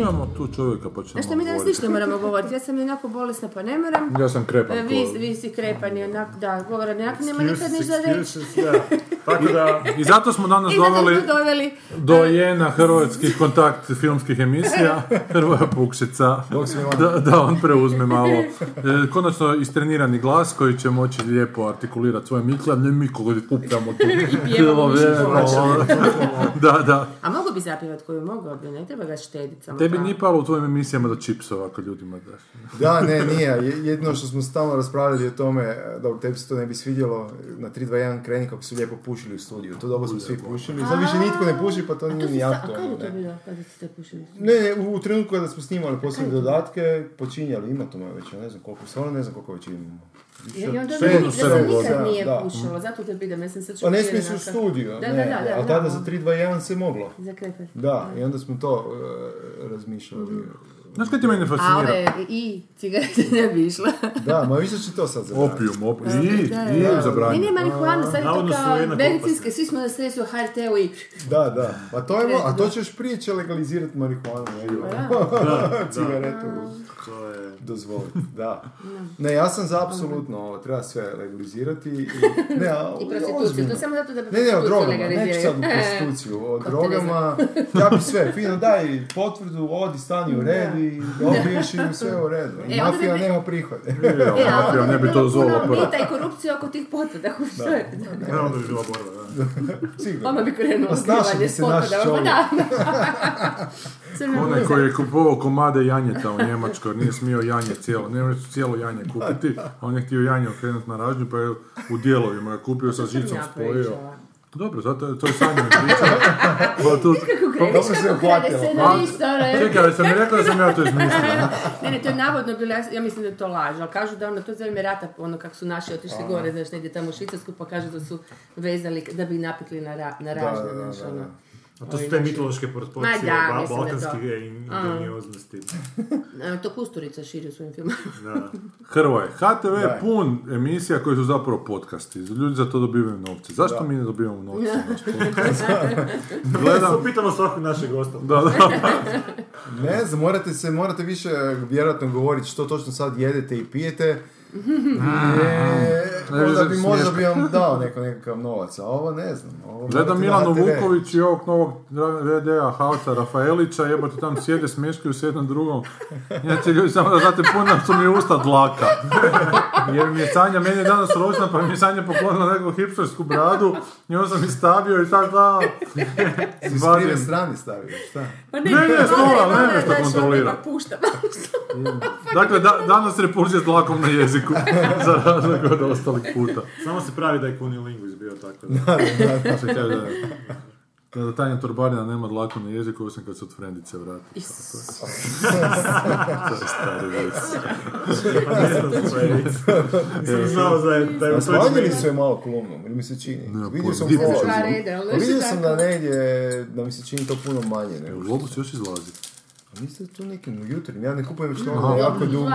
Imamo tu čovjeka, pa ćemo Znaš što mi danas ništa ne moramo govoriti, ja sam onako bolesna pa ne moram. Ja sam krepan E, Vi, vi si krepani, onak, da, govora nekak nema nikad ništa reći. Excuses, da. Tako da, I zato smo danas I doveli smo doveli do jena hrvatskih kontakt filmskih emisija, Hrvoja Pukšica, da, da on preuzme malo. E, konačno istrenirani glas koji će moći lijepo artikulirati svoje mikle, ne mi koga kupljamo tu. pjevamo više Cijelo vrijeme, Da, da. A mogu bi zapjevat koju mogao bi, ne treba ga štediti samo Tebi nije palo u tvojim emisijama do čipsova ako ljudima daš. Da, ne, nije. Je- Jedino što smo stalno raspravljali o tome, da tebi se to ne bi svidjelo, na 3-2-1 kreni kako su lijepo pušili u studiju. To dobro smo svi pušili. Sad više nitko ne puši, pa to nije ni sta- A aktualno. kada je to ne. bilo, kada ste pušili? Ne, ne, u, trenutku kada smo snimali posljednje dodatke, počinjali, ima to već, ne znam koliko, stvarno ne znam koliko već imamo. I i onda sedam se nikad nije da. pušilo, zato te pitam, ja sam sad Pa ne šokirana smije se u studiju, Da, ne, da, da, da, a tada za znamo. 3-2-1 se moglo. Za krepet. Da, i onda smo to e, razmišljali. Znaš kaj ti mene A fascinira? ove i cigarete ne bi išla. Da, ma više će to sad zabraniti. Opijum, opijum. I, Da, i da. Ne, ne, marihuana, sad je to kao medicinske, svi smo na stresu HRT-u i... Da, da. Pa to je, a to će još prije će legalizirati marihuanu, nego cigaretu to je... dozvoliti. Da. Ne, ja sam za apsolutno ovo, treba sve legalizirati. I, ne, a, I prostituciju, to je samo zato da bi Ne, ne, o prostituciju drogama, neću sad u prostituciju, o drogama, ja bi sve, fino daj potvrdu, odi, stani u red i dobiješ i sve u redu. E, onda mafija bi- nema prihode. E, E, a mafija onda ne bi to zvala prvo. mita i korupcija oko tih potvrda. što je? Ne, onda bi bila borba, da. Sigurno. Odmah bi krenulo Osnašio otkrivanje bi se naš spotada. čovjek. Da. Crna Onaj koji je kupovao komade janjeta u Njemačkoj, nije smio janje cijelo, ne može cijelo janje kupiti, a on je htio janje okrenuti na ražnju, pa je u dijelovima kupio sa žicom Ja spojio. Pričala. Dobro, zato je, to je sanja priča. Pa tu, Kako kreneš, se kako krene uhvatila. scenarista, ne? čekaj, sam mi rekao da sam ja to izmislio. Ne, ne, to je navodno bilo, ja, ja mislim da je to laž, ali kažu da ono, to za vrijeme rata, ono kako su naši otišli gore, znaš, negdje tamo u Švicarsku, pa kažu da su vezali, da bi napikli na, ra, na ražnje, znaš, ono. A to su te mitološke Ma proporcije, da, ba- balkanske ingenioznosti. E, To Kusturica širi u svojim filmima. Da. Hrvoje, HTV je pun emisija koji su zapravo podcasti. Ljudi za to dobivaju novce. Zašto mi ne dobivamo novce? podcast? Gledam, To pitamo svakog našeg gosta. da, da. Ne znam, morate se, morate više vjerojatno govoriti što točno sad jedete i pijete. Ne, onda bi možda bi vam dao neko nekakav novac, a ovo ne znam. Ovo Gledam HTV. Vuković i ovog novog VD-a Havca Rafaelića, jebote tam sjede, smješkaju s jednom drugom. Inače, ljudi, samo da znate, puna su mi usta dlaka. Jer mi je Sanja, meni je danas rođena, pa mi je Sanja poklonila neku hipstersku bradu i on sam mi stavio i tako da... Si s krive strane stavio, šta? Pa Ne, ne, stola, ne, nešto znaš, ono, kontrolira. ipak pušta. Dakle, da, danas repulzija s dlakom na jeziku, za razliku od ostalih puta. Samo se pravi da je kunilingus bio tako da. Se kaže da, da Tanja Torbarina nema dlaku na jeziku, osim kad se od frendice vrati. To je stari. Nisam znao za da je u smanjili su je malo kolumnom, ili mi se čini? Ne, Vidio sam Pa Vidio nešto sam da negdje, da mi se čini to puno manje nego. Globus još izlazi. A niste tu nekim jutarnjim, ja ne kupujem što ono jako dugo.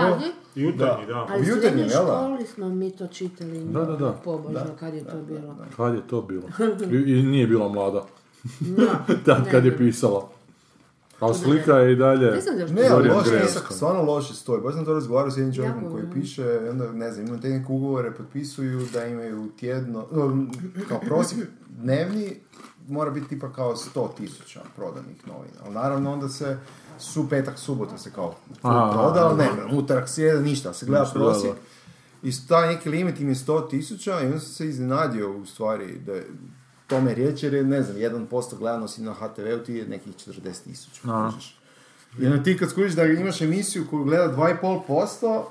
Jutarnji, da. Ali u srednjoj jel da? školi smo mi to čitali. Da, da, da. Pobožno, kad je to bilo. Kad je to bilo? I, i nije bila mlada. Da. Tad kad je pisala. A slika je i dalje... Ne znam. Ne, ali nisam, stvarno loše stoji. Baš sam to razgovarao s jednim čovjekom koji piše, onda, ne znam, imaju te neke ugovore, potpisuju da imaju tjedno, kao prosjek dnevni, mora biti tipa kao 100 tisuća prodanih novina. Ali naravno onda se su petak, subota se kao proda, ali ne, utorak, srijeda, ništa, se gleda prosjek. I taj neki limit im je 100 tisuća i onda sam se iznenadio u stvari da je tome riječ jer je, ne znam, 1% gledanosti na HTV-u ti je nekih 40 tisuća. Onda ti kad skužiš da imaš emisiju koju gleda 2,5%,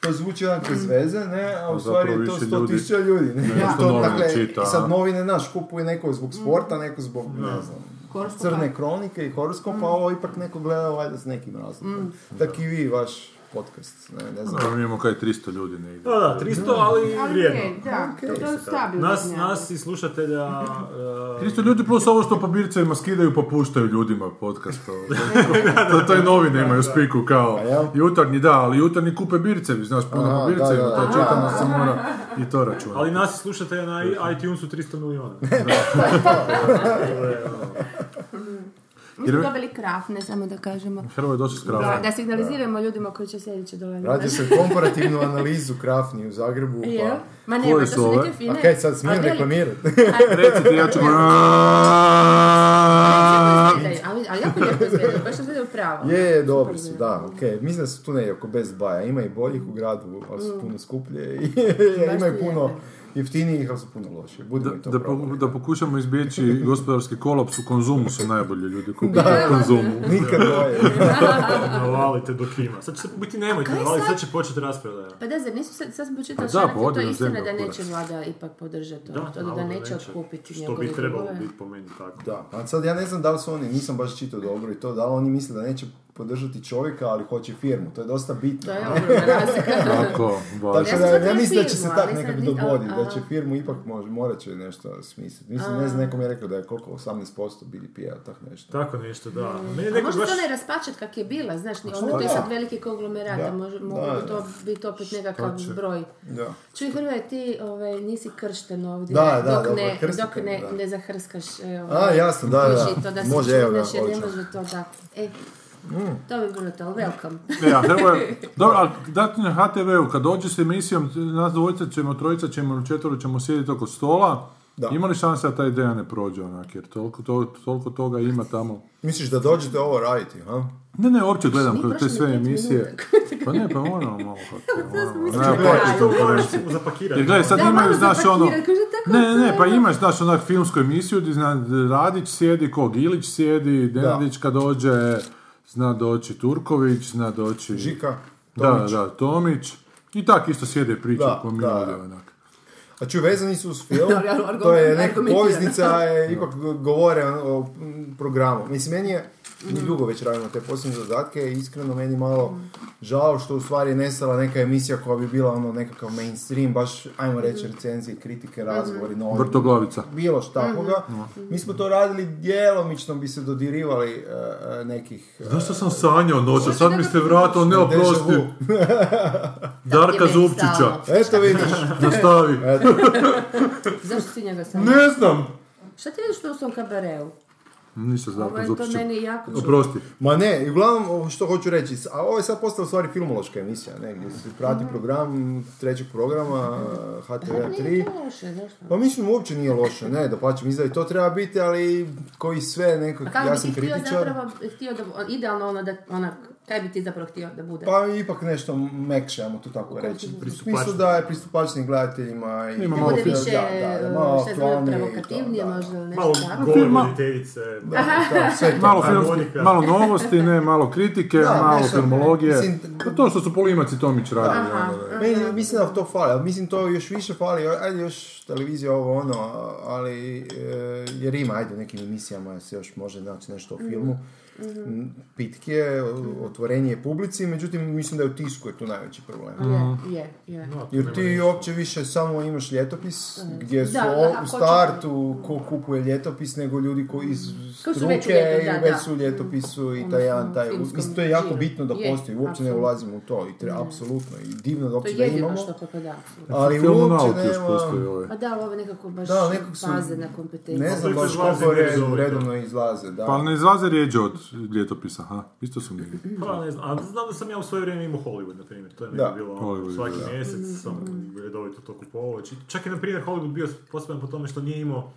to zvuči jedan bez veze, ne, a u A stvari je to više 100 ljudi tisuća ljudi. Ne? to, dakle, čita, sad novine, naš, kupuje neko zbog sporta, neko zbog, ne znam, Horoskopa. crne kronike i horoskopa, a ovo ipak neko gleda valjda s nekim razlogom. Tak i vi, vaš podcast. Ne, ne znam. Dobro, mi imamo kaj 300 ljudi negdje. Da, da, 300, ali Ali vrijedno. okej, da, Okej. to je stabilno. Nas, nas i slušatelja... e, 300 ljudi plus ovo što po bircevima skidaju pa puštaju ljudima podcast. To, to, to je novine imaju spiku kao jutarnji da, ali jutarnji kupe bircevi, znaš puno po bircevima, to da. čitam da se mora i to računati. ali nas i slušatelja na iTunesu 300 milijuna. Mi smo dobili krafne, samo da kažemo. Hrvo je došli s Da, da signaliziramo ljudima koji će sljedeće dolaziti. Radio sam komparativnu analizu krafni u Zagrebu. Pa... Ma Koje nema, su to su ove? neke fine. A kaj sad smijem reklamirati? Recite, ja ću... Ali, ali jako lijepo izgledaju, baš izgledaju pravo. Je, je, Super su, da, okej. Mislim da su tu oko Best Buy-a. Ima i boljih u gradu, ali su puno skuplje. I ima i su puno lijepe. Jeftinijih, ali su puno lošije. Budemo Da, i to da, po- da pokušamo izbjeći gospodarski kolaps u konzumu su najbolji ljudi kupiti u konzumu. Nikad bolje. Navalite dok ima. Sad će se biti nemojte navaliti, sad? sad će početi rasprodaja. Pa da, zar nisu sad, sad sam počitala Pa da, članak, to je istina da kurac. neće vlada ipak podržati Da, to da, da navodno neće otkupiti Što bi trebalo biti po meni tako. Da, pa sad ja ne znam da li su oni, nisam baš čitao dobro i to, da li oni misle da neće podržati čovjeka, ali hoće firmu. To je dosta bitno. To je ogromna razlika. Tako. Tako da, ja mislim da će se firmu, tak ali nekako dogoditi, da će firmu ipak može, morat će nešto smisliti. Mislim, ne znam, nekom je rekao da je koliko, 18% BDP-a, tak nešto. Tako nešto, da. Meni A neko možda baš... se onaj raspačat kak je bila, znaš, ni- ono to je sad veliki konglomerat, Da, a može, da, mogu bi to da. biti opet nekakav To će. zbroj. Da. Čuj, Hrvoje, ti ovaj, nisi kršten ovdje, Da, da, dok, dobro, ne, krstite dok ne, ne zahrskaš. e, A, ovaj, jasno, da, da. To da se Može, evo ga, čudneš jer ne može to da. E, to bi bilo to, welcome. E, a Hrvoje, dobro, ali dati na HTV-u, kad dođe s emisijom, nas dvojica ćemo, trojica ćemo, četvoro ćemo sjediti oko stola, Da. ima li šanse da ta ideja ne prođe onak, jer toliko, to, toliko toga ima tamo. Misliš da dođete ovo raditi, ha? Ne, ne, uopće gledam kroz te sve emisije. Pa ne, pa moramo malo zapakirati. Jer gledaj, sad Da, imaju, znaš, ono... Ne, ne, pa imaš, znaš, onak filmsku emisiju gdje zna, Radić sjedi, ko Gilić sjedi, Nenadić kad dođe, zna doći Turković, zna doći... Žika, Da, Tomić. da, Tomić. I tak isto sjede i pričaju Da, ko mi da. onak. A ču, vezani su uz film, to je neka poveznica, je, ipak govore o, programu. Mislim, meni je, mi dugo već radimo te posljednje zadatke i iskreno meni malo žao što u stvari je nestala neka emisija koja bi bila ono nekakav mainstream, baš, ajmo reći, recenzije, kritike, razgovori, novi, Vrtoglavica. bilo šta takvoga. Mi smo to radili djelomično, bi se dodirivali e, nekih... e, Zašto sam sanjao noća, sad mi se vratilo, ne oprosti. Darka Zupčića. Eto vidiš, Nastavi. Zašto si njega sam? Ne znam. Šta ti vidiš u tom kabareu? Nisam Darka je to meni jako. Oprosti. Ma ne, i uglavnom, što hoću reći, a ovo je sad postala stvari filmološka emisija, ne, gdje se prati program trećeg programa HTV Pa Nije 3. to loše, zašto? Pa mislim uopće nije loše, ne, da pače, mislim da i to treba biti, ali koji sve, neko, A kako ja bi sam ti htio kritičar, zapravo, htio da, idealno ono da, onak, kaj bi ti zapravo htio da bude? pa ipak nešto mekše, ajmo to tako reći. U smislu da je pristupačnim gledateljima i... Ima Da malo bude više, da, da, da, malo i to, provokativnije da, da. možda nešto Malo tako. gole Ma- voditeljice. Da, da, sve to. Malo, filmski, malo novosti, ne, malo kritike, Da, malo nešto, filmologije. mislim, Pa to što su Polimac i Tomić radili. Aha. ono, da. Meni, mislim da to fali, ali mislim to još više fali, ajde još televizija ovo ono, ali e, jer ima, ajde u nekim emisijama se još može naći nešto o filmu. M, Pitke, o- otvorenje publici, međutim mislim da je u tisku je tu najveći problem. Je, je, je. No, tu Jer nema ti uopće više samo imaš ljetopis, gdje su Da, da, u startu ko kupuje ljetopis, nego ljudi koji iz su struke već u ljeto- i da, već da. su u ljetopisu i taj jedan, taj, mislim to je jako bitno da Je, postoji, uopće ne ulazimo u to i treba, apsolutno, i divno da To uopće je da jedino imamo. što popada. Ali Film uopće nauke još nema... postoji ovaj. Pa da, ali ovo nekako baš Da, nekako su- baze na kompetencije. Ne znam baš koliko ovih, redovno izlaze, da. Pa ne izlaze rijeđe od ljetopisa, ha? Isto su mi. Pa ne znam, ali znam da sam ja u svoje vrijeme imao Hollywood, na primjer. To je Da. bilo Hollywood, svaki da. mjesec, sam redovito to kupovao. Čak i, na primjer, Hollywood bio poseban po tome što nije imao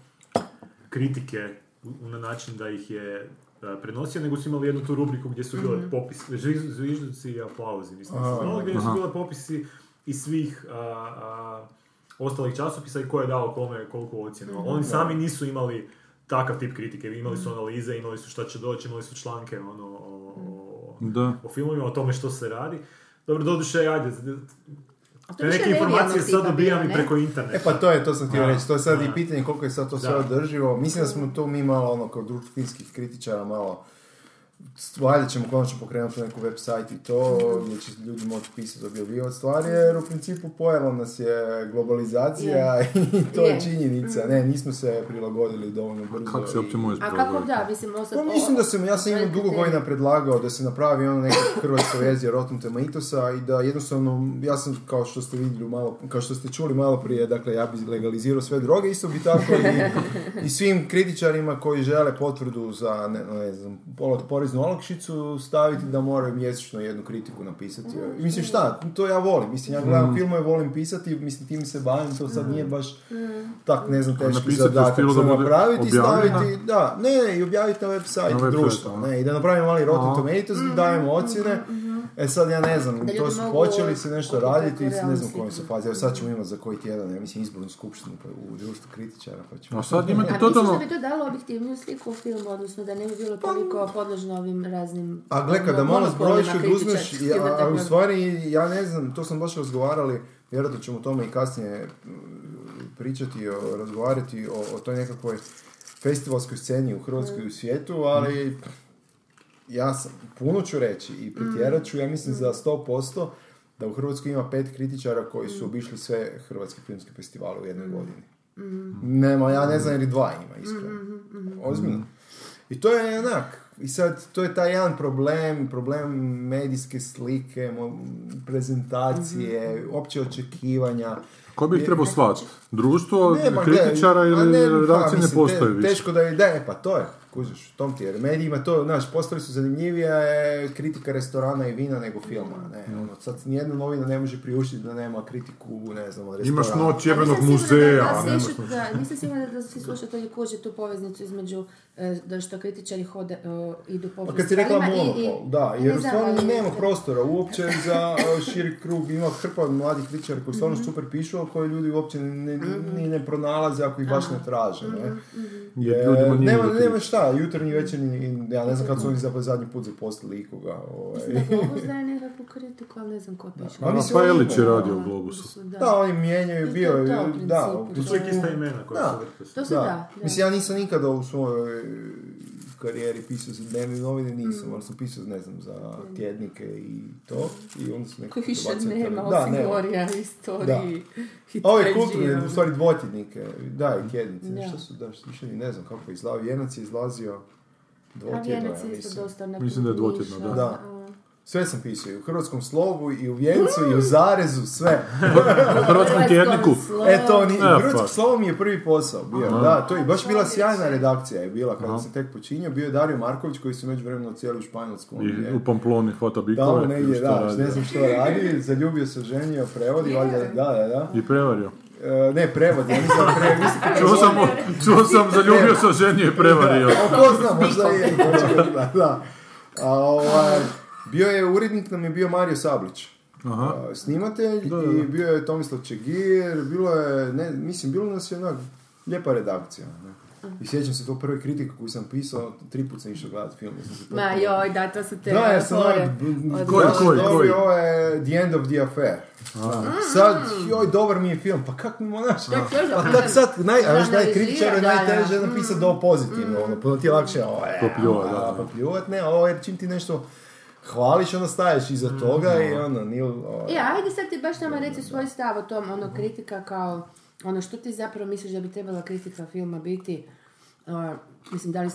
kritike na način da ih je e, prenosio, nego su imali jednu tu rubriku gdje su bile popis, zviz- zvižduci i aplauzi, mislim. Zvalo, gdje su bile popisi iz svih a, a, ostalih časopisa i ko je dao kome koliko ocjena. Oni sami nisu imali takav tip kritike, imali su analize, imali su šta će doći, imali su članke ono, o, o, Da. o filmovima, o tome što se radi. Dobro, doduše, ajde, to te neke informacije sad dobijam i preko interneta. E pa to je, to sam htio Da, reći, to je sad i pitanje koliko je sad to sve održivo. Mislim da smo tu mi malo, ono, kao društvo filmskih kritičara malo valjda ćemo konačno pokrenuti neku web sajt i to, gdje će ljudi moći pisati, objavljivati stvari, jer u principu pojela nas je globalizacija i to je Je. činjenica. Ne, nismo se prilagodili dovoljno brzo. Kako se uopće može A kako prilagoditi? da, mislim, osad... Pa mislim da sam, ja sam imao dugo godina predlagao da se napravi ono neka hrvatska verzija Rotten Tomatoesa i da jednostavno, ja sam kao što ste vidjeli malo, kao što ste čuli malo prije, dakle ja bi legalizirao sve droge, isto bi tako i, i svim kritičarima koji žele potvrdu za, ne, ne znam, polo- poreznu olakšicu staviti da moraju mjesečno jednu kritiku napisati. I Mislim šta, to ja volim, mislim ja gledam filmove, volim pisati, mislim tim se bavim, to sad nije baš tak, ne znam, teški zadatak da za napraviti i staviti, da, ne, ne, i objaviti na web sajt Na web društva, ne, i da napravimo mali Rotten. Tomatoes, dajemo ocjene, e sad ja ne znam, Da to su počeli se nešto raditi, neku ne znam kojoj su sliku. fazi, evo sad ćemo imati za koji tjedan, ja mislim, izbornu skupštinu pa u društvu kritičara, pa ćemo... A sad imate A totalno... da bi to dalo objektivniju sliku u filmu, odnosno da ne bi bilo toliko podložno ovim raznim... A gle, kada malo zbrojiš i oduzmeš, da a u stvari, ja ne znam, to sam baš razgovarali, vjerojatno ćemo o tome i kasnije mm, pričati, o, razgovarati o, o toj nekakvoj festivalskoj sceni u Hrvatskoj i u svijetu, ali ja sam, puno ću reći i pretjerat ću, ja mislim za 100% da u Hrvatskoj ima pet kritičara koji su obišli sve hrvatske filmske festivale u jednoj godini. Nema, ja ne znam ili dva ima, iskreno. Ozbiljno. I to je onak, i sad, to je taj jedan problem, problem medijske slike, prezentacije, opće očekivanja. Ko bi ih trebao shvatiti? Društvo Ne, kritičara ili redakcije pa, ne te- više? Teško da je, da, pa to je, kužiš, u tom ti je. Medijima to, znaš, postali su zanimljivija je kritika restorana i vina nego filma, ne, Mm. ono, sad nijedna novina ne može priuštiti da nema kritiku, ne znam, od Imaš restorana. noć A jebenog muzeja, da, a da, nemaš noć. da, nisam sigurna da svi slušatelji kuže tu poveznicu između e, da što kritičari hode, e, idu po Pa kad si rekla festivalima i- i- monopol, da, Ne jer u znam, stvarno nema prostora uopće za e, širi krug, ima hrpa mladih kritičara koji Mhm. stvarno super pišu, ali koji ljudi uopće ne, ni ne pronalaze ako ih baš ne traže, ne. Jer ljudima nije nema, nema šta, jutarnji, večernji, ja ne znam kad su oni zapravo zadnji put zaposlili ikoga. Ovaj. Mislim da Globus daje nekakvu kritiku, ali ne znam ko piše. Ma mislim, Rafaelić je radio u Globusu. Da. Da, oni mijenjaju, bio to je da, To su uvijek ista imena koja se vrte. To se da, da. Mislim, ja nisam nikada u svojoj karijeri pisao za dnevne novine, nisam, ali sam pisao, ne znam, za tjednike i to. I onda su nekako više nema, Da, osim nema. Gorija, istoriji. i A Ove kulturne, u stvari dvotjednike, da, i tjednice, Da. što su, da, što više ni ne znam kako je izlao. Vijenac je izlazio dvotjedno, ja mislim. Mislim da je dvotjedno, da. Da. Sve sam pisao, i u hrvatskom slovu, i u vijencu, i u zarezu, sve. U hrvatskom tjedniku. E, to ni, E, hrvatsko pa. slovo mi je prvi posao bio, da, to je baš bila sjajna redakcija je bila kada Aha. sam tek počinio, bio je Dario Marković koji se međuvremeno cijeli u Španjolsku, on I je u Pamploni hvata bikove. negdje, šta da, radi. ne znam što radi, zaljubio se, ženio, prevodi, valjda, da, da, da. I prevario. E, ne, prevodi, ja nisam pre, mislim, kad Čuo sam, čuo sam, zaljubio se ženio i prevario. A ko zna, možda je, da, da. A, ovaj, bio je, urednik nam je bio Mario Sablić. Aha. Snimatelj Da, da, i da. bio je Tomislav Čegir, bilo je, ne, mislim, bilo nas je onak lijepa redakcija. Ne. I sjećam se to prve kritike koju sam pisao, tri put sam išao gledati film. Sam se Ma joj, da, to su te Da, jer sam onak, Od- Koji, koji, dobio koji? Ovo je The End of the Affair. Sad, joj, dobar mi je film, pa kak mi monaš? Ja Pa kak sad, naj, a još najkritičar je najteže napisati da ovo pozitivno, ono, puno ti je lakše, ovo, e, da. popljuvati, ne, ovo jer čim ti nešto hvališ, onda staješ iza toga i ono, nije, E, ajde sad ti baš nama reci svoj stav o tom, ono, kritika kao, ono, što ti zapravo misliš da bi trebala kritika filma biti, uh, mislim, da li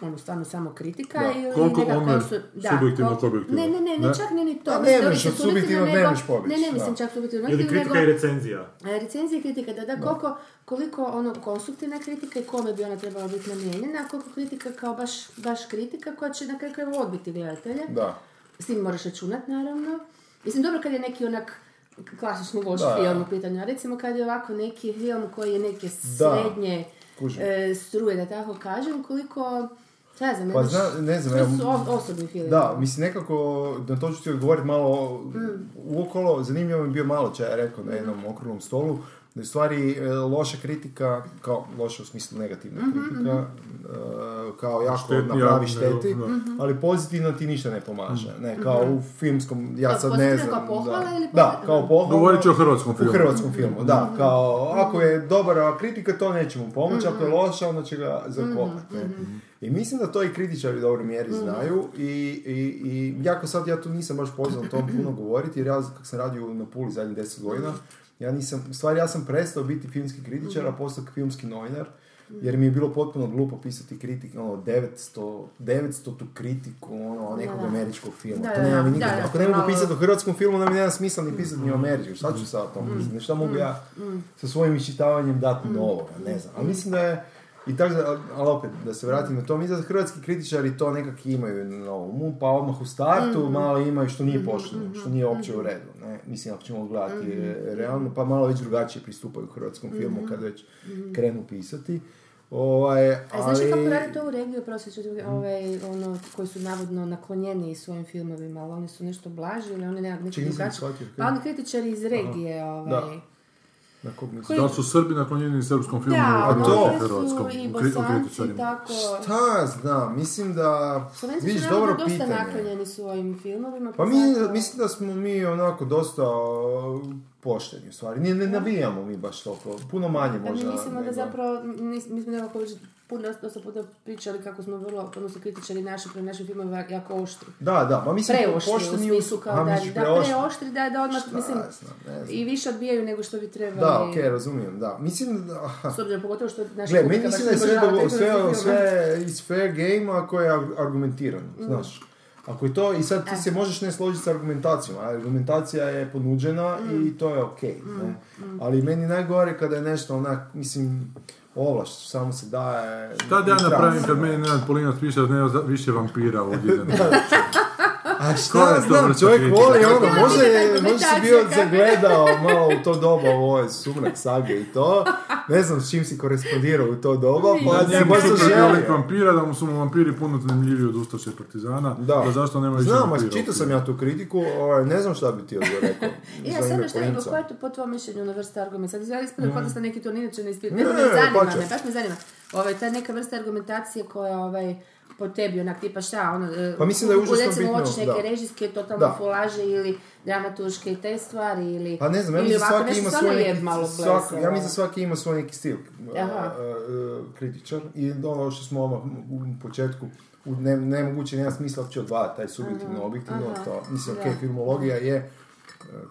ono, stvarno samo kritika Da. ili Koliko nekako ono su... subjektivno, koliko- objektivno? Ne, ne, ne, ne, čak ne ni to. Pa mislim, ne od nego- ne možeš pobjeći, Ne, ne, mislim da. čak subjektivno. Ili nego- kritika i recenzija. E, Recenzija i kritika, da, da, koliko, koliko ono konstruktivna kritika i kome bi ona trebala biti namijenjena, a koliko kritika kao baš, baš kritika koja će na kraju odbiti gledatelje. Da. S tim moraš računat, naravno. Mislim, dobro kad je neki onak klasični loš Da. film u pitanju, a recimo kad je ovako neki film koji je neke srednje e, struje, da tako kažem, koliko, ja znam, Pa zna- ne znam, evo, su osobni film. Da, mislim nekako, na to ću ti odgovoriti malo Mm. uokolo, zanimljivo mi je bio malo čaja rekao na jednom okruglom stolu, Da je u stvari e, loša kritika, kao loša u smislu negativna kritika, e, kao jako Štetnija napravi šteti, da. ali pozitivno ti ništa ne pomaže. Ne, kao u filmskom, ja Kao sad ne znam. kao pohvala da. ili Da, kao pohvala. Govorit ću o hrvatskom U filmu. hrvatskom filmu, da. Kao, ako je dobra kritika, to neće mu pomoći, ako je loša, onda će ga zakopati. I mislim da to i kritičari u dobroj mjeri znaju i, i, i jako sad ja tu nisam baš pozvan o tom puno govoriti, jer ja kako sam radio na Puli zadnjih deset godina, ja nisam, u stvari ja sam prestao biti filmski kritičar, a postao filmski novinar, jer mi je bilo potpuno glupo pisati kritik, ono, 900, 900 tu kritiku, ono, nekog da. američkog filma. Da, to da, nema mi da, da, Ako ne mogu malo- pisati o hrvatskom filmu, onda mi nema smisla ni pisati ni o američkom. Šta ću sad o tom pisati? Šta mogu ja sa svojim iščitavanjem dati novoga, ne znam. Ali mislim da je, i tako ali opet, da se vratim na to, mislim da hrvatski kritičari to nekak imaju na umu, pa odmah u startu malo imaju što nije pošteno, što nije uopće u redu. Ne? Mislim, ako ćemo gledati e, realno, pa malo već drugačije pristupaju hrvatskom filmu kad već krenu pisati. Ovaj, A znaš ali... kako radi to u regiju, prosjeću, ovaj, ono, koji su navodno naklonjeni svojim filmovima, ali oni su nešto blaži ili oni nekak neki drugačiji. Pa oni kritičari iz regije, ovaj, Da. Koji- Da li su Srbi naklonjeni srpskom filmu Da, a ono, to- hrvatskom su i u bosanci, tako... Šta znam, mislim da... Slovenci Vidiš, su dobro dosta pitanje. naklonjeni svojim filmovima. Pa mi, zato- mislim da smo mi onako dosta pošteni u stvari. Ne, ne navijamo mi baš toliko. Puno manje Pa mi možda. mislimo da zapravo, mi smo nekako puno, dosta puta pričali kako smo vrlo, odnosno kritičari naši prema našim filmovima jako oštri. Da, da, ma mislim Preoštri u smislu A, kao da, misliš da preoštri? da, da odmah, Šta mislim, znam, znam. i više odbijaju nego što bi trebali. Da, okej, razumijem, da. Mislim da... S obzirom pogotovo što naša Gle, meni mislim da je sve, sve, sve iz fair game ako je ar- argumentirano, Mm. znaš. Ako je to, i sad E. ti se možeš ne složiti s argumentacijom, a argumentacija je ponuđena Mm. i to je okej, ne. Ali meni najgore kada je nešto onak, mislim, ovlaš, samo se daje... Šta da ja napravim kad ne. meni Nenad Polinac piše da nema više vampira ovdje? A šta je znam, čovjek voli ono, može, je može se argumentacija, bio zagledao malo u to doba, u ovaj sumrak sage i to. Ne znam s čim si korespondirao u to doba, pa si zaželio. velik vampira, da mu su mu vampiri puno zanimljiviji od Ustaša i Partizana, Da. da zašto nema više Znam, vampira čitao sam ja tu kritiku, ovaj, ne znam šta bi ti odgovor rekao. Ja, samo što je, koja je to po tvojom mišljenju na vrsta argumenta? Sad ja ispada kao da ste neki to ni inače ne ispitali. Ne, me zanima, pa će. me, baš me zanima. Ovaj, ta neka vrsta argumentacije koja ovaj, po tebi, onak tipa šta, ono, e, Pa mislim da je užasno recimo, bitno, hoćeš neke da. režijske, totalno Da. folaže ili dramaturške i te stvari ili... Pa ne znam, ja mislim svaki ima svoj neki, malo svak, blesavo. ja mislim da svaki ima svoj neki stil Aha. uh, uh, kritičar i ono što smo odmah u početku u ne, nemoguće nema smisla uopće odvajati taj subjektivno objektivno aha, to mislim da. ok filmologija je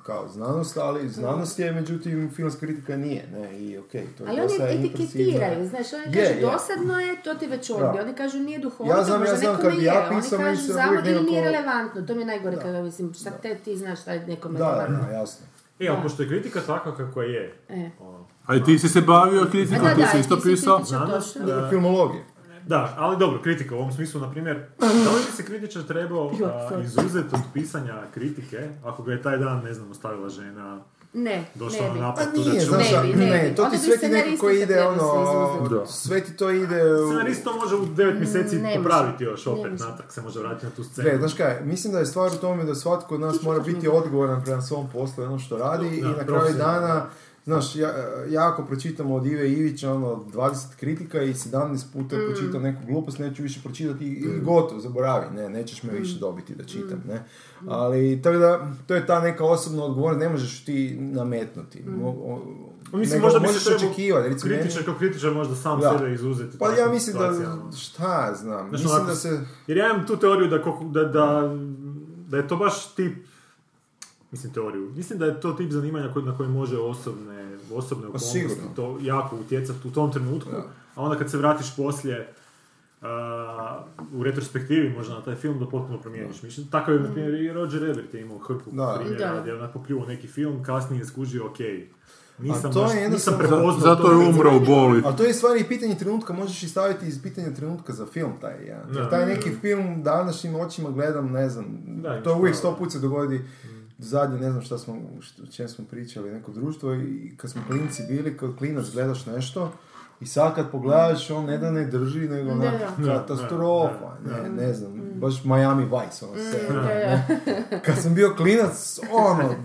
kao znanost, ali znanost je, međutim, filmska kritika nije, ne, i ok, to je Ali oni etiketiraju, znaš, oni Je, kažu je. dosadno je, to ti već odbije. Oni kažu nije duhovito, Ja znam, ja možda znam, nekome bi ja je. Oni kažu zavod ili nije nekako- relevantno, to mi je najgore kada mislim, šta te ti znaš šta je nekome Da, relevantno. da, jasno. E, ali pošto je kritika takva kakva je, E. ono, A i ti si se bavio kritikom, da, ti da, si isto pisao. Znanost, da. Filmologija. Da, ali dobro, kritika u ovom smislu, na primjer, da li bi se kritičar trebao a, izuzeti od pisanja kritike, ako ga je taj dan, ne znam, ostavila žena, Ne, došla ne na Pa nije, znaš, Ne ne ne, to ti sve ti nekako ide, ono. Da. sve ti to ide u... Scenarist to može u 9 mjeseci ne popraviti još Ne opet, može. natrag se može vratiti na tu scenu. Gle, znaš kaj, mislim da je stvar u tome da svatko od nas mora biti odgovoran prema svom poslu i ono što radi Da, i na kraju dana, znaš, ja, ja ako pročitam od Ive Ivića ono 20 kritika i 17 puta Mm. pročitam neku glupost, neću više pročitati i, i gotovo, zaboravi, ne, nećeš me Mm. više dobiti da čitam, ne. Ali, tako da, to je ta neka osobna odgovornost, ne možeš ti nametnuti. Mm. Mo- o- Pa Mislim, nego možda bi možeš se trebao očekivati, recimo, meni- kritičar kao kritičar možda sam Da. sebe izuzeti. Pa ja mislim da, situacijama. šta znam, Znaš, mislim onako, da se... Jer ja imam tu teoriju da, da, da, da je to baš tip, mislim teoriju, mislim da je to tip zanimanja na koji može osobne, osobne okolnosti Pa sigurno. to jako utjecati u tom trenutku, Da. a onda kad se vratiš poslije a, u retrospektivi možda na taj film da potpuno promijeniš mišljenje. Tako je, na primjer, i Roger Ebert je imao hrpu Da. primjera Da. gdje je onak popljuo neki film, kasnije je skužio, ok, nisam, to je baš, nisam jednostavno- prepoznao Zato to je umro u boli. Ali to je stvari i pitanje trenutka, možeš i staviti iz pitanja trenutka za film taj jedan. Da. taj neki film današnjim očima gledam, ne znam, Da, to uvijek sto put se dogodi. Zadnje, ne znam šta smo, što- o čem smo pričali, neko društvo i kad smo klinci bili, kad klinac gledaš nešto i sad kad pogledaš, on ne da ne drži, nego da. katastrofa, ne, ne znam, baš Miami Vice, ono serija. da. Kad sam bio klinac, ono,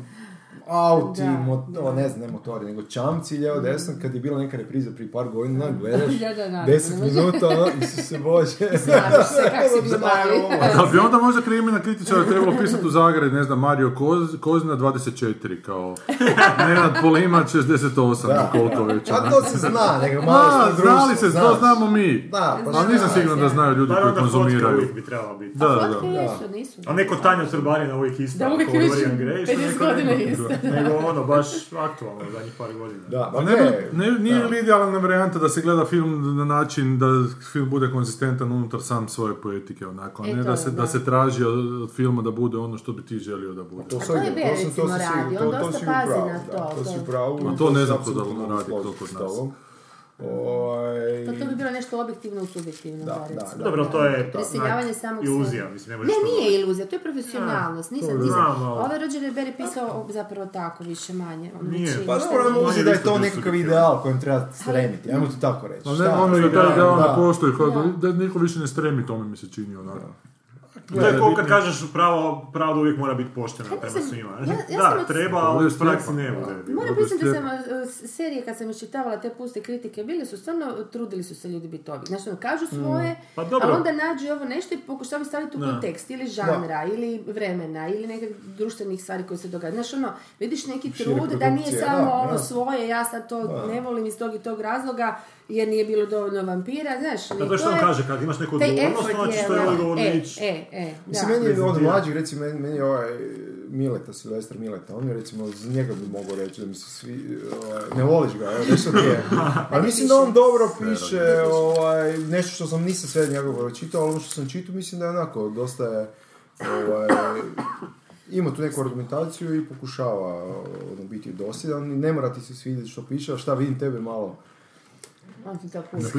auti, Da, mo- da. o, ne znam, ne motori, nego čamci lijevo desno, kad je bila neka repriza prije par godina, gledaš, Da, da, da, 10 ne može. minuta, ono, Isuse Bože. Znaš se kak si. Da bi onda možda krimina kritičara trebalo pisati u Zagreb, ne znam, Mario Koz, Kozina 24, kao Nenad Polimac 68, Da. koliko već. A ono. to se zna, nego malo Da, što društvo, znali se, to znamo mi. Da, pa Ali nisam siguran da znaju ljudi koji konzumiraju. uvijek bi trebala biti. Da, da, da. A neko Tanja Trbarina uvijek ista. Da, uvijek kao više Dorian Gray, što 50 neko godina isto. Nego ono, baš aktualno u zadnjih par godina. Da, Pa ne, bi- ne, nije da. li idealna varijanta da se gleda film na način da film bude konzistentan unutar sam svoje poetike, onako, a E, ne to da je, se, da. da se traži od, od filma da bude ono što bi ti želio da bude. To A se- to je to sam- to recimo, to- to da, to, To si to. u pravu. Ma to ne znam da mogu radi to kod nas. To, to bi bilo nešto objektivno u subjektivno, Da, da, da. Dobro, to je Prisiljavanje onak, samog iluzija, mislim, ne to nije iluzija, to je profesionalnost. Nisam, to nisam. Ovaj Roger Ebert je pisao zapravo tako, više manje. On Nije. znači, Pa mogu On je da je to nekakav ideal kojem treba stremiti, ajmo to tako reći. Ne, ono je taj ideal da. ne postoji, Da. da niko više ne stremi tome mi se čini onako. To je kao kad kažeš pravo, pravda uvijek mora biti poštena prema svima. ja- Da, od- treba, ali u praksi ne bude. Moram priznati da sam, s- serije kad sam iščitavala te puste kritike, bili su stvarno, trudili su se ljudi biti ovi. Znači, ono, kažu svoje, Pa dobro. ali onda nađu ovo nešto i pokušavaju staviti u kontekst, ili žanra, ili vremena, ili nekih društvenih stvari koje se događaju. Znaš, ono, vidiš neki trud da nije samo da. svoje, ja sad to ne volim iz tog i tog razloga, jer nije bilo dovoljno vampira, znaš. To je što on kaže, kad imaš neku odgovornost, onda ćeš je, to je odgovorno e, ići. e, e, da. Mislim, meni je od Prezentira. mlađih, recimo, meni, meni je ovaj Mileta, Silvestar Mileta, on je recimo, za njega bi mogao reći da mi se svi, ovaj, ne voliš ga, evo, nešto ti je. Ali mislim da on dobro piše, ovaj, nešto što sam, nisam sve njegovo čitao, ali ono što sam čitao, mislim da je onako, dosta je, ovaj, ima tu neku argumentaciju i pokušava ono, biti dosljedan i ne mora ti se svidjeti što piše, a šta vidim tebe malo On ti to pusti.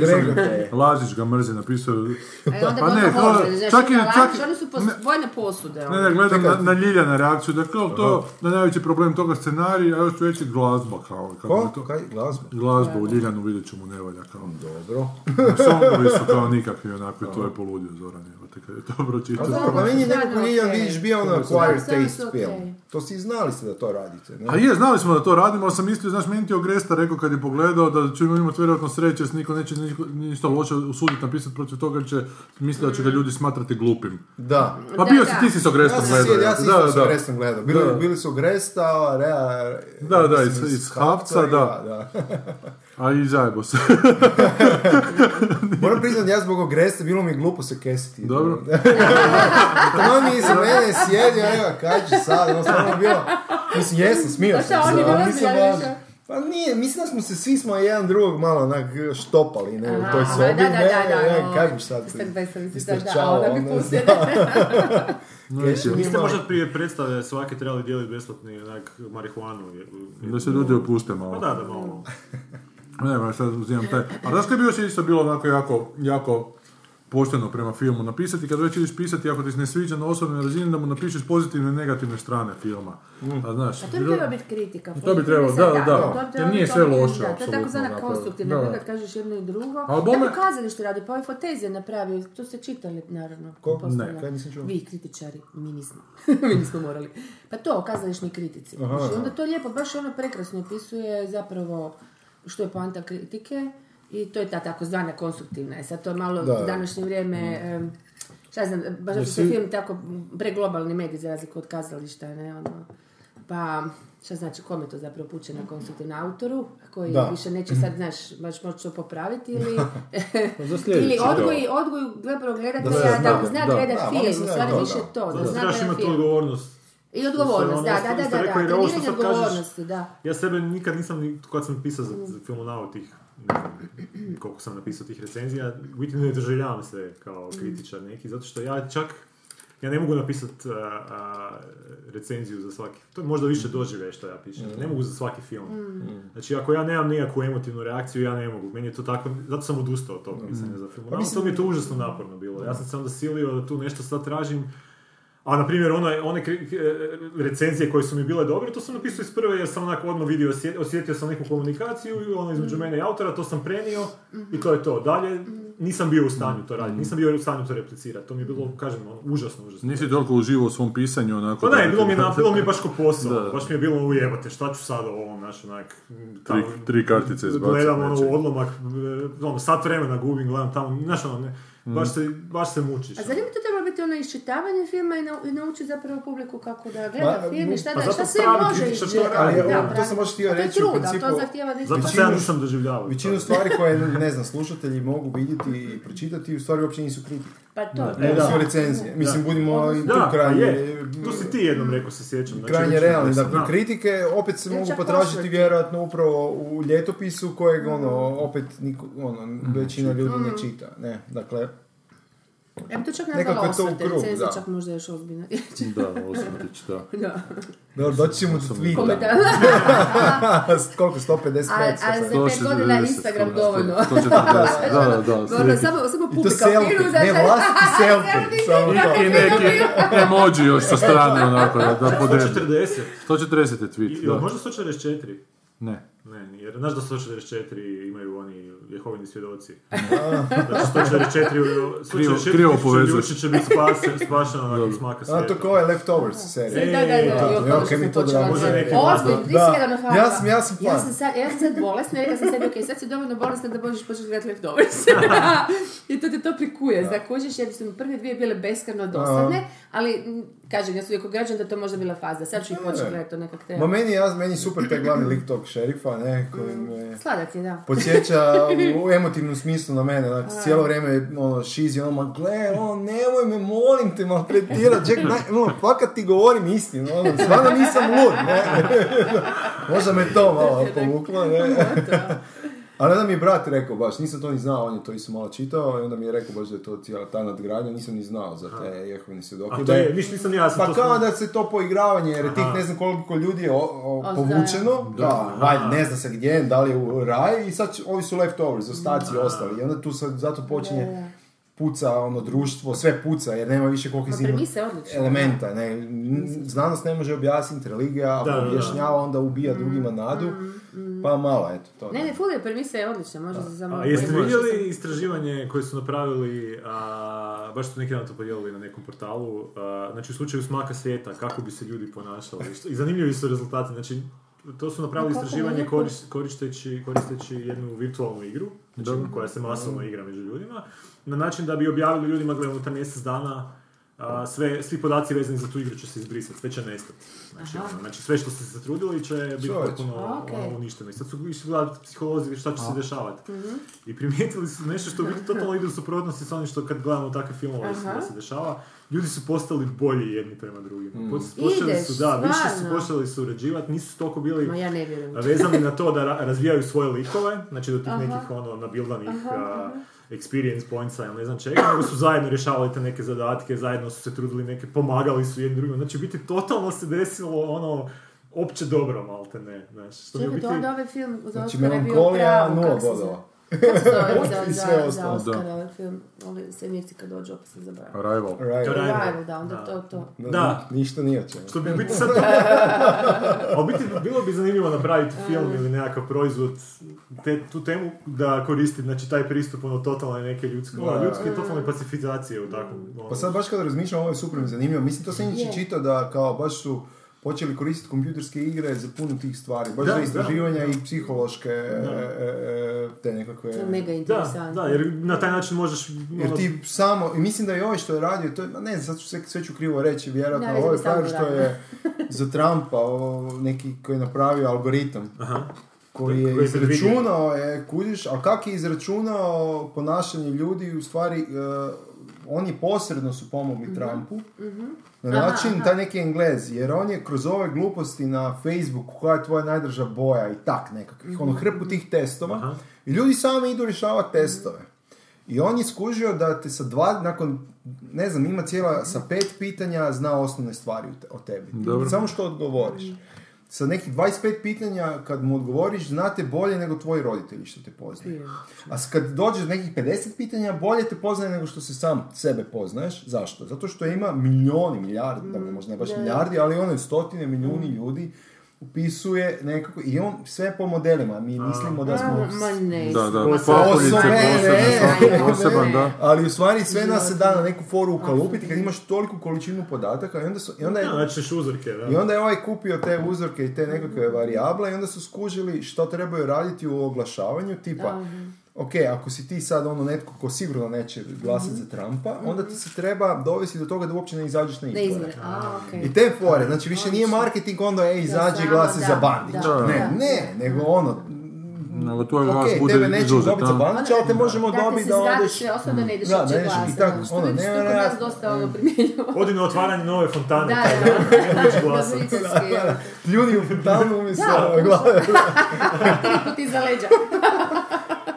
Lazić ga mrzi, napisao... Onda Pa ne, to- čak i- čak oni su pos, ne. vojne posude. Ne, ono. ne, gledam na, na Ljiljana reakciju, da kao to, da najveći problem toga scenarija, a još veći glazba, kao, kako je Ko? to? Kaj? Glazba? Glazba u Ljiljanu vidjet ću mu ne valja, kao. Dobro. Songovi su kao nikakvi, onako, i to je poludio Zoran, evo te kad je to Pa pročitao. dobro, pa meni je nekako Liljan vidiš bio ono acquired taste film. To si znali ste da to radite, ne? A je, znali smo da to radimo, ali sam mislio, znaš, meni ti je Ogresta rekao kad je pogledao da ćemo imati vjerojatno sreće, s niko neće niko- ništa loše usuditi napisati protiv toga, jer će misliti da će ga ljudi smatrati glupim. Da. Pa bio da. si, ti si s Ogrestom Ja se gledao. ja sam Da, da. Ogrestom gledao. Bili, Da. bili su Ogresta, Rea... Da, da, iz- iz Havca, da. da. A i zajebo se. Moram priznati, ja zbog Ogresta bilo mi je glupo se kesiti. Dobro. Tamo mi iza mene sjedio, evo, kaj ću sad, ono stvarno bilo... Mislim, jesam, smio Pa sam šta, se, oni ali ne nisam ozbiljan baš... više? Pa nije, mislim da smo se svi smo jedan drugog malo onak štopali, ne, u Aha, toj aha, sobi, da, da, ne, da, da, ne, ono, kaj biš sad Sad besamice, da, da, istrčao, onda bi ono, pustili. Keši Niste ima- možda prije predstave svake trebali dijeliti besplatni onak marihuanu? Da se ljudi opuste malo. Pa da, da malo. Ne, ma sad uzimam taj. A znaš kaj bi još isto bilo onako jako, jako pošteno prema filmu napisati, kad već ideš pisati, ako ti se ne sviđa na osobnoj razini, da mu napišeš pozitivne i negativne strane filma. A znaš, A to bi trebalo biti kritika. To bi trebalo, da, da, da. to bi Jer trebalo nije biti sve objektivno, loše, da, To je takozvana dakle, konstruktivna, da. da. kad kažeš jedno i drugo. Ali bome- Tako kazalište radi, pa ovaj Fotez je napravio, to ste čitali, naravno. Ko? Ne, kaj nisam čuo. Vi, kritičari, mi nismo. mi nismo morali. Pa to, o kazališnoj kritici. Aha, Znači, aha. onda to lijepo, baš ono prekrasno opisuje zapravo što je poanta kritike i to je ta takozvana konstruktivna. E sad to je malo Da. u današnje vrijeme... em, Šta znam, baš što Jesi- je film tako preglobalni medij za razliku od kazališta, ne, ono, pa šta znači, kome to zapravo puče na konstruktivnom autoru, koji Da. više neće sad, znaš, baš moći to popraviti ili, sljedeći, ili da. odgoj, odgoj zapravo Da gledatelja se da, zna, zna da. gledat Da, film, mislim u da je stvari to, više da. to, da, Da, zna trebaš gledat imati film. odgovornost. I odgovornost, Ono, da, ste- da, da, ste da, rekli, da, jer ovo što treniranje sad kažeš- odgovornosti, da. Ja sebe nikad nisam, ni- kad sam pisao za, za filmonau tih, ne znam, koliko sam napisao tih recenzija, u biti ne doživljavam se kao kritičar neki, zato što ja čak, ja ne mogu napisati recenziju za svaki, to je možda više doživljaje što ja pišem, ne mogu za svaki film. Znači, ako ja nemam nikakvu emotivnu reakciju, ja ne mogu, meni je to tako, zato sam odustao od tog pisanja za film. Pa mislim- to mi je to užasno naporno bilo, ja sam se onda silio da tu nešto sad tražim, a na primjer one, one e, recenzije koje su mi bile dobre, to sam napisao iz prve jer sam onako odmah vidio, osje- osjetio sam neku komunikaciju i ono između mene i autora, to sam prenio i to je to. Dalje nisam bio u stanju to raditi, nisam bio u stanju to replicirati. To mi je bilo, kažem, ono, užasno, užasno. Nisi toliko uživao u svom pisanju, onako... Pa ne, da- bilo mi je, na- bilo mi je baš ko posao, Da. baš mi je bilo ujebate, šta ću sad ovo, znaš, onak... Tri, tri kartice izbaciti. Gledam ono odlomak, e, ono, sat vremena gubim, gledam tamo, znaš ono, ne, baš, se, baš se mučiš. A zar ima to treba biti ono iščitavanje filma i, nau- i naučiti zapravo publiku kako da gleda Ma, film i šta, pa da, šta sve može to radi. Ali, Da, ovo, to pravi. sam baš htio to reći, u principu- to zahtijeva da Zato ja nisam doživljavao. Većinu stvari koje, ne znam, slušatelji mogu vidjeti i pročitati, u stvari uopće nisu kritike. Pa to, Ne, da. su recenzije. Mislim, budimo i tu Da, pa krajnje... je, tu si ti jednom rekao, se sjećam. znači, krajnje da, Dakle, kritike opet se mogu potražiti vjerojatno upravo u ljetopisu kojeg ono, opet niko, ono, većina ljudi ne čita. Ne, dakle, Ja bi to čak Nekako nazvala je to u osvrte, krug, da. čak možda još ozbiljno. Da, osvrtić, da. da. dobro, doći ćemo do tweeta. Koliko, 155? A, a za pet godina Instagram dovoljno. 140, da, da, da. Ono, slike. samo, samo I to publika selfie, filmu, ne vlastiti selfie. samo to. I neki emoji još sa strane, onako, da, da podebi. 140. 140 je tweet, da. možda 144. Ne. Ne, nije, jer znaš da 144 imaju oni Jehovini svjedoci. Znači 144, u- Krivo- 144 krivo ljudi će biti spašen, spašeno nakon smaka A svijeta. to kao je Leftovers serija. Da, da, da, E, evo, to kaj mi to neki Ozbiljno, ti Da. si jedan fan. Ja sam- ja sam Ja fan. sam sad, ja sam sad bolesna, rekla sam sebi, ok, sad si dovoljno bolesna da možeš početi gledati Leftovers. I to te to prikuje, da kužiš, jer su mi prve dvije bile beskreno dosadne, ali kažem, ja sam uvijek ograđen da to možda bila faza, sad ću ih početi gledati, to nekak Ma treba. meni, ja, meni super taj glavni lik tog šerifa, ne, koji me Sladak je, da. podsjeća u emotivnom smislu na mene, znači cijelo vrijeme ono šizi, ono, ma gle, ono, nemoj me, molim te, maltretirat, ček, naj, ono, fakat ti govorim istinu, ono, stvarno nisam lud, ne, možda me to malo povuklo, ne, ali onda mi je brat rekao baš, nisam to ni znao, on je to isto malo čitao, i onda mi je rekao baš da je to cijela ta nadgradnja, nisam ni znao za te jehovine svjedoke. A to da je, viš, nisam ja, ja sam Pa to kao sam- da se to poigravanje, jer je tih ne znam koliko ljudi je o, o, povučeno, da, valjda, ne zna se gdje, da li je u raj, i sad ovi su leftovers, ostaci ostali. I onda tu sad zato počinje puca ono društvo, sve puca, jer nema više kohezivnog odlična. elementa. Ne, znanost ne može objasniti, religija, Da, objašnjava, onda ubija drugima nadu, pa malo, eto, to. Ne, ne, full je, premisa je odlična, može se samo... A jeste vidjeli istraživanje koje su napravili, a, baš su neki dan to podijelili na nekom portalu, a, znači u slučaju smaka svijeta, kako bi se ljudi ponašali. I zanimljivi su rezultati, znači to su napravili istraživanje koristeći, koristeći jednu virtualnu igru, znači, koja se masovno igra među ljudima, na način da bi objavili ljudima, gle, unutar mjesec dana, a, sve, svi podaci vezani za tu igru će se izbrisati, sve će nestati. Znači, Aha. ono, znači sve što ste se trudili će biti potpuno Ok. ono, uništeno. I sad su išli gledati psiholozi šta će se dešavati. I primijetili su nešto što biti totalno ide u suprotnosti sa onim što kad gledamo takve filmove Aha. da se dešava. Ljudi su postali bolji jedni prema drugima. Mm. Poč- Počeli Ideš, su, da, više su stvarno. počeli surađivati, nisu toliko bili Ma ja ne vezani na to da ra- razvijaju svoje likove, znači do tih nekih ono nabildanih a, experience pointsa ili ne znam čega, nego su zajedno rješavali te neke zadatke, zajedno su se trudili neke, pomagali su jedni drugima, znači biti totalno se desilo ono opće dobro, malte ne, znaš, što Čekaj, biti... to onda ovaj film za Znači, Oscara je bio pravo, kako se bodova. zove? Kako se zove za, za, Oscara ovaj film? Ovi svemirci kad dođu, opet sam zaboravila. Arrival. Je- Arrival, da, onda Da. to, to. Da. Ništa nije čemu. Što bi biti sad... A biti bilo bi zanimljivo napraviti film ili nekakav proizvod te, tu temu da koristi znači taj pristup ono totalne neke ljudske, ono, Da. ljudske totalne pacifizacije u takvom... ono, Pa sad baš kada razmišljam, ovo je super mi zanimljivo. Mislim, to sam inače čitao da kao baš su počeli koristiti kompjuterske igre za puno tih stvari. Baš Da, za da. istraživanja i psihološke e, e, te nekakve... To je mega Da, interesantno. da, jer na taj način možeš... Jer ono, ti samo, i mislim da je ovaj što je radio, to je, ne znam, sad ću sve, sve ću krivo reći, vjerojatno, Da, ovo je samo frajer što je za Trumpa, ovo, neki koji je napravio algoritam, Aha. koji je je izračunao, je, kužiš, ali kak je izračunao ponašanje ljudi, u stvari, e, oni posredno su pomogli Trumpu, na način, taj neki englez, jer on je kroz ove gluposti na Facebooku, koja je tvoja najdrža boja i tak nekakvih, ono hrpu tih testova, Aha. i ljudi sami idu rješavati testove. I on je skužio da te sa dva, nakon, ne znam, ima cijela, sa pet pitanja zna osnovne stvari o te- o tebi. Dobro. Samo što odgovoriš. Sa nekih 25 pitanja, kad mu odgovoriš, znate bolje nego tvoji roditelji što te poznaju. A kad dođeš do nekih 50 pitanja, bolje te poznaje nego što se sam sebe poznaješ. Zašto? Zato što ima milijoni, milijardi, dobro, možda ne baš da, da. milijardi, ali ono stotine, milijuni ljudi upisuje nekako, i on sve po modelima, mi mislimo da smo... Ma ne. Da, da, poseban, da. Ali u stvari sve nas se da na neku foru ukalupiti kad imaš toliku količinu podataka i onda, su, i onda je... Ja, znači uzorke, da. I onda je ovaj kupio te uzorke i te nekakve varijable i onda su skužili što trebaju raditi u oglašavanju, tipa, ok, ako si ti sad ono netko ko sigurno neće glasati za Trumpa, onda ti se treba dovesti do toga da uopće ne izađeš na izbore. okej. I te fore, znači više nije marketing onda, ej, izađi i glasi da, za Bandića. da, Ne, da. ne, nego ono, Nego tvoj glas ok, bude tebe nećemo dobiti za? Bandića, ali te možemo Da, ti dobiti da odeš... ne ideš Da, uopće ne ideš, glasati, i tako, ono, ono, ne, to ne, nas ne. dosta ono primjenjivo. Odi na otvaranje nove fontane. Da, da, da, ono. Pljuni u fontanu umjesto Da, glave. Tri puta iza leđa.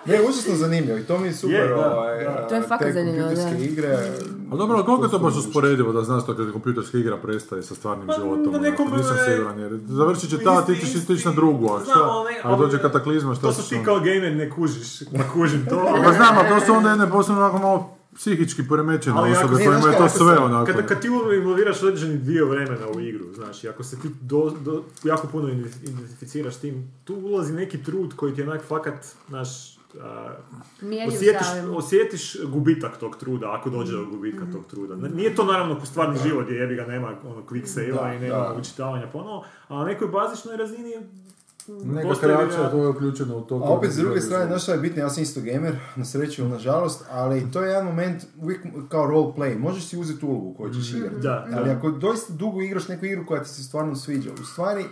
Ne, užasno zanimljivo i to mi je super. Je, da, ovaj, da. To je fakat te zanimljivo, kompjuterske da. igre. A dobro, ali koliko je to baš usporedivo da znaš to kad kompjuterska igra prestaje sa stvarnim Pa, životom? na nekom, onako, nisam e, siguran jer završit će ta, ti ćeš ići na drugu, a Znam, šta? ali ne- Ali dođe kataklizma, šta To su ti kao gamer ne kužiš, ne kužim to. Pa znam, ali to su onda jedne posebno onako malo psihički poremećene osobe ne, kojima je to sve sam- onako. Kad, kad ti involviraš određeni dio vremena u igru, znaš, i ako se ti do, do, jako puno identif- identificiraš tim, tu ulazi neki trud koji ti je onak fakat, znaš, Mjerljiv osjetiš, osjetiš gubitak tog truda, ako dođe do gubitka tog truda. N- Nije to naravno ko stvarni život gdje jebi ga nema ono quick save-a Da, i nema da. učitavanja ponovo, a na nekoj bazičnoj razini Neka kreacija to je uključena u to. A opet s druge strane, znaš šta je bitno, ja sam isto gamer, na sreću ili nažalost, ali to je jedan moment, uvijek kao role play, možeš si uzeti ulogu koju ćeš igrati. Da, Ali da. ako doista dugo igraš neku igru koja ti se stvarno sviđa, u stvari,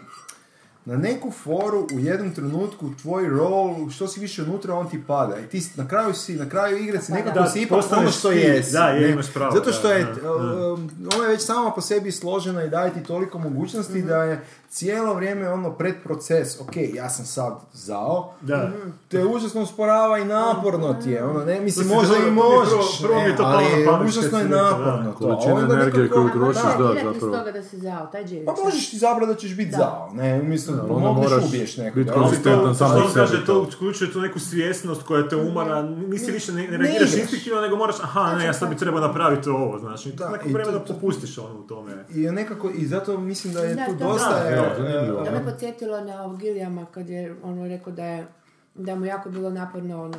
na neku foru u jednom trenutku tvoj rol, što si više unutra, on ti pada. I ti na kraju si, na kraju igre si nekako Da, si ipak ono što jesi. Da, je, imaš pravo, Zato da, što je, da, um, ona je već sama po sebi složena i daje ti toliko mogućnosti da je cijelo vrijeme ono predproces, ok, ja sam sad zao, Da. te užasno usporava i naporno ti je, ono, ne, mislim, možda i možeš, prvo- prvo to palo ali užasno je da. naporno to. Količina energije koju trošiš, Da, da, zapravo. toga da si zao, taj džiriš. Pa možeš ti zabrati da ćeš biti zao, ne, umjesto da pomogneš moraš ubiješ biti nekoga. Ali konzistentan on sebi kaže, to. uključuje tu neku svjesnost koja te umara, nisi više, ne, reagiraš instinktivno, nego moraš, aha, ne, ja sad bi trebao napraviti ovo, znači, Da, da, neko to- to- popustiš ono u tome. I nekako, i zato mislim da je Da, tu to- dosta... Da, e, zanimljivo. To me podsjetilo na ovog Gilijama kad je ono rekao da je da mu jako bilo naporno ono,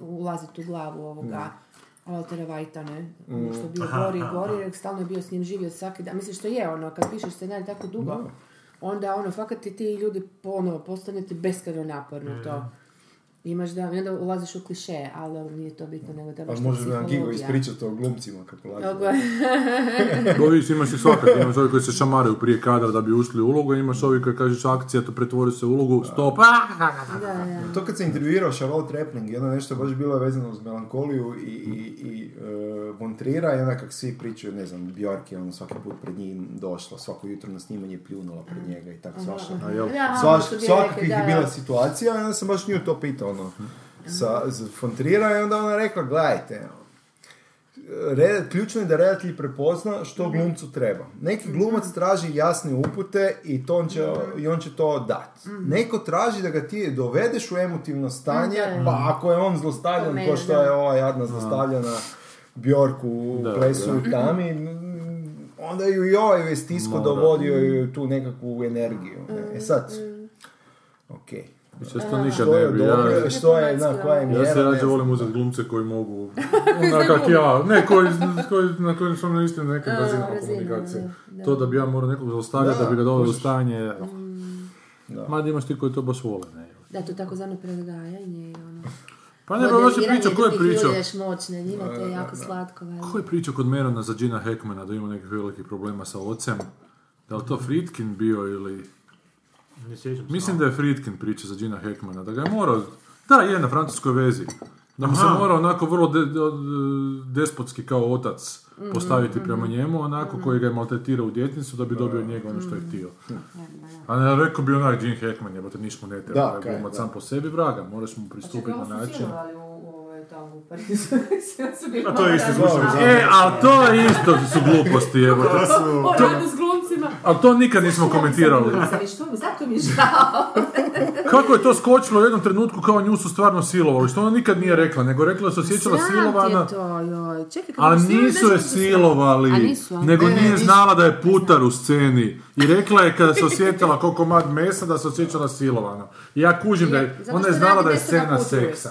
ulaziti u glavu ovoga Waltera Whitea, ne? Ono što je bio Aha, gori i gori, aha. jer stalno je bio s njim živio svaki dan. Mislim što je ono, kad pišeš scenarij tako dugo, Da. onda ono, fakat ti ti ljudi ponovo postane ti beskrajno naporno to. Imaš da, i onda ulaziš u kliše, ali dobro, nije to bitno, nego da Pa baš može nam Gigo ispričati o glumcima kako lažu. Ovi imaš i svakak, imaš ovi koji se šamaraju prije kadra da bi ušli u ulogu, imaš ovi koji kažeš akcija, to pretvori se u ulogu, stop, Da, da. To kad sam intervjuirao Charlotte Rampling, jedno nešto baš bilo vezano uz melankoliju i, i, i e, Von Triera, i onda kak svi pričaju, ne znam, Bjork je ono svaki put pred njim došla, svako jutro na snimanje pljunula pred njega i tako svašta. Ono svakakvih je bila situacija, i onda sam baš nju to pitao, ono, sa, za von Triera, i onda ona rekla, gledajte, Red, ključno je da redatelj prepozna što Mhm. glumcu treba. Neki glumac traži jasne upute i, to on, će, Mhm. i on će to dati. Neko traži da ga ti dovedeš u emotivno stanje, da. pa ako je on zlostavljan, ko što je ova jadna zlostavljana Bjork u plesu u tami, onda ju i ovaj je stisko No, da. dovodio ju tu nekakvu energiju. ne. E sad, ok. Što nikad ne bi, ja, što je, na koja je mjera, ja se rađe volim uzeti glumce koji mogu, onak kak ja, ne, koji, koji, na kojim sam na istim nekim razinama razina, komunikacije. To da bi ja morao nekog zaustavljati, da, Da, bi ga doveo do kužiš. stanje, Da. mada imaš ti koji to baš vole, ne. Da, to takozvano predgajanje i ono... Pa ne, pa baš je pričao, ko je pričao? ljudi, još moćne, njima to je jako slatko. Ko je pričao kod Merona za Gina Hackmana da ima nekih velikih problema sa ocem? Da li to Friedkin bio ili... Ne sjećam se. Mislim da je Friedkin priča za Gina Hackmana, da ga je morao... Da, je, na francuskoj vezi. Da mu se Aha. morao onako vrlo de- de- despotski kao otac postaviti prema njemu, onako koji ga je maltretirao u djetinjstvu da bi dobio od njega ono što je htio. A ne, rekao bi onaj Gene Hackman, jebote, niš mu ne treba, Da, kaj, sam po sebi, vraga, moraš mu pristupiti na način. A to je isto zvučno E, ali to je isto su gluposti, jebote. To su... O radu s glumcima. Ali to nikad nismo komentirali. Ali što, zato mi je žao. Kako je to skočilo u jednom trenutku kao nju su stvarno silovali, što ona nikad nije rekla, nego rekla da se osjećala Sram ti silovana. je to, joj. Čekaj, kako Ali silovana, nisu je silovali, A nisu, a? nego Ne, ne, nije nisu. znala da je putar u sceni. I rekla je kada se osjetila ko komad mesa da se osjećala silovano. I ja kužim da je, ona je znala da je scena seksa.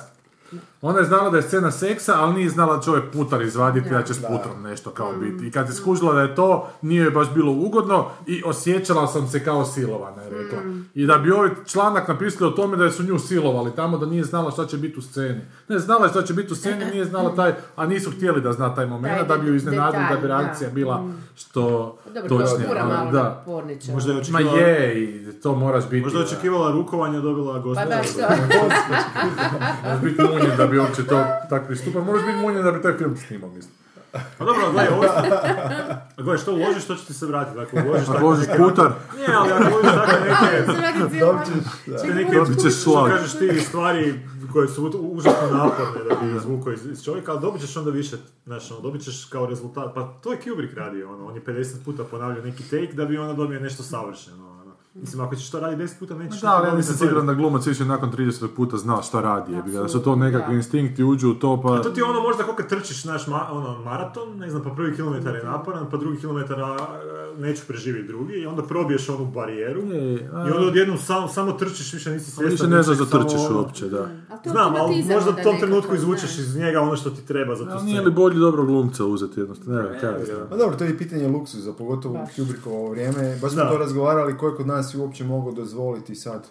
Ona je znala da je scena seksa, ali nije znala da će ovaj putar izvaditi, da će s putrom nešto kao Mm. biti. I kad je skužila da je to, nije joj baš bilo ugodno i osjećala sam se kao silovana, je rekla. Mm. I da bi ovaj članak napisali o tome da su nju silovali tamo, da nije znala šta će biti u sceni. Ne, znala je šta će biti u sceni, nije znala taj, a nisu htjeli da zna taj moment, da bi ju iznenadili, da bi reakcija bila što Dobro, to je točnija. kura malo Da. na. Možda je Ma očekivala, je, i to moraš biti. možda je očekivala rukovanje, dobila Pa gospoda. da, što? Biti da bi uopće to tak pristupao. Moraš biti munjen da bi taj film snimao, mislim. Pa dobro, gledaj, ovo... A gledaj, što uložiš, to će ti se vratiti. Ako uložiš Ako tako uložiš neke- putar. Nije, ali ako uložiš tako neke... te neke Dobit ćeš što šlag. kažeš ti stvari koje su užasno naporne da bi izvukao iz, iz čovjeka, ali dobit ćeš onda više, znaš, ono, dobit ćeš kao rezultat, pa to je Kubrick radio, ono, on je 50 puta ponavljao neki take da bi onda dobio nešto savršeno. Mislim, ako ćeš to raditi 10 puta, nećeš Da, ali ja nisam siguran da glumac više nakon 30 puta zna šta radi, jebi ga, da su to nekakvi instinkti uđu u to, pa... A to ti je ono možda kako trčiš naš ma, ono, maraton, ne znam, pa prvi kilometar je naporan, pa drugi kilometar neću preživjeti drugi i onda probiješ onu barijeru Je, a- i onda odjednom sam, samo trčiš, više nisi svjestan. Više ne znaš da samo trčiš ono- uopće, da. A je Znam, ali možda u tom trenutku izvučeš znaš. iz njega ono što ti treba za tu nije li bolje dobro glumca uzeti jednostavno? Ne, kaj. Ma dobro, to je pitanje luksuza, pogotovo u. Kubrickovo vrijeme. Baš smo to razgovarali, ko je kod nas je uopće mogao dozvoliti sad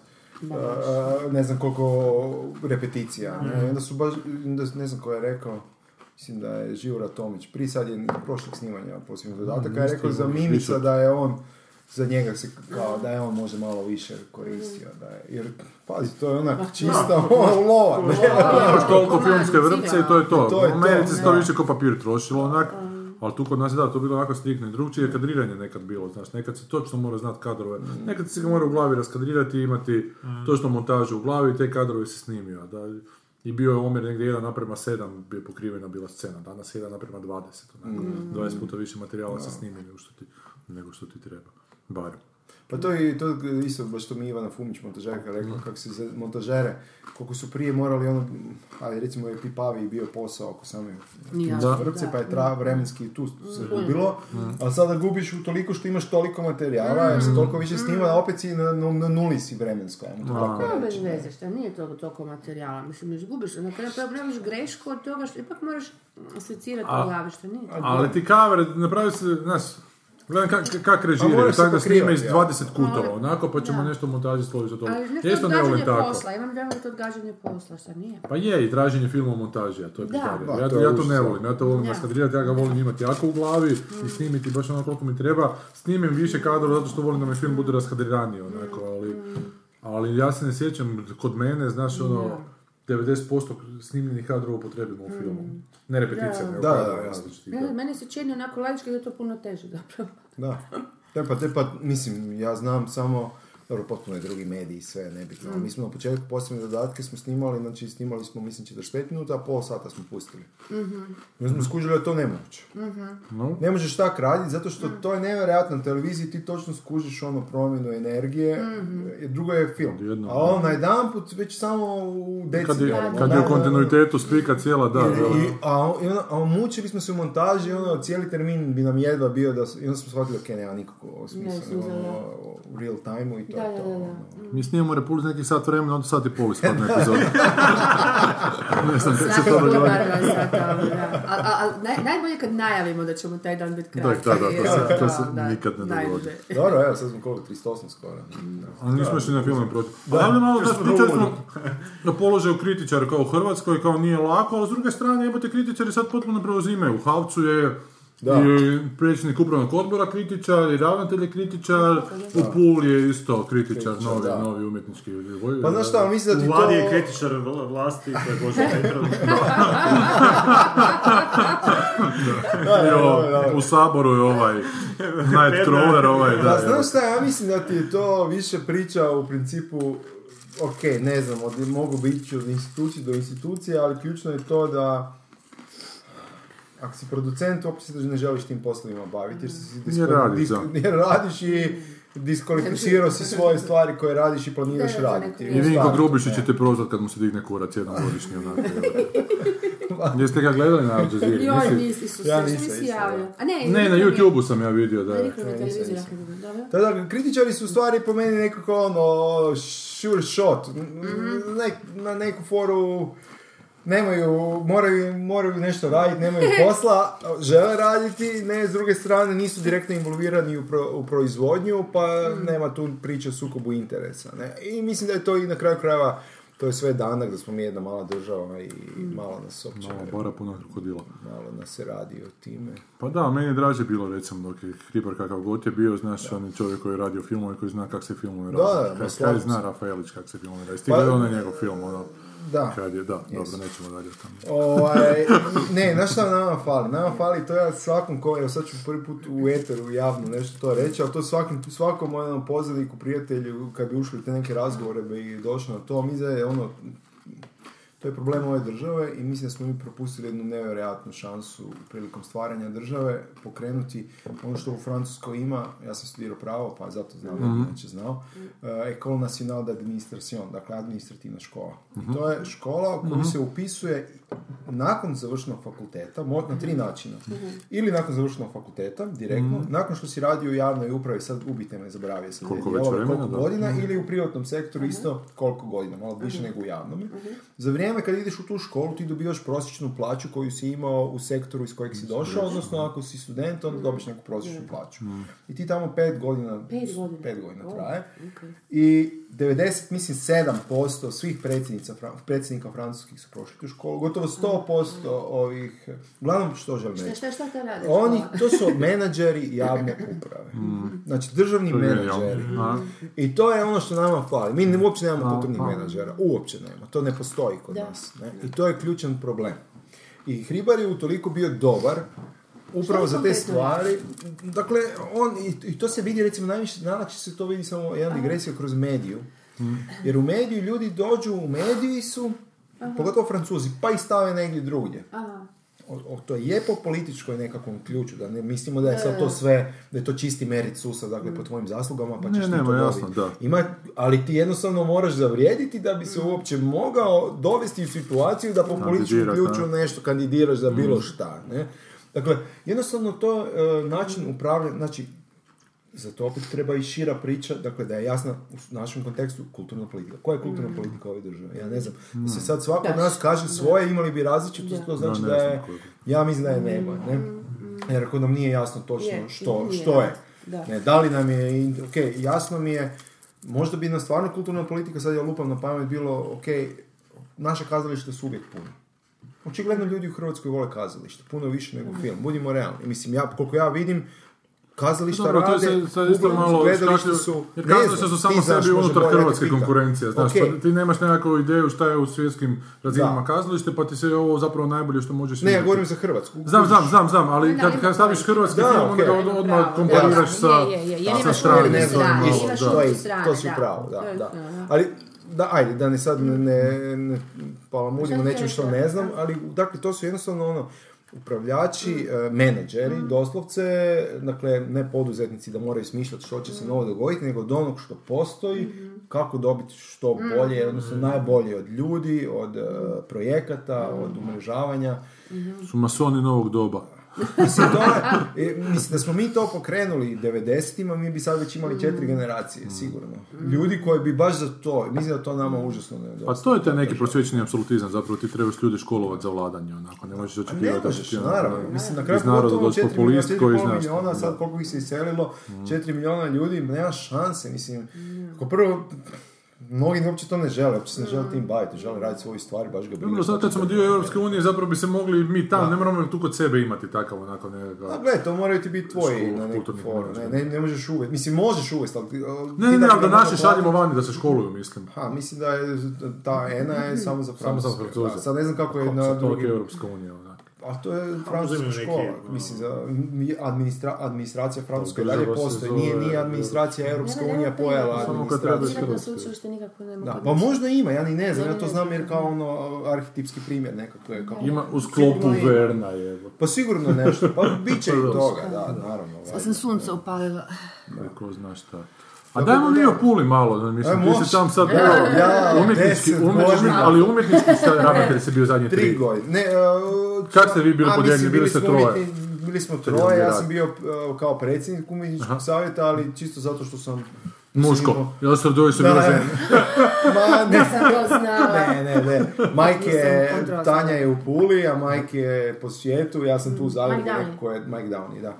a, ne znam koliko repeticija. Ne? I onda su baš, onda ne znam ko je rekao, mislim da je Živora Tomić, prije sad je prošlog snimanja posljednjeg dodataka, je rekao za Mimica da je on za njega se kao da je on možda malo više koristio da je, jer pazi to je onak čista lova ne? Imaš toliko Komad, filmske vrpce i to je to. U Americi se to više ko papir trošilo onak, ali tu kod nas je da, to bilo onako striktno i drugčije je kadriranje nekad bilo, znaš, nekad se točno mora znati kadrove, nekad se ga mora u glavi raskadrirati i imati točno montažu u glavi i te kadrove se snimio, da, i bio je omjer negdje 1 naprema 7 bi je pokrivena bila scena, danas 1 naprema 20, onako, 20 puta više materijala se snimi nego što ti, nego što ti treba, barem. Pa to je to isto baš što mi Ivana Fumić montažerka rekla kako se za montažere koliko su prije morali ono ajde recimo je pipavi bio posao oko same Ja. Da. vrpce pa je tra, vremenski tu se gubilo ali sada gubiš u toliko što imaš toliko materijala jer se toliko više snima da opet si na, na, na nuli si vremensko ajmo to tako To je bez veze, šta nije toliko, toliko materijala. Mislim, izgubiš, na kraju napraviš grešku od toga što ipak moraš asocirati A- u glavi, što nije. Ali ti cover, napravi se, znaš, gledam kak, kak režiraju, se tako da snime iz pokrivati, 20 kutova, onako, pa ćemo Da. nešto montaži složiti od toga. Ali Ja ne odgađanje volim tako. posla, imam da je to odgađanje posla, šta nije? Pa je, i traženje filma u montaži, a to je Da. pitanje. Ja, to to, ja to ne volim, ja to volim Da. naskadrirati, ja ga volim imati jako u glavi i snimiti baš ono koliko mi treba. Snimim više kadrova zato što volim da mi film bude raskadriraniji, onako, ali, ali ja se ne sjećam, kod mene, znaš, ono, 90% snimljenih kadrova upotrebimo u filmu. Ne repeticija, Da. nego kadrova da. meni se čini onako laički da je to puno teže zapravo. Da. Te pa, te pa, mislim, ja znam samo, dobro, potpuno je drugi mediji, sve nebitno. Mm. Mi smo na početku posljednje dodatke smo snimali, znači snimali smo, mislim, 45 minuta, a pol sata smo pustili. Mhm. Mi smo skužili da to nemoguće. No. Ne možeš tak raditi, zato što to je nevjerojatno na televiziji, ti točno skužiš ono promjenu energije, Mhm. jer drugo je film. Odjednom, A on na jedan put već samo u Kad je, decibelima. kad je u kontinuitetu spika cijela, da, I, da. i- a, i onda- a mučili smo se u montaži, ono, cijeli termin bi nam jedva bio da, i onda smo shvatili, ok, nema nikakvog smisla, smisla, ono, u real time i to Da, da, to. da, da. Mi snimamo Republik nekih sat vremena, onda sat i pol ispadne epizoda. ne znam, kako se to događa. da. Najbolje kad najavimo da ćemo taj dan biti Da, kratki. da, da, to jer se- to to, se da, nikad ne dogodi. Dobro, evo, sad smo koliko, 38 skoro. Ali nismo išli na filme protiv. Da, ali malo da pričali smo na položaju kritičara kao u Hrvatskoj, kao nije lako, ali s druge strane, jebote, kritičari sad potpuno preuzimaju. U Havcu je Da. i predsjednik upravnog odbora kritičar, i ravnatelj je kritičar, u Puli je isto kritičar, Kritičar, novi, da. novi umjetnički. Pa znaš šta, mislim da U ti vladi je to... kritičar vla- vlasti, to je Božo da. u Saboru je ovaj Nightcrawler, ovaj, da. Pa znaš šta, ja mislim da ti je to više priča u principu, ok, ne znam, od, mogu biti od institucije do institucije, ali ključno je to da ako si producent, uopće se ne želiš tim poslovima baviti, jer, si Jer disko- radiš, disko- da. jer radiš i diskvalificirao si svoje stvari koje radiš i planiraš Da, za raditi. I Vinko Grubišić ne. će te prozvat kad mu se digne kurac jednom godišnje onako. Jeste ga gledali na Al Jazeera? Joj, Nisi- Isuse, Ja nisam nisi isto, javio? A ne, Ne, na YouTube-u sam ja vidio da je. Rikro mi je Ne, nisam, televizija, nisam. jako dobro. Dobro. Tako da, kritičari su u stvari po meni nekako ono, sure shot, Mhm. Nek- na neku foru nemaju, moraju, moraju nešto raditi, nemaju posla, žele raditi, ne, s druge strane nisu direktno involvirani u, pro- u proizvodnju, pa Mhm. nema tu priče o sukobu interesa. Ne? I mislim da je to i na kraju krajeva, to je sve danak da smo mi jedna mala država i Mhm. malo nas uopće, Malo bara puno krokodila. malo nas se radi o time. Pa da, meni je draže bilo recimo dok je Hribar kakav god je bio, znaš, on je čovjek koji je radio filmove, koji zna kak se filmove Da, rade. da, ma Kaj- zna. Rafaelić kak se filmove rade. Pa- Stigao je onaj njegov film, ono, Da. kad je, da, dobro, nećemo dalje o tome. Ovaj, ne, znaš šta nama fali? Nama fali, to ja svakom ko, evo sad ću prvi put u eteru javno nešto to reći, ali to svakim, svakom onom pozadniku, prijatelju, kad bi ušli te neke razgovore bi došlo na to, mi je ono, to je problem ove države i mislim da smo mi propustili jednu nevjerojatnu šansu prilikom stvaranja države pokrenuti ono što u Francuskoj ima, ja sam studirao pravo pa zato znam da Mhm. bi inače znao, uh, École Nationale d'Administration, dakle administrativna škola. I to je škola u koju se upisuje nakon završenog fakulteta, mo- na tri načina. Ili nakon završenog fakulteta, direktno, nakon što si radio u javnoj upravi, sad ubite me, zaboravio sam Koliko vremena, koliko da. godina, ili u privatnom sektoru isto koliko godina, malo više nego u javnom. Za vrijeme kad ideš u tu školu ti dobivaš prosječnu plaću koju si imao u sektoru iz kojeg si došao, odnosno ako si student onda dobiš neku prosječnu plaću. I ti tamo pet godina, Pet godina. pet godina O, traje. I 90, mislim 7% svih predsjednica, predsjednika francuskih su prošli tu školu, gotovo 100% ovih, uglavnom što želim Šta, reći, šta, šta to radi? oni, to su menadžeri javne uprave. Znači, državni menadžeri. I to je ono što nama fali. Mi ne- uopće nemamo kulturnih a. menadžera. Uopće nema. To ne postoji kod Da. nas. Ne? I to je ključan problem. I Hribar je utoliko bio dobar upravo za je te stvari. Dakle, on, i, i to se vidi, recimo, najviše, najlakše se to vidi samo jedna digresija kroz mediju. Jer u mediju ljudi dođu u mediju su, pogotovo francuzi, pa i stave negdje drugdje. Aha. o, o toj lijepo političkoj nekakvom ključu, da ne mislimo da je sad to sve, da je to čisti merit sustav, dakle, po tvojim zaslugama, pa Ne, ćeš ti nema, to jasno, da. Ima, ali ti jednostavno moraš zavrijediti da bi se uopće mogao dovesti u situaciju da po političkom ključu nešto kandidiraš za bilo šta, ne? Dakle, jednostavno to je e, način upravljanja, znači, za to opet treba i šira priča, dakle da je jasna u našem kontekstu kulturna politika. Koja je kulturna politika ove države? Ja ne znam. Da se sad svako od nas kaže svoje, imali bi različito, to znači Da, je, ja mislim da je nema, ne? Jer ako nam nije jasno točno Je, što, nije, što je. da. Ne, da li nam je, ok, jasno mi je, možda bi nam stvarno kulturna politika, sad ja lupam na pamet, bilo, ok, naša kazališta su uvijek puna. Očigledno ljudi u Hrvatskoj vole kazalište, puno više nego film. Budimo realni. Mislim, ja, koliko ja vidim, kazališta Dobro, to je rade, sad- sad isto malo škakljivo, su... jer kazališta su samo sebi unutar hrvatske konkurencije, znaš, Ok. pa ti nemaš nekakvu ideju šta je u svjetskim razinama kazalište, pa ti se ovo zapravo najbolje što možeš Ne, ja govorim za Hrvatsku. Znam, znam, znam, znam, ali Da, kad, staviš hrvatski Da, film, onda okej. od- odmah Bravo, kompariraš sa, bravo. Je, je, je, jer sa imaš stranim to, je, si pravo, da. Ali, da, ajde, da ne sad ne, ne, ne palamudimo nečem što ne znam, ali dakle, to su jednostavno ono, upravljači, e, menadžeri, doslovce, dakle, ne poduzetnici da moraju smišljati što će se novo dogoditi, nego od onog što postoji, kako dobiti što bolje, odnosno najbolje od ljudi, od e, projekata, od umrežavanja. su masoni novog doba. Mislim, to je, e, mislim da smo mi to pokrenuli 90-ima, mi bi sad već imali četiri generacije, sigurno. Ljudi koji bi baš za to, mislim da to nama užasno ne Pa to je taj neki prosvjećeni apsolutizam, zapravo ti trebaš ljude školovati za vladanje, onako, ne možeš A očekivati ne možeš, ti ono- naravno. Mislim, na kraju doći 4 milijuna, populist koji 4,5 zna milijuna, sad koliko ih se iselilo, 4 milijuna ljudi, nema šanse, mislim. Ko prvo, mnogi uopće to ne žele, uopće se ne žele tim baviti, žele raditi svoju stvar, baš ga briga. Dobro, sad kad smo dio Europske unije, zapravo bi se mogli mi tamo, ne moramo tu kod sebe imati takav onako nekakav... A gle, to moraju ti biti tvoji Školu na neku foru, ne, ne, ne možeš uvesti, mislim možeš uvesti, ali... Ne, ne, ne, da ali da mogu šaljemo vani da se školuju, mislim. Ha, mislim da je ta ENA je samo za Samo za Francuske. Francuze. Da, Sad ne znam kako je Kako na drugim... Europska unija, onak. A to je francuska neki, škola, ono- mislim, za, mi- administra, administracija francuska dalje postoji, nije, nije administracija Europska unija ne, pojela administraciju. Pa možda ima, ja ni ne znam, ja to znam jer kao ono arhetipski primjer nekako je. Kao, Ima u sklopu. Verna, je. Pa sigurno nešto, pa bit će i Pa toga, da, naravno. Ja sam sunce upalila. Ko zna šta. A dajmo mi o Puli malo, ne, mislim, E, ti si tam sad Evo, bio ja, umjetnički, deset umjetnički, godina. ali umjetnički sa ravnatelj si bio zadnje Tri tri. godine. Ne, uh, Kak ste vi bili podijeljeni? Bili ste troje? Bili smo troje, ja sam bio uh, kao predsjednik umjetničkog savjeta, ali čisto zato što sam... Muško, ja sam Da, bila ne. žena. Ma, ne, Sam to znala. ne, ne, ne. Majke, Nisam Tanja je u Puli, a Majke je po svijetu, ja sam tu u Zagrebu, Mike Downey. nekako je Mike Downey, da.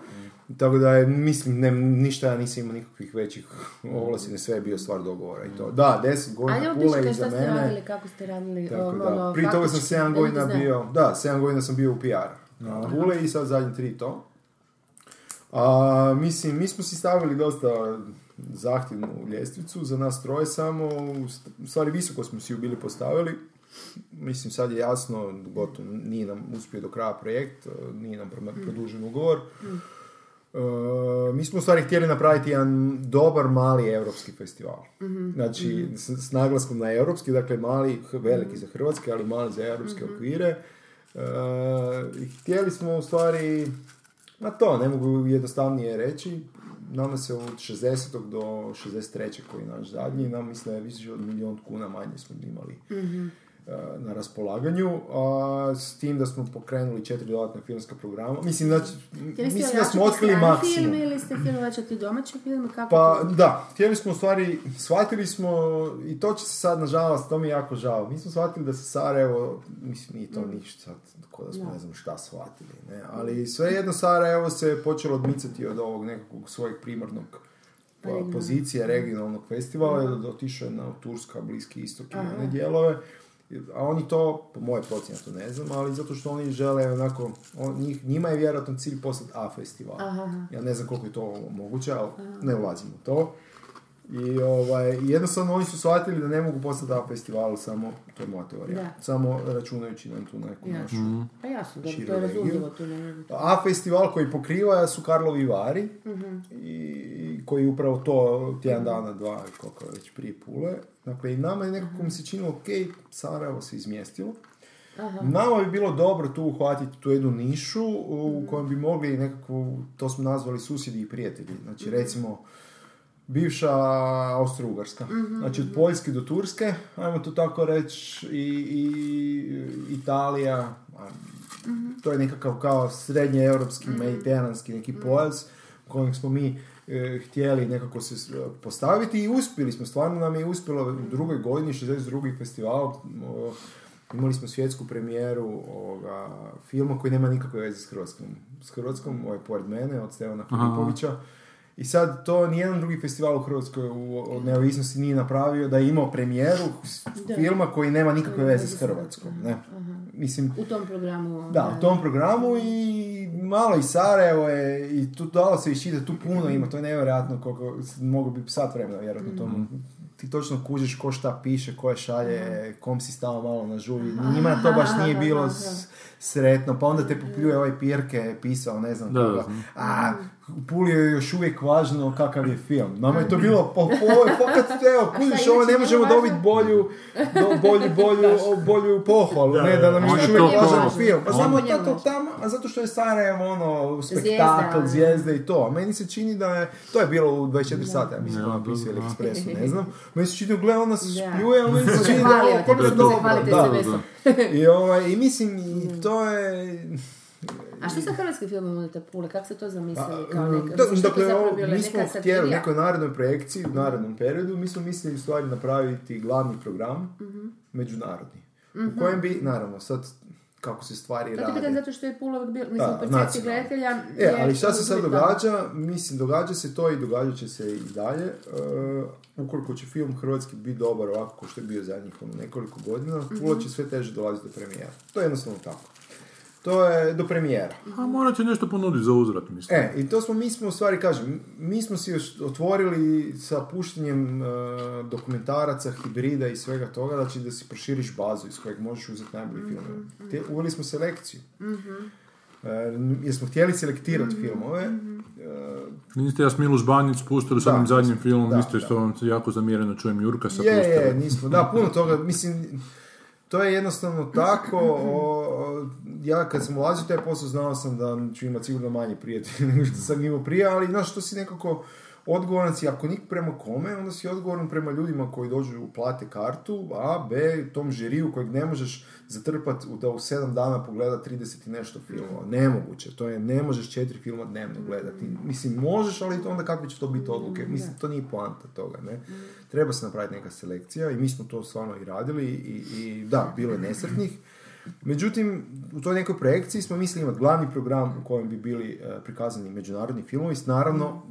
Tako da je, mislim, ne, ništa ja nisam imao nikakvih većih ovlasti, ne sve je bio stvar dogovora i to. Da, deset godina pišite iza šta ste mene. radili, kako ste radili. Tako o, da. ono, Prije toga sam faktički, 7 da godina bio, da, 7 godina sam bio u PR. Na Pule i sad zadnji tri to. A, mislim, mi smo si stavili dosta zahtjevnu ljestvicu, za nas troje samo, u stvari visoko smo si ju bili postavili. Mislim, sad je jasno, gotovo, nije nam uspio do kraja projekt, nije nam pro- produžen ugovor. E, mi smo u stvari htjeli napraviti jedan dobar mali europski festival. Znači, s, s naglaskom na europski, dakle mali, veliki za Hrvatske, ali mali za europske okvire. E, i htjeli smo u stvari, na to, ne mogu jednostavnije reći, nama se od 60. do 63. koji je naš zadnji, nam mislim da je više od milijun kuna manje smo imali e, na raspolaganju, a s tim da smo pokrenuli četiri dodatna filmska programa. Mislim, znači, mislim da smo otkrili maksimum. film ili ste htjeli ojačati domaći film? Kako Pa to? da, htjeli smo u stvari, shvatili smo, i to će se sad nažalost, to mi je jako žao, mi smo shvatili da se Sarajevo, mislim nije to ništa sad, ko da smo Da. ne znam šta shvatili, ne, ali svejedno Sarajevo se počelo odmicati od ovog nekakvog svojeg primarnog pa, pozicije regionalnog festivala, da otišao je na Turska, Bliski istok i one dijelove, a oni to, po moje procjene to ne znam, ali zato što oni žele onako, on, njih, njima je vjerojatno cilj postati A festival. Aha, aha. Ja ne znam koliko je to moguće, ali ne ulazim u to. I ovaj, i jednostavno oni su shvatili da ne mogu postati A festival samo, to je moja teorija, Da. samo računajući na tu neku Ja. našu. Pa jasno, širu to je regiju. razumljivo. To ne... A festival koji pokriva su Karlovi Vari Mhm. i koji upravo to tjedan dana, dva, koliko već prije Pule. Dakle, i nama je nekako mi se činilo, ok, Sarajevo se izmjestilo. Nama bi bilo dobro tu uhvatiti tu jednu nišu u kojoj bi mogli nekako, to smo nazvali susjedi i prijatelji. Znači, recimo, bivša Austro-Ugarska. Znači, od Poljske do Turske, ajmo to tako reći, i, i Italija, a, to je nekakav kao srednje europski, mediteranski neki pojas kojeg smo mi e, htjeli nekako se s- postaviti i uspjeli smo, stvarno nam je uspjelo u drugoj godini, 62. festival, o, imali smo svjetsku premijeru ovoga filma koji nema nikakve veze s Hrvatskom. S Hrvatskom, ovaj pored mene, od Stevana Filipovića. I sad to nijedan drugi festival u Hrvatskoj u, od neovisnosti nije napravio da je imao premijeru Da. filma koji nema nikakve veze s Hrvatskom. Ne? Mislim, U tom programu... da, u tom programu i malo i Sarajevo je, i tu dalo se iščitati, tu puno ima, to je nevjerojatno koliko, mogu bi sat vremena vjerojatno tomu. Ti točno kužiš ko šta piše, ko je šalje, kom si stao malo na žuvi. Njima to baš nije bilo sretno, pa onda te popljuje ovaj Pirke pisao, ne znam Da, koga. A, u Puli je još uvijek važno kakav je film. Nama je to bilo, pa ovo je fakat, evo, kužiš, ovo ne možemo dobiti bolju, do, bolju, bolju, bolju pohvalu, Da, ne, da nam da, je još je uvijek to važan to. film. Pa samo je to, to tamo, a zato što je Sarajevo ono, spektakl, ono. zvijezde i to. A meni se čini da je, to je bilo u 24 sata, ja mislim, Ja, to napisao ili. Ekspresu, ne znam. Meni se čini, gle, ona se Da. spljuje, ali meni se čini da je ovo hvalite Da, SMS-om. I, ovaj, I mislim, i to je... A što sa hrvatskim filmom unutar Pule? Kako ste to zamislili? A, Kao neka, da, dakle, ovo, mi smo htjeli u nekoj narednoj projekciji, u narednom periodu, mi smo mislili u stvari napraviti glavni program, Mhm. međunarodni, u kojem bi, naravno, sad kako se stvari To ti rade. zato što je Pula uvijek bio, mislim, Da, percepciji nacionalno. gledatelja... E, ali šta se sad događa? Mislim, događa se to i događat će se i dalje. E, ukoliko će film hrvatski biti dobar ovako kao što je bio zadnjih ono, nekoliko godina, Pula će sve teže dolaziti do premijera. To je jednostavno tako. To je do premijera. A morat će nešto ponuditi za uzvrat, mislim. E, i to smo, mi smo u stvari, kažem, mi smo si još otvorili sa puštenjem e, dokumentaraca, hibrida i svega toga, znači da si proširiš bazu iz kojeg možeš uzeti najbolji film. Te- Uveli smo selekciju. E, jer smo htjeli selektirati filmove. E, Niste Jasmilu Žbanjić spustili s Da, onim zadnjim filmom, Da, niste da. što vam jako zamjereno čujem Jurka sa Je, pustili. je, nismo. Da, puno toga, mislim, to je jednostavno tako, o, ja kad sam ulazio taj posao znao sam da ću imati sigurno manje prijatelja nego što sam imao prije, ali znaš, to si nekako odgovoran si, ako nik prema kome, onda si odgovoran prema ljudima koji dođu, plate kartu, a, b, tom žiriju kojeg ne možeš zatrpati da u sedam dana pogleda 30 i nešto filmova. Nemoguće, to je, ne možeš četiri filma dnevno gledati. Mislim, možeš, ali onda kakve će to biti odluke? Mislim, to nije poanta toga, ne? Treba se napraviti neka selekcija i mi smo to stvarno i radili i, i da, bilo je nesretnih. Međutim, u toj nekoj projekciji smo mislili imati glavni program u kojem bi bili e, prikazani međunarodni filmovi s naravno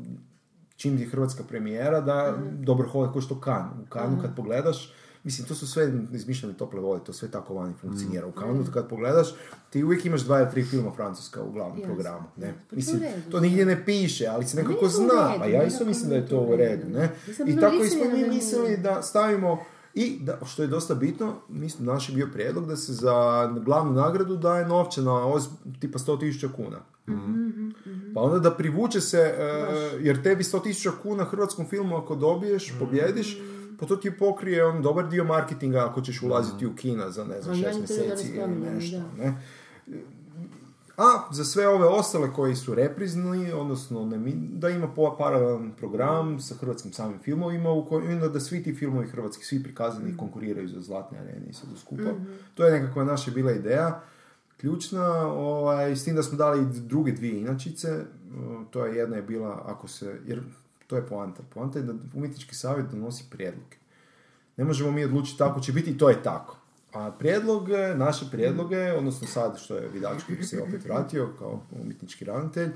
čim je hrvatska premijera da dobro hode kao što kan. U kanu kad pogledaš, mislim to su sve izmišljene tople vode, to sve tako vani funkcionira. U kanu kad pogledaš, ti uvijek imaš dva ili tri filma francuska u glavnom Jasno. programu. Ne? Pa Mislim, to nigdje ne piše, ali se nekako Nije to u zna. redu, A ja isto nekako mislim da je to u redu. Ne? I tako smo mi mislili da stavimo i da, što je dosta bitno, mislim, naš je bio prijedlog da se za glavnu nagradu daje novčana tipa 100.000 kuna. Pa onda da privuče se, e, jer tebi 100.000 kuna hrvatskom filmu ako dobiješ, pobjediš, pa to ti pokrije on dobar dio marketinga ako ćeš ulaziti u kina za ne znam šest da mjeseci ili nešto. da. Ne? A za sve ove ostale koji su reprizni, odnosno ne da ima paralelan program sa hrvatskim samim filmovima, u kojem onda da svi ti filmovi hrvatski, svi prikazani konkuriraju za zlatne arene i sve skupa. To je nekakva naša bila ideja ključna, ovaj, s tim da smo dali druge dvije inačice, to je jedna je bila, ako se, jer to je poanta, poanta je da umjetnički savjet donosi prijedloge. Ne možemo mi odlučiti tako će biti i to je tako. A prijedloge, naše prijedloge, odnosno sad što je Vidač koji se opet vratio kao umjetnički ravnatelj,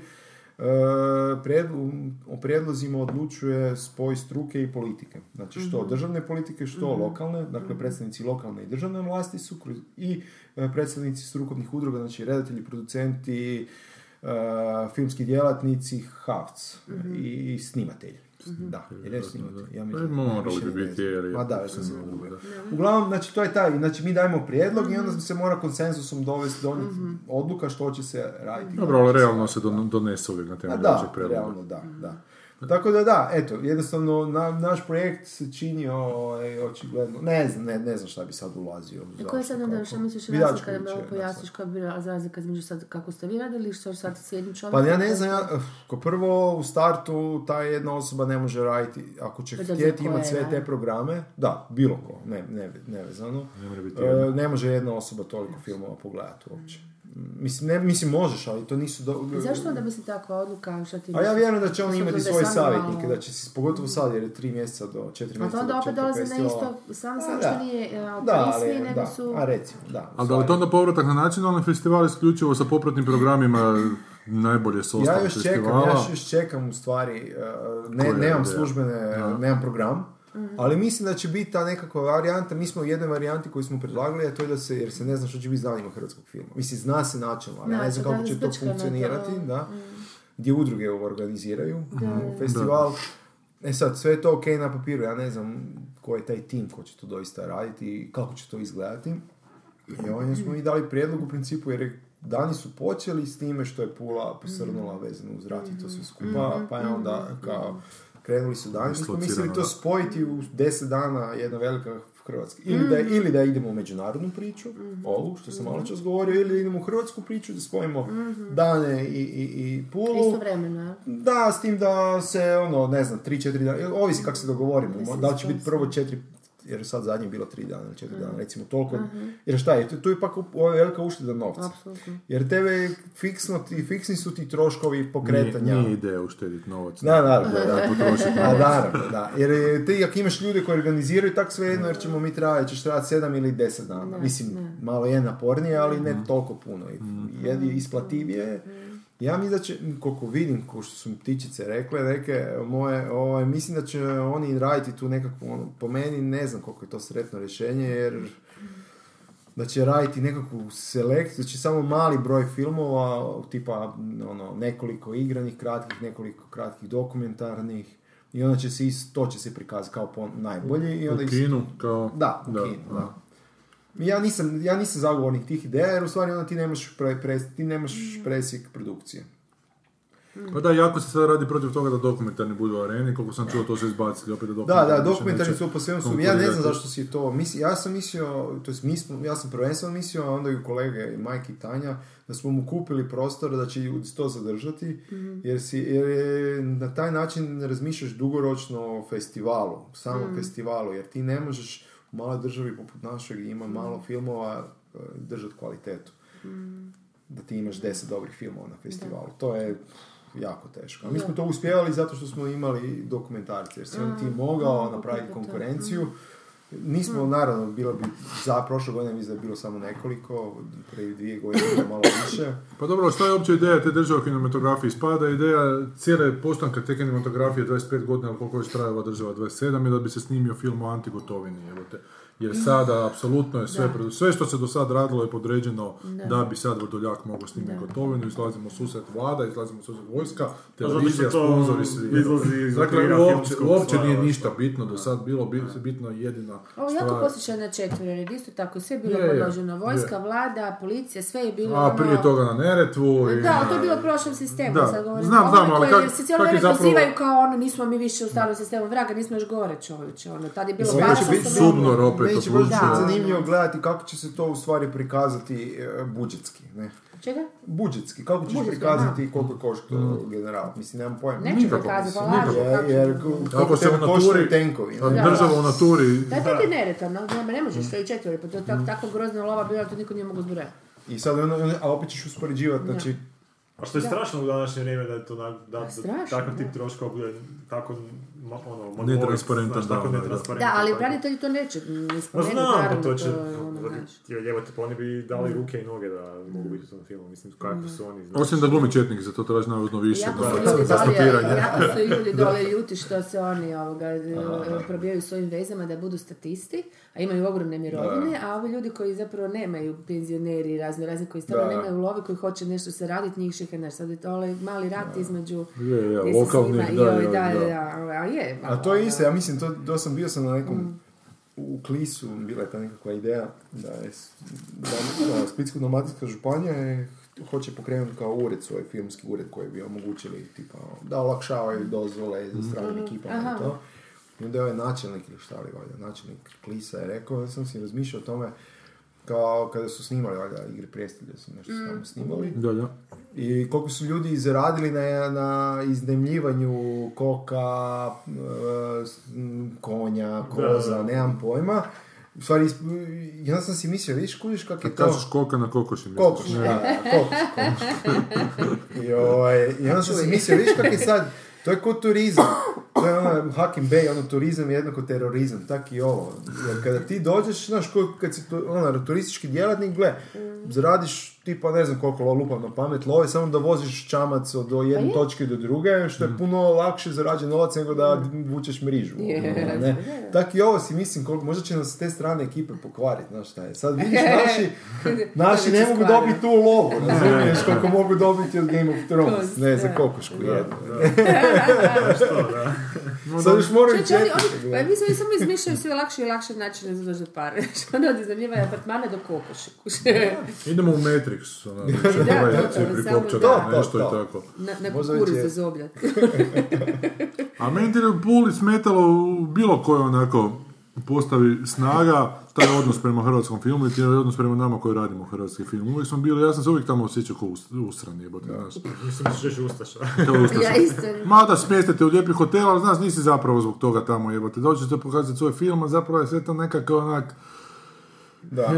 o prijedlozima odlučuje spoj struke i politike. Znači što državne politike, što lokalne, dakle predstavnici lokalne i državne vlasti su i e, predstavnici strukovnih udruga, znači redatelji, producenti, e, filmski djelatnici, HAVC i, i snimatelji. Da, je snimatelj. Ja mislim, Pa morali više bi ne biti, znam. jer je- Ma da, već sam se ugubio. Uglavnom, znači, to je taj, znači, mi dajemo prijedlog i onda se mora konsenzusom dovesti, donijeti odluka što će se raditi. Dobro, ali realno se don- donese uvijek na temelju da, općeg prijedloga. realno, da, da. Tako da da, eto, jednostavno na, naš projekt se činio ovaj, očigledno, ne znam, ne, ne znam šta bi sad ulazio. I koja je sad onda, šta misliš razlika, da malo pojasniš koja bi bila razlika između sad kako ste vi radili što sad s jednim Pa čovjekom? ja ne znam, ja, eh, ko prvo u startu ta jedna osoba ne može raditi, ako će obzira htjeti imati sve te programe, da, bilo ko, ne, ne, nevezano, Ne mora biti e, jedno. ne može jedna osoba toliko filmova pogledati uopće. Mislim, ne, mislim možeš, ali to nisu... Do... I Zašto onda bi se takva odluka, šta ti A ja vjerujem da će obzirom imati svoje savjetnike, da će se, pogotovo sad jer je tri mjeseca do četiri A mjeseca to onda do opet dolazi na isto, samo A, samo da. što nije ali, svi, nego da, su... a recimo, da. Ali da li to onda povratak na nacionalni festival isključivo sa popratnim programima najbolje s Ja još čekam, festivala? ja još čekam u stvari, uh, ne, nemam službene, nemam program, ali mislim da će biti ta nekakva varijanta, mi smo u jednoj varijanti koju smo predlagali, a to je da se, jer se ne zna što će biti s danima hrvatskog filma. Mislim, zna se načelno, ali ne znam Načelno, kako će to je to, funkcionirati, mm. da, gdje udruge ovo organiziraju, u festival. E sad, sve je to ok na papiru, ja ne znam ko je taj tim ko će to doista raditi i kako će to izgledati. I ovdje smo i dali prijedlog u principu jer je dani su počeli s time što je Pula posrnula vezano uz rat i to sve skupa, pa je onda kao krenuli su dani. Mi smo mislili to spojiti u deset dana jedna velika hrvatska. Ili da, ili da idemo u međunarodnu priču, ovu što sam malo čas govorio, ili idemo u hrvatsku priču da spojimo dane i, i, i Pulu. Istovremeno, ja. Da, s tim da se, ono, ne znam, 3-4 dana, ovisi kako se dogovorimo, Mislim, da li će biti prvo četiri, jer sad zadnje je bilo 3 dana ili 4 dana, recimo toliko, jer šta je, tu, je ipak ovo velika ušteda novca. Apsolutno. Jer tebe fiksno ti, fiksni su ti troškovi pokretanja. Nije, nije ideja uštediti novac. Da, naravno, da. Da, potrošiti A, novac. naravno, da. Jer je, ti ako imaš ljude koji organiziraju, tak svejedno, jer ćemo mi trajati, ćeš trajati 7 ili 10 dana. Ne, Mislim, ne. malo je napornije, ali ne toliko puno. I Je je isplativije. Ja mislim da će, koliko vidim, ko što su mi ptičice rekle, neke moje, ovaj, mislim da će oni raditi tu nekakvu, ono, po meni ne znam koliko je to sretno rješenje, jer da će raditi nekakvu selekciju, da će samo mali broj filmova, tipa ono, nekoliko igranih kratkih, nekoliko kratkih dokumentarnih, i onda će se, to će se prikazati kao po najbolji. I U onda is- kinu, kao... Da, u Da, kinu, da. Da. Ja nisam, ja nisam zagovornik tih ideja, jer u stvari onda ti nemaš, pre, pre- ti nemaš presjek produkcije. Pa da, jako se sad radi protiv toga da dokumentarni budu u areni, koliko sam čuo to se izbacili opet da Da, dokumentarni da, više dokumentarni su po svemu su, ja ne znam zašto si to, misli, ja sam mislio, to jest mi smo, ja sam prvenstveno mislio, a onda i kolege, i Majke i Tanja, da smo mu kupili prostor da će to zadržati, jer, si, jer je na taj način razmišljaš dugoročno o festivalu, samom festivalu, jer ti ne možeš u maloj državi poput našeg ima malo filmova e, držati kvalitetu. Da ti imaš deset dobrih filmova na festivalu. To je jako teško. A mi smo to uspjevali zato što smo imali dokumentarce, jer si on ti mogao napraviti konkurenciju. Nismo, naravno, bilo bi za prošle godine mislim da je bilo samo nekoliko, prije dvije godine malo više. Pa dobro, šta je uopće ideja te države u kinematografiji? Spada ideja cijele postanka te kinematografije 25 godina, ili koliko već traje ova država 27, je da bi se snimio film o antigotovini, evo te. Jer sada, apsolutno je sve, pred- sve što se do sad radilo je podređeno da, bi sad Vrdoljak mogao snimiti gotovinu, izlazimo susret vlada, izlazimo susret vojska, televizija, sponzori, svi. izlazi Dakle, uopće, uopće nije ništa bitno do sad bilo, bi- bitno je jedina Ovo jako stvar. posjeća na četvrlo, jer isto tako sve je bilo Je, je, podloženo. Vojska, je. vlada, policija, sve je bilo A ono... prije toga na Neretvu i Da, na- to je bilo u prošlom sistemu, Da, sad govorim. znam, znam, ali kak- jer se cijelo je vrijeme zapravo- pozivaju kao ono, nismo mi više u starom sistemu vraga, nismo još gore čovječe, ono, tad je bilo biti osnovno. subnor opet Odlučio. biti zanimljivo gledati kako će se to u stvari prikazati e, budžetski, ne? Čega? Budžetski, kako ćeš Budžetski, prikazati koliko košta general, mislim, nemam pojma. Neće Nikako, prikazati, pa nikako. lažu, Jer, kako jer se u naturi- tenkovi. Da. država u naturi... Da, to ti je neretavno, ne, ne možeš sve i četvore, pa to je tako, tako grozna lova bila, to niko nije mogu zbrojati. I sad, ono, ono, a opet ćeš uspoređivati, znači, A što je strašno u današnje vrijeme da je to na, da, Pa strašno, takav tip da. troškova bude tako ma, ono, Netransparentan, da, da, da. netransparentan, Da, ali branitelji to neće ispomenuti, znam, to će, je ono, znaš. jebate, pa oni bi dali ruke i noge da mogu biti u tom filmu, mislim, kako su oni, znaš. Osim da glumi četnik, za to traži navodno više. Jako su za- ljudi dole, stopiranje. jako su ljudi dole ljuti što se oni ovoga, e, probijaju svojim vezama da budu statisti, a imaju ogromne mirovine, a ovi ljudi koji zapravo nemaju penzioneri razno razni koji stvarno nemaju love, koji hoće nešto se raditi, njih šikane. Sad je to ovaj mali rat između Je, je, gdje se lokalni, snima i da, da, da, da. A je. A malo, to je isto, ja mislim, to, to sam bio sam na nekom, u Klisu, bila je ta nekakva ideja da je da, da Splitsko-dalmatinska županija je, hoće pokrenuti kao ured, svoj filmski ured koji bi omogućili tipa, da olakšavaju dozvole za stranim ekipama Aha. i to. I onda je ovaj načelnik ili šta li valjda, načelnik Klisa je rekao, ja sam si razmišljao o tome kao kada su snimali valjda igre prijestolja su nešto su tamo snimali Da, da. i koliko su ljudi zaradili na, na iznemljivanju koka, e, konja, koza, Da. nemam pojma. U stvari, ja sam si mislio, vidiš, kužiš kak je to... kažeš koka na kokoši, misliš. Kokoš, da, da, kokoš, kokoš. I, ovaj, I onda sam si mislio, vidiš kak je sad, to je kod turizam. Je ono Hakim Bey, ono turizam je jednako terorizam, tak i ovo. Jer kada ti dođeš, znaš, kad si ono, turistički djelatnik, gle, zaradiš tipa ne znam koliko lo- lupam na pamet love, samo da voziš čamac od do jedne je? točke do druge, što je puno lakše zarađen novac nego da vučeš mrižu. Je, ono, da, ne. Tak i ovo si mislim, koliko, možda će nas s te strane ekipe pokvariti, znaš šta je. Sad vidiš, naši, naši ne mogu dobiti tu lovu, razumiješ, koliko mogu dobiti od Game of Thrones, ne, za kokošku jednu. Što, da. Sad još moraju čekati. pa mi smo samo izmišljaju sve lakše i lakše načine za dođati pare. Ono od iznajmljivanja apartmana do kokoši. Idemo u Matrix, prikopčati, samo da. nešto To, i tako. Na, na Možda kukuruz već je. za zoblja. A meni ti je u Puli smetalo u bilo kojoj onako postavi snaga, taj odnos prema hrvatskom filmu i taj odnos prema nama koji radimo hrvatski film. Uvijek smo bili, ja sam se uvijek tamo osjećao kao ustran, jebote, znaš. Mislim da ćeš Ustaša. Kao ustaša. Ja isto. Mada smjestite u lijepi hotel, ali znaš, nisi zapravo zbog toga tamo jebote. Dođete pokazati svoj film, a zapravo je sve to nekako onak Da.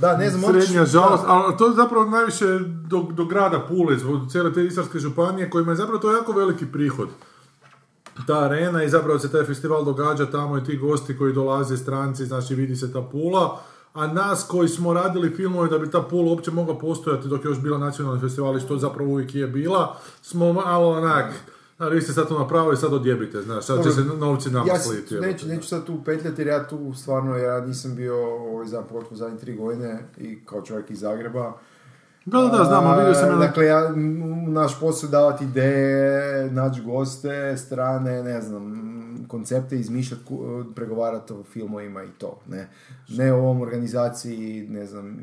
da, ne znam, srednja žalost, ali to je zapravo najviše do, do grada Pule, zbog cijele te istarske županije, kojima je zapravo to jako veliki prihod. Ta arena i zapravo se taj festival događa tamo i ti gosti koji dolaze, stranci, znači vidi se ta Pula, a nas koji smo radili filmove da bi ta Pula uopće mogla postojati dok je još bila nacionalni festival i što zapravo uvijek je bila, smo malo onak, A vi ste sad to napravili, sad odjebite, znaš, sad će se novci nama ja sliti. neću, neću sad tu petljati jer ja tu stvarno, ja nisam bio ovaj, za pogotovo zadnje tri godine i kao čovjek iz Zagreba. Da, da, da, znam, ali vidio sam. Dakle, ja, naš posao je davati ideje, naći goste, strane, ne znam, koncepte, izmišljati, pregovarati o filmovima i to, ne. Ne o ovom organizaciji, ne znam,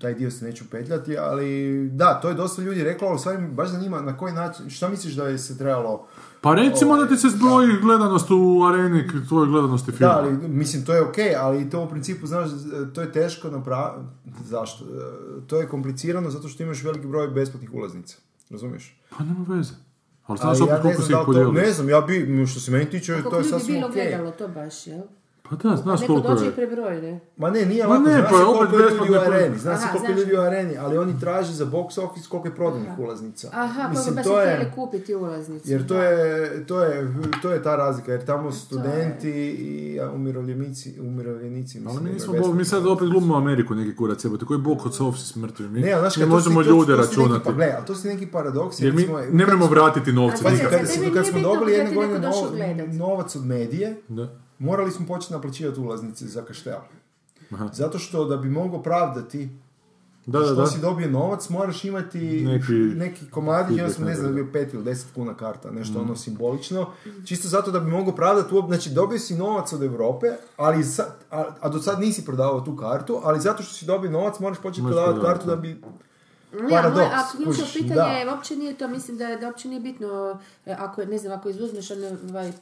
taj dio se neću petljati, ali da, to je dosta ljudi reklo, ali stvari me baš zanima na koji način, šta misliš da je se trebalo Pa recimo Ovaj, da ti se zbroji gledanost u areni tvoje gledanosti filma. Da, ali mislim to je ok, ali to u principu, znaš, to je teško napraviti. Zašto? To je komplicirano zato što imaš veliki broj besplatnih ulaznica. Razumiješ? Pa nema veze. Ali Ali znaš opet ja ne koliko znam si da ih podijelio. ne znam, ja bi, što se meni tiče, Koliko to je ljudi sasvim bilo ok. gledalo, to baš, jel? Pa da, znaš Neko koliko dođe i je. prebroji, ne? Ma ne, nije Ma ovako, ne, zna pa se koliko je ljudi u areni, zna se Aha, koliko je znaš. ljudi u areni, ali oni traže za box office koliko je prodanih ulaznica. Aha, koliko Mislim, baš to je kupiti ulaznicu. Jer to je, to je, to je ta razlika, jer tamo je- studenti i umirovljenici, umirovljenici, Ali mislim, mi imaju nismo, bol, mi sad opet glumimo Ameriku neki kurac, jebote, koji bok od Sofsi smrtvi. Mi, Ne, ali znaš, mi kad to možemo to- ljude to neki- računati. Pa gle, ali to su neki paradoksi. Jer mi ne vratiti novce nikad. kad, smo, dobili jedne godine novac od medije. Morali smo početi naplaćivati ulaznice za kaštel. Aha. Zato što da bi mogao pravdati Da, da, što da. si dobio novac, moraš imati Neki neki, komadi, ja sam ne znam, bio 5 ili 10 kuna karta, nešto Mm. ono simbolično, čisto zato da bi mogao pravdati, znači dobio si novac od Europe, ali sa, a, a do sad nisi prodavao tu kartu, ali zato što si dobio novac moraš početi prodavati kartu da. bi Ne, paradoks, moje, a ključno kužiš, pitanje da. je, uopće nije to, mislim da, je- da uopće nije bitno, e, ako, ne znam, ako izuzmeš one ovaj, e,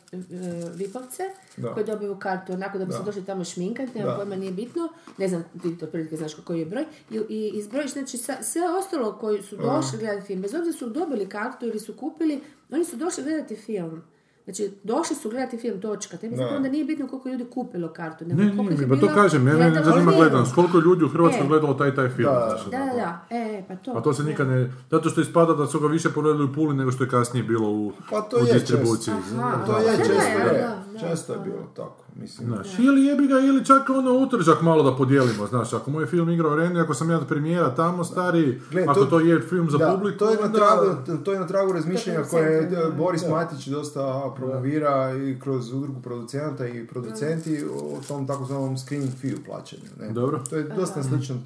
vipavce, Da. koji dobiju kartu onako da bi Da. se došli tamo šminkati, nema pojma nije bitno, ne znam, ti to prilike znaš koji je broj, i, i izbrojiš, znači sa- sve ostalo koji su došli gledati film, bez obzira su dobili kartu ili su kupili, oni su došli gledati film. Znači, došli su gledati film, točka. Tebi Da. zapravo onda nije bitno koliko ljudi kupilo kartu. nego Ne, koliko nije pa to kažem, mene ne zanima film. gledanost. Koliko je ljudi u Hrvatskoj E. gledalo taj taj film? Da, znaš, Da, da, da. E, pa to. Pa to se nikad ne... Zato što ispada da su ga više pogledali u Puli nego što je kasnije bilo u, Pa to u je distribuciji. često. Aha. To je često, da, često je bilo tako, mislim. Znaš, ili jebi ga, ili čak ono utržak malo da podijelimo, znaš, ako moj film igra u areni, ako sam ja premijera tamo stari, Gle, ako to- to, je film za Da, publiku, to je, na tragu, to je na tragu razmišljanja koje Boris da. Matić dosta promovira i kroz udrugu producenata i producenti o tom takozvanom screening fee plaćanju. Ne? Dobro. To je dosta na sličnom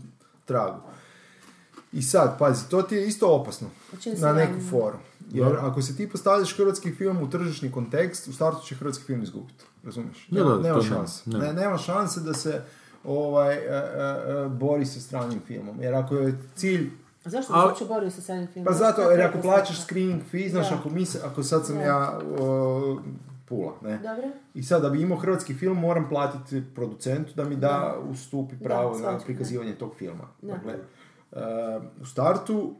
tragu. I sad, pazi, to ti je isto opasno na neku foru. Jer Dobro. ako se ti postaviš hrvatski film u tržišni kontekst, u startu će hrvatski film izgubiti. Razumiješ? Da, nema, da, nema šanse. Ne, ne. nema šanse da se ovaj, e, e, bori sa stranim filmom. Jer ako je cilj A zašto se uopće borio sa samim filmom? pa zato, jer je ako plaćaš screening fee, znaš, Da. ako, mi se, ako sad sam Da. ja o, Pula, ne? Dobro. I sad, da bi imao hrvatski film, moram platiti producentu da mi da ustupi pravo na shvaćam, prikazivanje tog filma. Da. Dakle, u startu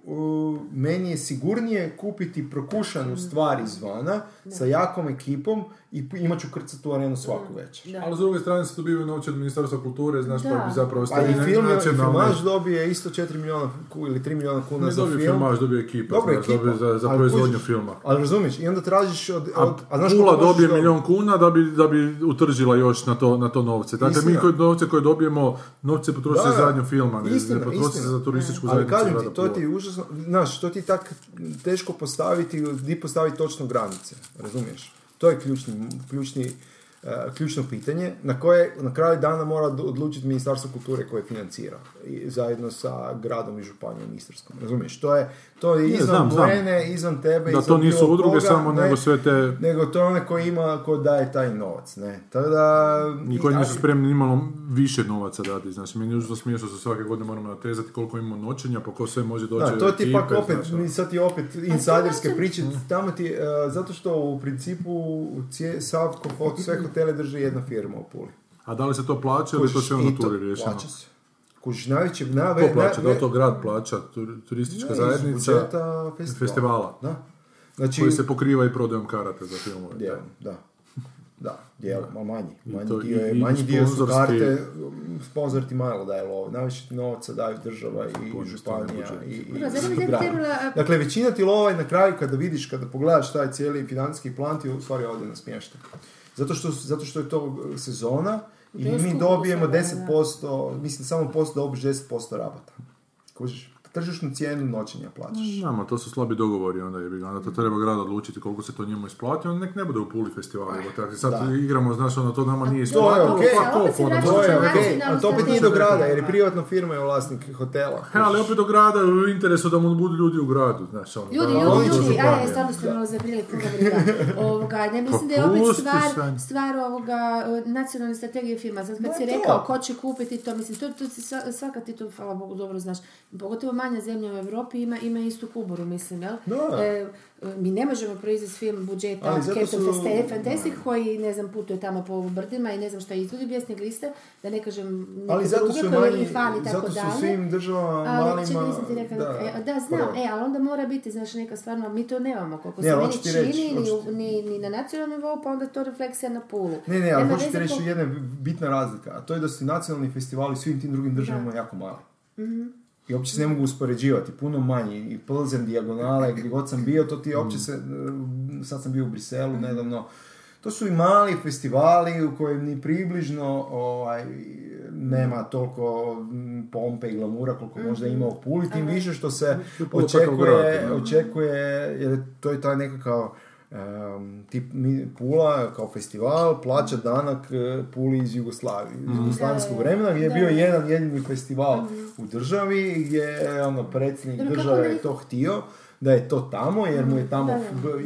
meni je sigurnije kupiti prokušanu stvar izvana sa jakom ekipom i imat ću krcat u arenu svaku večer. Da. Ali s druge strane se dobivaju novci od Ministarstva kulture, znaš, Da. pa bi zapravo Pa i film, filmaž dobije isto 4 milijuna ili 3 milijuna kuna Ne za dobije film. filmaž, dobije ekipa, Dobro, znaš, ekipa, dobije za, za ali proizvodnju kužiš, filma. Ali razumiješ, i onda tražiš od... A, od znaš Pula dobije dobiti? milion kuna da bi, da bi utržila još na to, na to novce. Dakle, mi Istina. koji, novce koje dobijemo, novce potroši za zadnju filma, ne, Istina, ne potroši se za turističku Ali zajednicu. kažem grada ti, to ti je užasno, znaš, to ti je tak teško postaviti, di postaviti točno granice, razumiješ? To je ključni, eh, ključno pitanje na koje na kraju dana mora od- odlučiti Ministarstvo kulture koje financira i zajedno sa gradom i županijom Istarskom, razumiješ? To je, to je Ne, izvan znam, znam. mene, izvan tebe, Da izvan to nisu udruge koga, samo, ne, nego sve te... nego to je onaj koji ima, ko daje taj novac, ne? Tako da... I koji nisu spremni nimalo više novaca dati. Znači, meni je užasno smiješno što svake godine moramo natezati koliko imamo noćenja, pa ko sve može doći Da, to ti pak opet, mi sad ti opet insajderske način- priče, tamo ti, e, zato što u principu cije, sav, ko- sve hotele drži jedna firma u Puli. A da li se to plaća ili to sve u I naturi riješeno? Plaća se. Kužiš, najveće, na, Ko plaća? Da li to grad plaća? Tur- Turistička zajednica? budžeta festivala. festivala. Da. Znači, koji se pokriva i prodajom karate za filmove. dijelom, da. Da, dijelom, a manji. I Manji to- dio, je, i- i manji dio su karte, sponzor ti malo daje love. Najviše novaca daju država i županija i, i, ne i grad. trebala- Dakle, većina ti lova je na kraju kada vidiš, kada pogledaš taj cijeli financijski plan ti u stvari ode na smještaj. Zato što, zato što je to sezona i mi dobijemo sada, da. 10%, mislim samo posto dobiš 10% rabata. Kužiš? Tržišnu cijenu noćenja plaćaš. Znamo, to su slabi dogovori, onda je onda to treba grad odlučiti koliko se to njemu isplati, onda nek ne bude u Puli festivali, evo tako, sad Da. igramo, znaš, ono, to nama nije To je isplatilo, ono, vraćamo To je na okej, nacionalnu ali to opet nije do grada, jer je privatna firma je vlasnik hotela. He, ali opet do grada u interesu da mu budu ljudi u gradu, znaš, ono, Ljudi, da- ljudi, ljudi, aj, stvarno ste malo zabrili puno briga. Ovoga, ne mislim da je opet stvar, stvar ovoga e, nacionalne strategije filma. Sad kad si rekao ko će kupiti to, mislim, to, to svaka ti to, hvala Bogu, dobro znaš. Pogotovo manja zemlja u Europi ima, ima istu kuboru, mislim, jel? Da. E, mi ne možemo proizvesti film budžeta Captain su- Fantastic koji, ne znam, putuje tamo po brdima i ne znam šta izvodi bijesne liste, da ne kažem Ali zato druge su manji, i fan i tako zato su dalje. svim državama čekaj, malima... nisam ti rekla, da, e, da, znam, prvo. e, ali onda mora biti, znaš, neka stvarno, mi to nemamo, koliko Ne, se meni ti reći, čini, ni, ni, ni na nacionalnom nivou, pa onda to refleksija na pulu. Ne, ne, ali Nema hoću ti veze reći jedna bitna razlika, a to je da su nacionalni festivali svim tim drugim državama jako mali. Mhm. I uopće se ne mogu uspoređivati, puno manji, i Plzen, dijagonale, gdje god sam bio, to ti uopće se, e, sad sam bio u Briselu Mhm. nedavno, to su i mali festivali u kojem ni približno ovaj, nema toliko mm, pompe i glamura koliko možda ima u Puli, tim više što se očekuje, očekuje, jer to je taj nekakav um, tip mi- Pula kao festival plaća danak e, Puli iz Jugoslavije, iz jugoslavenskog Da, da, vremena gdje je bio jedan jedini festival u državi gdje je ono, predsjednik države je to htio da je to tamo jer mu je tamo,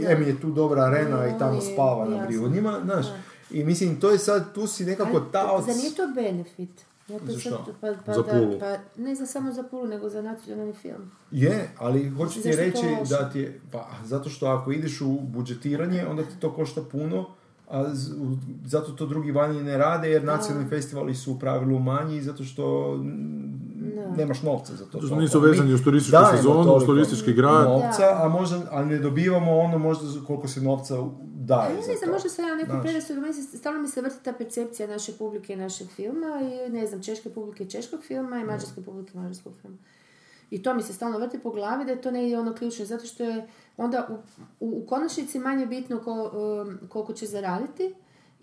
em je tu dobra arena i tamo spava na. Brijunima, znaš. I mislim, to je sad, tu si nekako taoc. Zar nije to benefit? Ja to Za sad- što? Pa, pa Za da- pa, ne za samo za Pulu, nego za nacionalni film. Je, ali hoću ti to reći da ti je, pa zato što ako ideš u budžetiranje, onda ti to košta puno, a z- u- zato to drugi vani ne rade, jer nacionalni festivali su u pravilu manji, zato što Da. nemaš novca za to. Toliko. nisu vezani uz turističku sezonu, uz turistički grad. Novca, a možda, a ne dobivamo ono možda koliko se novca Ja za ne znam, možda sam ja neku predrasudu, meni stalno mi se vrti ta percepcija naše publike i našeg filma i ne znam, češke publike češkog filma i mađarske publike mađarskog filma. I to mi se stalno vrti po glavi da je to negdje ono ključno, zato što je onda u, u, u konačnici manje bitno ko, um, koliko će zaraditi,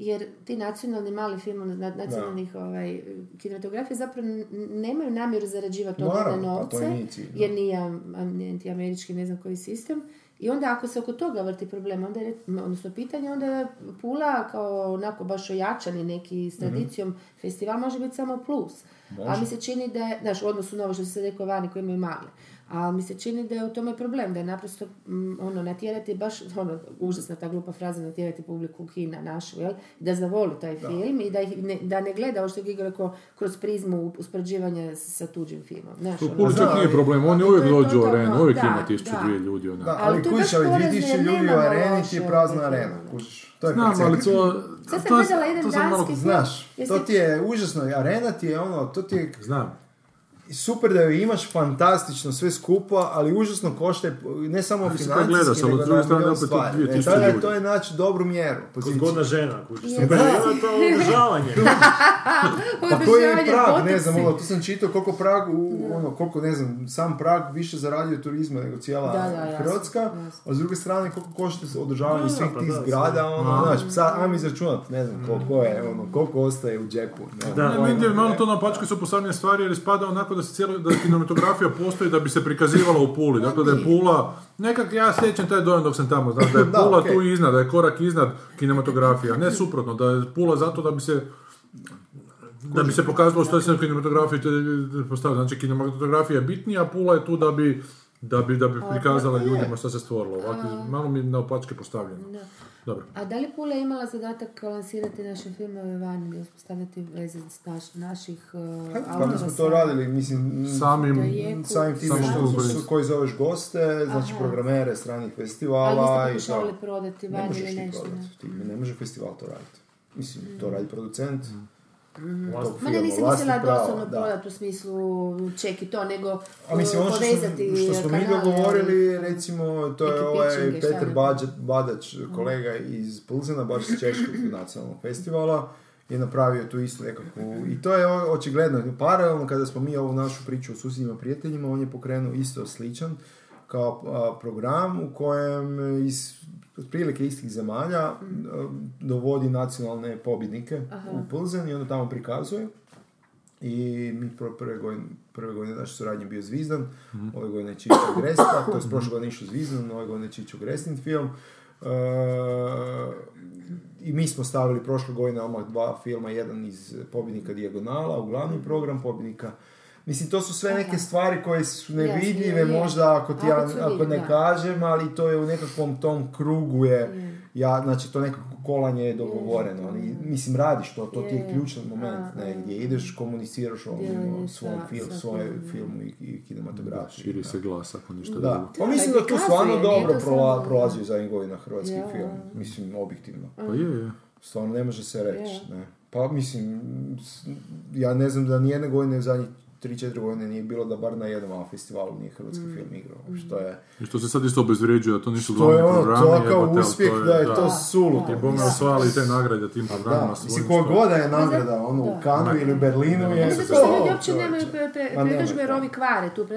jer ti nacionalni mali na- nacionalnih ovaj, kinematografije zapravo nemaju namjeru zarađivati ogromne pa novce, i nije cilj, da. jer nije am- niti američki, ne znam koji sistem. I onda ako se oko toga vrti problem, onda je, odnosno pitanje, onda je Pula kao onako baš ojačani neki s tradicijom festival može biti samo plus. A mi se čini da je, znaš, u odnosu na ovo što se rekao vani koji imaju male. A mi se čini da je u tome problem, da je naprosto mm, ono, natjerati baš, ono, užasna ta glupa fraza, natjerati publiku kina našu, jel? Da zavoli taj film i da, ih ne, da ne gleda, ovo što je rekao, kroz prizmu uspoređivanja sa tuđim filmom. Znaš, ono, Puli čak da, nije ali- problem, oni ali uvijek to je dođu u to, arenu, to, uvijek da, ima tisuću da. dvije ljudi. Ona. Da, Ali ali to baš ali porazno, 2000 jer ljudi u areni ti je prazna arena, kužiš. To je Znam, ali to... Sad sam to jedan to malo- danski film. Znaš, Jesi- to ti je užasno, arena ti je ono, to ti je Znam. Super da ju imaš fantastično sve skupa, ali užasno košta ne samo kad financijski, gledaš, nego na milion opet stvari. 2000 E, tada je to je naći dobru mjeru. Zgodna žena. Je, Super, da. ima to održavanje. Pa koji je prag, ne znam, ono, tu sam čitao koliko prag, u, ono, koliko, ne znam, sam prag više zaradio od turizma nego cijela Da, da, jasno, Hrvatska, jasno. a s druge strane koliko košta se održavanje Da, svih pa tih da, zgrada, ono, znaš, sad, ajmo izračunat, ne znam koliko je, ono, koliko ostaje u džepu. Ne, Da. Je malo ne. to napačke su postavljene stvari jer ispada onako da se cijelo, da kinematografija postoji da bi se prikazivala u Puli. Dakle, da je Pula, nekak ja sjećam taj dojam dok sam tamo, znaš, da je Da, Pula okej. tu iznad, da je korak iznad kinematografija, ne suprotno, da je Pula zato da bi se da bi se pokazalo što se na kinematografiji te- postavlja. Znači, kinematografija je bitnija, Pula je tu da bi da bi, da bi prikazala ljudima što se stvorilo. Ovako, malo mi je naopačke postavljeno. Da. Dobro. A da li Pula imala zadatak lansirati naše filmove vani ili uspostavljati veze s naš, naših uh, Pa autora? mi smo to radili, mislim, Samim, To je samim time što su, koji zoveš goste, znači Aha. programere stranih Ali festivala niste i pokušavali to. prodati vani možeš ili nešto? ne? ti, ne može festival to raditi. Mislim, to radi producent, tog Ma ne, nisam mislila doslovno da. prodati u smislu ček i to, nego A mislim, ono uh, što, povezati smo, što smo mi dogovorili, recimo, to je ovaj. Bađa- Badač, kolega iz Plzena, baš iz Češkog nacionalnog festivala, je napravio tu istu nekakvu, i to je očigledno, paralelno kada smo mi ovu našu priču o susjedima prijateljima, on je pokrenuo isto sličan, kao a, program u kojem iz otprilike istih zemalja a, dovodi nacionalne pobjednike u Plzen i onda tamo prikazuje. I mi pro- prve godine, prve godine naše suradnje je bio Zvizdan, ove godine Čičo Gresta, to je prošle godine išao Zvizdan, ove godine je Čičo Grestin film. E, I mi smo stavili prošle godine odmah dva filma, jedan iz Pobjednika Dijagonala u glavni program, Pobjednika Mislim, to su sve neke stvari koje su nevidljive, Jasno, je, je. možda ako ti ja, Ako ne kažem, ali to je u nekakvom tom krugu je, ja, znači to nekako kolanje je dogovoreno, ali mislim radiš to, to ti je ključan moment, A, ne, gdje ideš, komuniciraš o, Djelanje o svom film, svoje filmu i, i kinematografiji. Širi se glas, ako ništa Da, drugo. pa mislim da tu stvarno dobro to prola, samo- prolazio zadnjih godina hrvatski Ja. film, mislim, objektivno. Pa je, je. Stvarno ne može se reći, ne. Pa mislim, ja ne znam da nijedne godine u zadnjih 3-4 godine nije bilo da bar na jednom festivalu nije hrvatski Mm. film igrao, što je, I što se sad isto obezvređuje, da to nisu što je glavni ono programi. takav uspjeh to da je to Da. suludo. Da. I bome osvajali te nagrade tim programima. Da, svojim, mislim, što je- koja god je nagrada, ono, u Kanu ili u Berlinu je... Mislim to, se ljudi uopće nemaju pre- pre- Ma predodžbe jer ovi kvare tu Da.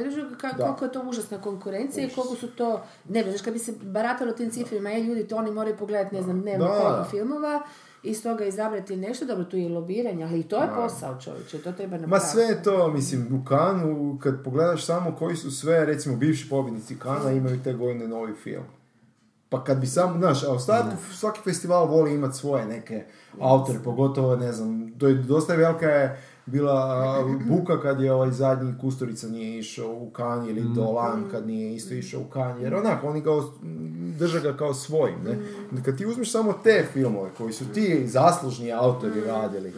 koliko je to užasna konkurencija i koliko su to, ne znaš kad bi se baratalo tim cifrima, je ljudi to oni moraju pogledati, ne znam, dnevno Da, koliko da. filmova, iz toga izabrati nešto, dobro, tu je lobiranje, ali i to je posao čovječe, to treba napraviti. Ma sve je to, mislim, u Kanu, kad pogledaš samo koji su sve, recimo, bivši pobjednici Kana imaju te godine novi film. Pa kad bi samo, znaš, a ostatku, svaki festival voli imati svoje neke autore, pogotovo, ne znam, to je dosta velika je bila buka kad je ovaj zadnji Kusturica nije išao u Kan ili Dolan kad nije isto išao u Kan, jer onako, oni ga os- drže ga kao svojim, ne? Kad ti uzmeš samo te filmove koji su ti zaslužni autori radili,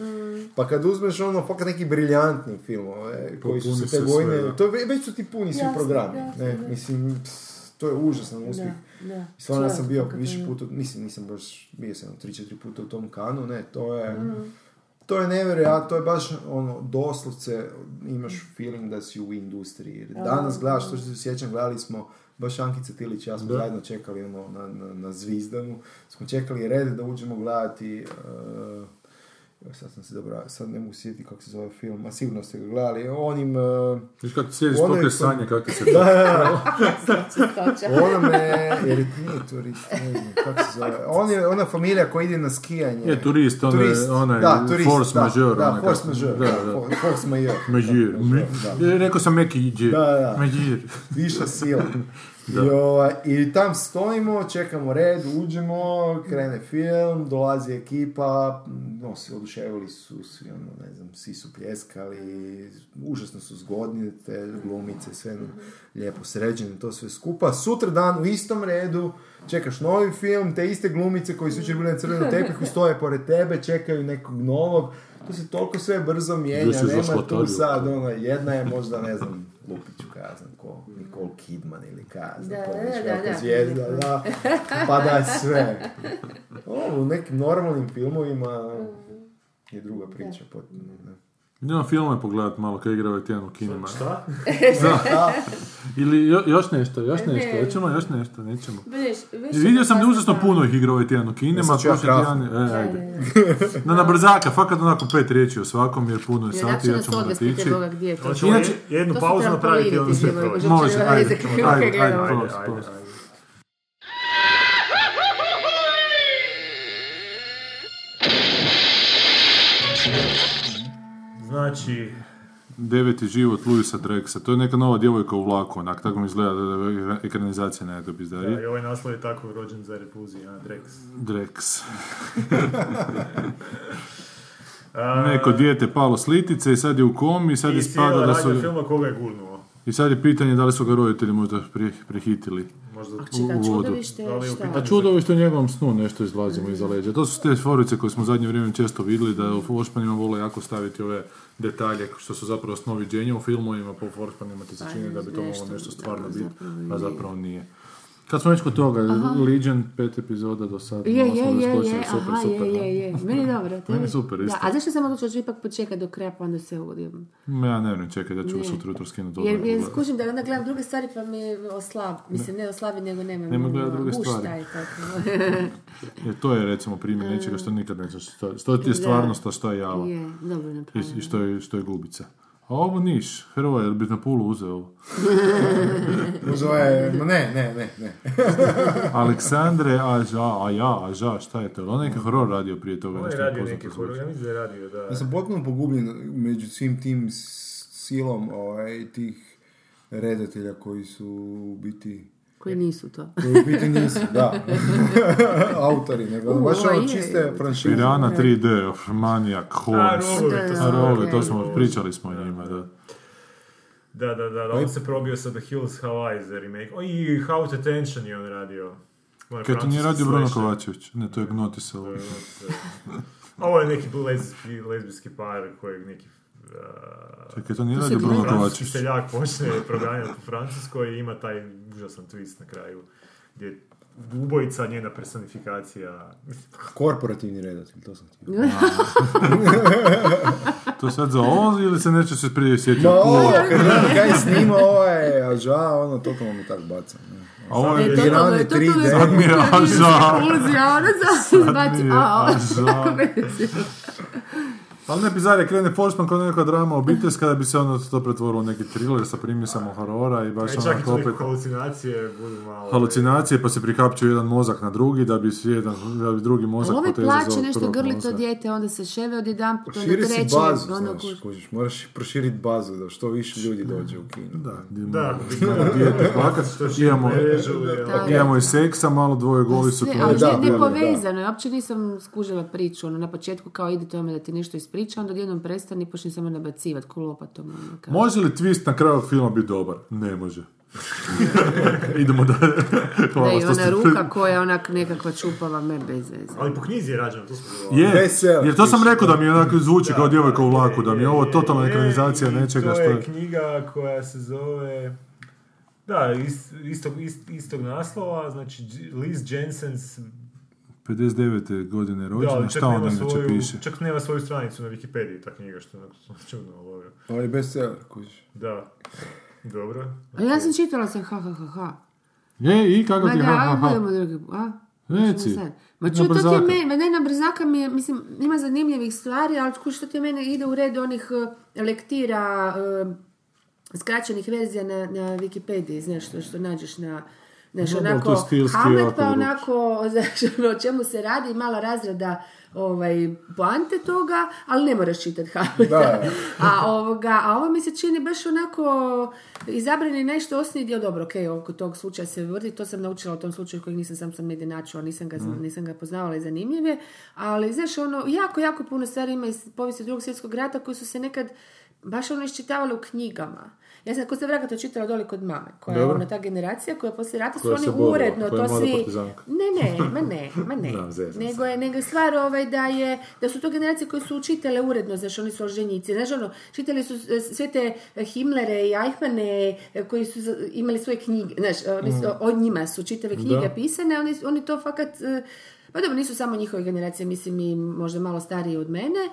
pa kad uzmeš ono, fakat neki briljantni filmove koji su se te da. to već su ti puni svi programi, ne? Mislim, to je užasan uspjeh. Da, Stvarno ja sam bio više puta, mislim, nisam baš, bio sam 3-4 puta u tom kanu, ne, to je, Mm. To je nevjerojatno, to je baš ono, doslovce imaš feeling da si u industriji. Danas gledaš, to što se sjećam, gledali smo, baš Ankica Tilić i ja smo Da. zajedno čekali ono, na, na, na Zvizdanu, smo čekali red da uđemo gledati, uh, joj, sad sam se dobro, sad ne mogu sjetiti kako se zove film, a sigurno ste ga gledali, onim, uh, Viš kako ti sjediš Onaj pokret sam- sanje, kako se da, to... da, da, Čistoća. onome, jer nije turist, ne znam kako se zove, on je ona familija koja ide na skijanje. Je turist, onaj, Turist, onaj da, turist, force da, majeure. Da, onaj force kako- majeure, Da, da, da. for- force majeure. Majeure. Da. Mi- Rekao sam neki iđe. Da, da. Majeure. Viša sila. I, ovaj, I tam stojimo, čekamo red, uđemo, krene film, dolazi ekipa, no, svi oduševili su, svi, ono, ne znam, svi su pljeskali, užasno su zgodni, te glumice, sve ono, lijepo sređeno, to sve skupa. Sutra dan u istom redu, čekaš novi film, te iste glumice koji su jučer bili na crvenom tepihu stoje pored tebe, čekaju nekog novog, to se toliko sve brzo mijenja, nema tu sad, ono, jedna je možda, ne znam, Ja znam ko, Nicole Kidman ili znam, Da, ko da, već da, da. zvijezda, da, pa da sve. O, u nekim normalnim filmovima je druga priča potpuno, ne. Idemo filmove pogledat malo, kaj igra ovaj tjedan u kinima. Šta? Da. Ili jo- još nešto, još Ne. nešto, hoćemo još nešto, nećemo. Vidiš, vidio sam da je užasno puno ih igra ovaj tjedan u kinima, ja tjedan, e, ajde. Da, Na, na brzaka, fakat onako pet riječi o svakom, jer puno je I sati, ja nas ću morat odvesti ići. te Boga gdje je to. Hoćemo Inače- je- jednu pauzu napraviti i onda sve Živoj, proći. Bože, Može, uopće ajde, ne znam ajde, kako ajde, gledamo. ajde, Ajde, prost, ajde, prost. ajde. Znači, Deveti život Luisa Drexa, to je neka nova djevojka u vlaku, onak, tako mi izgleda da je ekranizacija nekakva da, bizdarija. i ovaj naslov je tako rođen za repuziju, a, Drex. Drex. Neko dijete palo s litice i sad je u komi i sad I ispada cijela da su... filma koga je gurnuo. I sad je pitanje da li su ga roditelji možda pre, prehitili. Možda Čekaj, u vodu. čudovište, šta? pitanju- A čudovište u njegovom snu nešto izlazimo iza leđa. To su te forice koje smo u zadnje vrijeme često vidjeli, da u Forspanima vole jako staviti ove detalje što su zapravo snovi dženja u filmovima, po Forspanima ti se Pa čini da bi to moglo nešto, stvarno biti, a zapravo nije. Kad smo već kod toga, Legion, pet epizoda do sada, Je, je, je, je, super, aha, super. je, je, je. Meni je dobro. tebi- Meni super, isto. Da, a zašto sam odlučila ću ipak počekati do kraja pa onda se uvodim? Ma Ja ne vjerujem, čekaj, da ću sutra jutro skinuti Jer pogledat. skužim da onda gledam druge stvari pa mi oslab. Mislim, ne oslabi, nego nemam. Nemoj gledat ono, druge stvari. tako. Jer to je recimo primjer nečega što nikad nećeš, što, što ti je stvarnost, a što je java. je, dobro napravljeno. i što je, što je gubica. A ovo niš, Hrvoje, jel bi na pulu uzeo ovo? Uzeo je, ne, ne, ne, ne. Aleksandre Aža, a ja, Aža, šta je to? On je neki horor radio prije toga. On je radio neki horor, ja mislim da je radio, da. Ja sam potpuno pogubljen među svim tim silom ovaj, tih redatelja koji su u biti Koji nisu to. koji u biti nisu, da, autori, nego U, baš ono je. čiste franšize. Piranha 3D, of Maniac, Holmes. A, rogovi, to rogovi, to smo, pričali smo o njima, da. Da, da, da, da, on se probio sa The Hills Hawaii za remake. O, i House Attention je on radio. Kaj to nije radio Bruno. Kovačević? Ne, to je Gnotisel. To se- Ovo je neki lezbijski, par kojeg neki Čekaj, to nije radio Bruno gleda. francuski seljak počne proganjati u Francuskoj i ima taj užasan twist na kraju gdje je ubojica njena personifikacija. Korporativni redatelj, to sam htio. To je sad za ovo ili se neće se prije sjetiti? Ma ovo, kad gledam kaj je snimao, ovo je, a ža, ono, totalno mi tak baca. Ne. A ovo E, je... to 3D. to Sad mi je aža. Iluzija, ono mi je a, aža. Ali ne bizarje, krene Forsman kao neka drama obiteljska da bi se ono to pretvorilo u neki thriller sa primjesama horora i baš I čak onako opet halucinacije budu malo... halucinacije pa se prikapčuje jedan mozak na drugi da bi, si jedan, da bi drugi mozak Ali potezao za plaće nešto grli to dijete, onda se ševe odjedanput, onda Širi si treće, bazu, ono znaš, kuž- kužiš, moraš proširiti bazu da što više ljudi dođe u kino. Da, Da, dijete plakat, imamo, Da. imamo i seksa, malo dvoje goli su ali Da, ne, povezano, ja uopće nisam skužila priču, ono, na početku kao ide tome da ti nešto ispriča, onda odjednom prestani i počne samo nabacivat ko lopatom. Ono, kao. Može li twist na kraju filma biti dobar? Ne može. Idemo dalje. Da, Hvala i što ona ste- ruka koja je onak nekakva čupava, me bez veze. Ali po knjizi je rađeno, to smo govorili. Je, Bestseller, jer to sam rekao da mi onako zvuči kao djevojka u vlaku, da mi je ovo totalna ekranizacija i nečega to što je je... knjiga koja se zove... Da, ist, istog, ist, istog naslova, znači Liz Jensens 59. godine Da, rođena, ali čak šta onda svoju, piše? čak nema svoju stranicu na Wikipediji, ta knjiga, što je onako čudno, ali dobro. On je bestseller, kužiš. Da, dobro. A ja sam čitala sam ha ha ha ha. Je, i kako Ma ti da, ha, ha, ajmo ha. budemo drugi, a? Reci. Ma na ču, to ti je meni, ma ne na brzaka mi je, mislim, ima zanimljivih stvari, ali kuš, to ti je meni ide u red onih eh, lektira, eh, skraćenih verzija na, na Wikipediji, znaš, što, što nađeš na, znaš, to je onako, stilski Hamlet, pa onako, znaš, ono, o čemu se radi, mala razrada ovaj, poante toga, ali ne moraš čitati Hamleta. A, ovoga, a ovo mi se čini baš onako izabrani nešto osnovni dio, dobro, ok, oko tog slučaja se vrdi, to sam naučila o tom slučaju kojeg nisam sam sam negdje načula, nisam ga, nisam ga poznavala i zanimljive, ali znaš, ono, jako, jako puno stvari ima iz povijesti drugog svjetskog rata koji su se nekad baš ono iščitavali u knjigama. Ja sam kod se vraga to čitala doli kod mame, koja je ona ta generacija koja poslije rata su oni borila, uredno, to svi... Ne, ne, ma ne, ma ne. Nego je nego je stvar ovaj da je da su to generacije koje su učitale uredno, znaš, oni su Olženjici, znaš, ono, čitali su e, sve te Himlere i Eichmane e, koji su imali svoje knjige, znaš, oni su, od njima su čitave knjige Da. pisane, oni, oni to fakat, e, pa dobro, nisu samo njihove generacije, mislim i možda malo stariji od mene,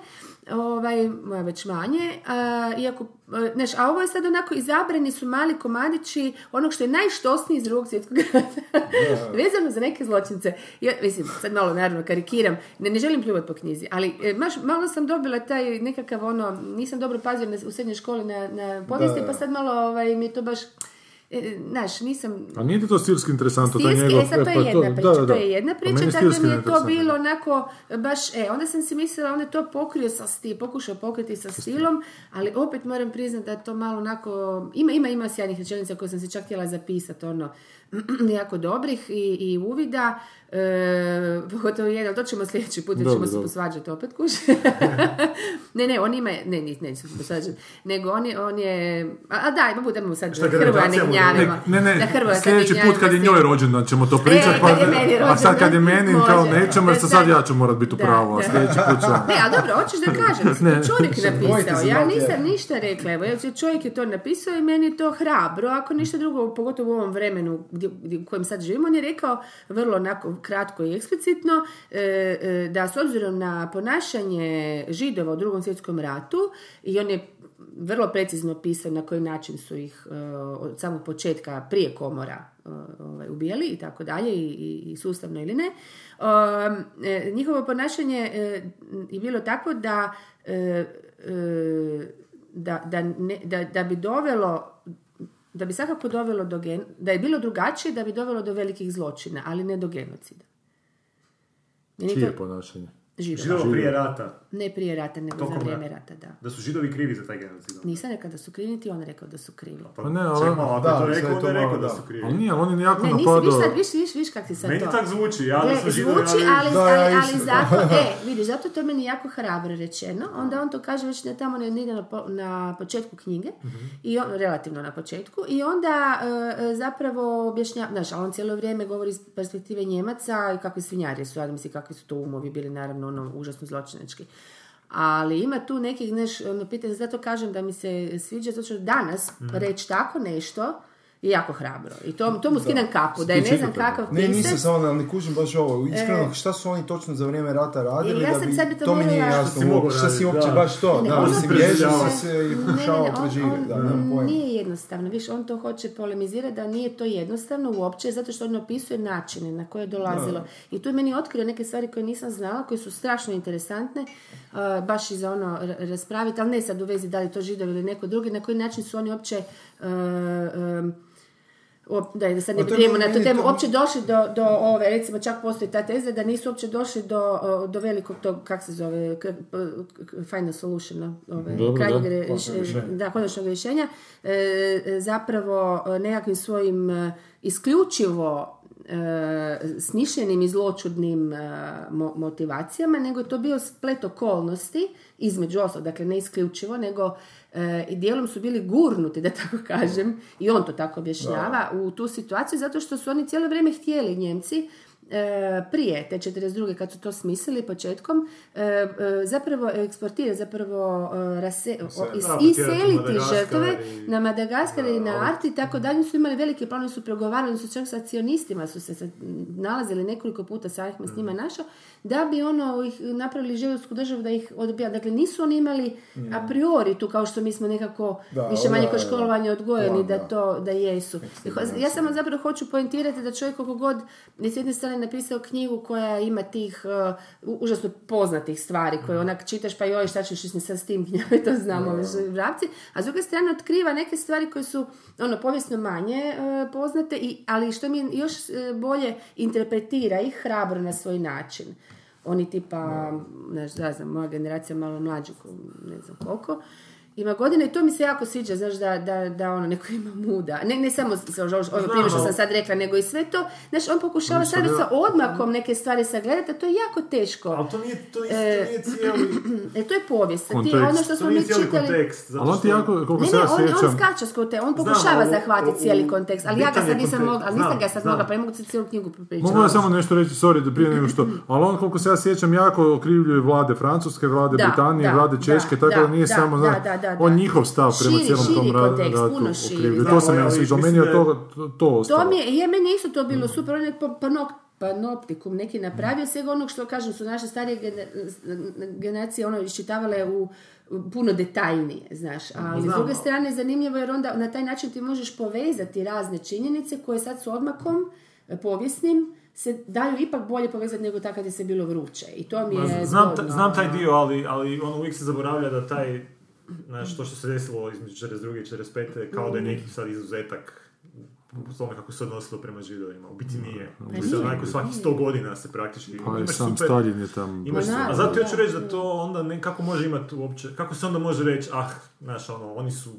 ovaj, moja već manje, a, iako, e, znaš, a ovo je sad onako, izabrani su mali komadići onog što je najštosniji iz drugog svjetskog rata, vezano za neke zločince. Ja, mislim, sad malo naravno karikiram, ne, ne želim pljuvat po knjizi, ali e, maš, malo sam dobila taj nekakav ono, nisam dobro pazila na, u srednjoj školi na, na povijesti, pa sad malo ovaj, mi je to baš, znaš, nisam, A nije to stilski interesantno, taj Stilski, njegov... e sad to pa je jedna priča, da, da, da. to je jedna Pa priča, meni tako mi je to bilo onako, baš, e, onda sam si mislila, on je to pokrio sa stil, pokušao pokriti sa stilom, ali opet moram priznati da je to malo onako, ima, ima, ima sjajnih rečenica koje sam si čak htjela zapisati, ono, jako dobrih i, i uvida, e, pogotovo jedan, to ćemo sljedeći put, jer Dobro, ćemo se posvađati opet, kuš. ne, ne, on ima, ne, ne, neću se posvađati, nego on je, on je, a, a daj, ma budemo sad Šta, Hrvoja ne gnjavimo. Ne, ne, Da Hrvoja sljedeći ne put kad je njoj rođendan ćemo to pričati, E, pa, a sad kad je meni kao nećemo, jer Da, sad, sad- ja ću morat biti u Da, pravu, a da. sljedeći put ću... Ne, ali dobro, hoćeš da kažem, mislim, to je čovjek napisao. Ja nisam ništa rekla, evo, čovjek je to napisao i meni je to hrabro, ako ništa drugo, pogotovo u ovom vremenu gdje, gdje- u kojem sad živimo, on je rekao vrlo onako kratko i eksplicitno e, e, da s obzirom na ponašanje židova u drugom svjetskom ratu i on je vrlo precizno pisao na koji način su ih e, od samog početka prije komora ovaj, ubijali i tako dalje i, sustavno ili ne. Um, njihovo ponašanje je bilo tako da da, da, da bi dovelo da bi svakako dovelo do gen, da je bilo drugačije da bi dovelo do velikih zločina, ali ne do genocida. Čije ponašanje? Židova. Židova prije rata, Ne prije rata, nego Tokom za vrijeme rata. rata, da. da su židovi krivi za taj genocid. Nisam rekla da su krivi, niti on rekao da su krivi. Pa ne, ali- ček malo, ako Da, je to rekao, to je rekao da da. su krivi. Ali nije, ali on je jako Ne, nisi, napadao... viš sad, viš, viš, viš kak ti sad Meni to. tak zvuči, ja da su židovi, zvuči, ali, Da, ali, ja ali isto. zato, e, vidiš, zato to je meni jako hrabro rečeno. Onda on to kaže već ne tamo ne ide na, po- na početku knjige, i on, relativno na početku, i onda e, e, zapravo objašnjava, znaš, ali on cijelo vrijeme govori iz perspektive Njemaca i kakvi svinjari su, ja mislim kakvi su to umovi bili, naravno, ono, užasno zločinački. Ali ima tu nekih, znaš, ono, pitanje, zato kažem da mi se sviđa, zato što danas reći tako nešto je jako hrabro. I to, to mu skinem kapu, da je ne znam kakav Ne, nisam pisac. samo, ali ne kužim baš ovo. Iskreno, šta su oni točno za vrijeme rata radili? E. Ja da sam bi, sad bi to to mi nije jasno. Šta si si uopće da. baš to? Ne, Da, ono bježao se i pokušavao preživjeti. on- Da, nemam pojma. Nije jednostavno, više on to hoće polemizirati da nije to jednostavno uopće, zato što on opisuje načine na koje je dolazilo. I tu je meni otkrio neke stvari koje nisam znala, koje su strašno interesantne, uh, baš i za ono raspraviti, ali ne sad u vezi da li to židovi ili neko drugi, na koji način su oni uopće uh, um, op- da, da sad ne prijemo na tu temu, uopće došli do, do ove, recimo čak postoji ta teza da nisu uopće došli do, do velikog tog, kak se zove, k- final solution, ove, Dobro, krajnjeg da. Konačnog rješenja. da, konačnog rješenja, e, zapravo e, nekakvim svojim e, isključivo e, smišljenim i zločudnim e, mo- motivacijama, nego je to bio splet okolnosti, između ostalog, dakle ne isključivo, nego e, i dijelom su bili gurnuti, da tako kažem, i on to tako objašnjava, u tu situaciju, zato što su oni cijelo vrijeme htjeli Njemci, prije te 42. kad su to smislili početkom, e, e, zapravo eksportirati, zapravo e, rase- iseliti i- na Madagaskar i na Arti i tako dalje su imali velike planove, su pregovarali, su čak sa cionistima su se nalazili nekoliko puta, savjeh me s njima našao, da bi ono ih napravili židovsku državu da ih odbija. Dakle, nisu oni imali a priori tu kao što mi smo nekako Da, više manje da. školovanje odgojeni Da, to da jesu. Ja samo zapravo hoću poentirati da čovjek koliko god s jedne strane napisao knjigu koja ima tih uh, užasno poznatih stvari koje onak čitaš pa joj šta ćeš sad s tim knjigama to znamo ovi vrapci, a s druge strane otkriva neke stvari koje su ono povijesno manje uh, poznate i, ali što mi još uh, bolje interpretira ih hrabro na svoj način. Oni tipa, ne znam, moja generacija malo mlađa, ne znam koliko, ima godine i to mi se jako sviđa, znaš, da, da, da ono, neko ima muda. Ne, ne samo s- ovo, ovo primjer što sam sad rekla, nego i sve to. Znaš, on pokušava staviti sa odmakom neke stvari sagledati, a to je jako teško. Ali to nije, to, isto, E, to nije cijeli, E, to je povijest. Ti, Kontekst. ono što to smo nije mi cijeli čitali... kontekst. Zato Ali on ti što- jako, koliko Ne, se ne, ja on, on sjećam... skače on Znam, pokušava u- zahvatiti u- cijeli kontekst, ali ja ga sad nisam mogla, ali nisam Znam, ga sad znam. mogla, pa ne mogu sad cijelu knjigu pričati. Mogu ja samo nešto reći, sorry, da prije nego što, ali on koliko se ja sjećam jako okrivljuje vlade Francuske, vlade Britanije, vlade Češke, tako da, nije samo, znaš, da, da, on njihov stav prema Širi- cijelom širi tom ra- kontekst, ratu puno širi. Da, To se ali meni sviđa, mislim meni je to, to, to ostalo. To mi je, je, meni isto to bilo super, on je pa- panok- panoptikum neki napravio, svega onog što kažem su naše starije gene- generacije ono iščitavale u puno detaljnije, znaš, ali s znam, druge strane zanimljivo jer onda na taj način ti možeš povezati razne činjenice koje sad s odmakom e, povijesnim se daju ipak bolje povezati nego tako kad je se bilo vruće. I to mi je znam, zgodno, ta- znam taj ono. dio, ali, ali ono uvijek se zaboravlja da taj, znaš, to što se desilo između 42. i 45. kao da je neki sad izuzetak u tome kako se odnosilo prema židovima. U biti nije. U biti nije, onako svakih 100 godina se praktički... Pa imaš sam super- Stalin je tam... Imaš, a zato ja ću reći da to onda ne, kako može imati uopće, kako se onda može reći, ah, znaš, ono, oni su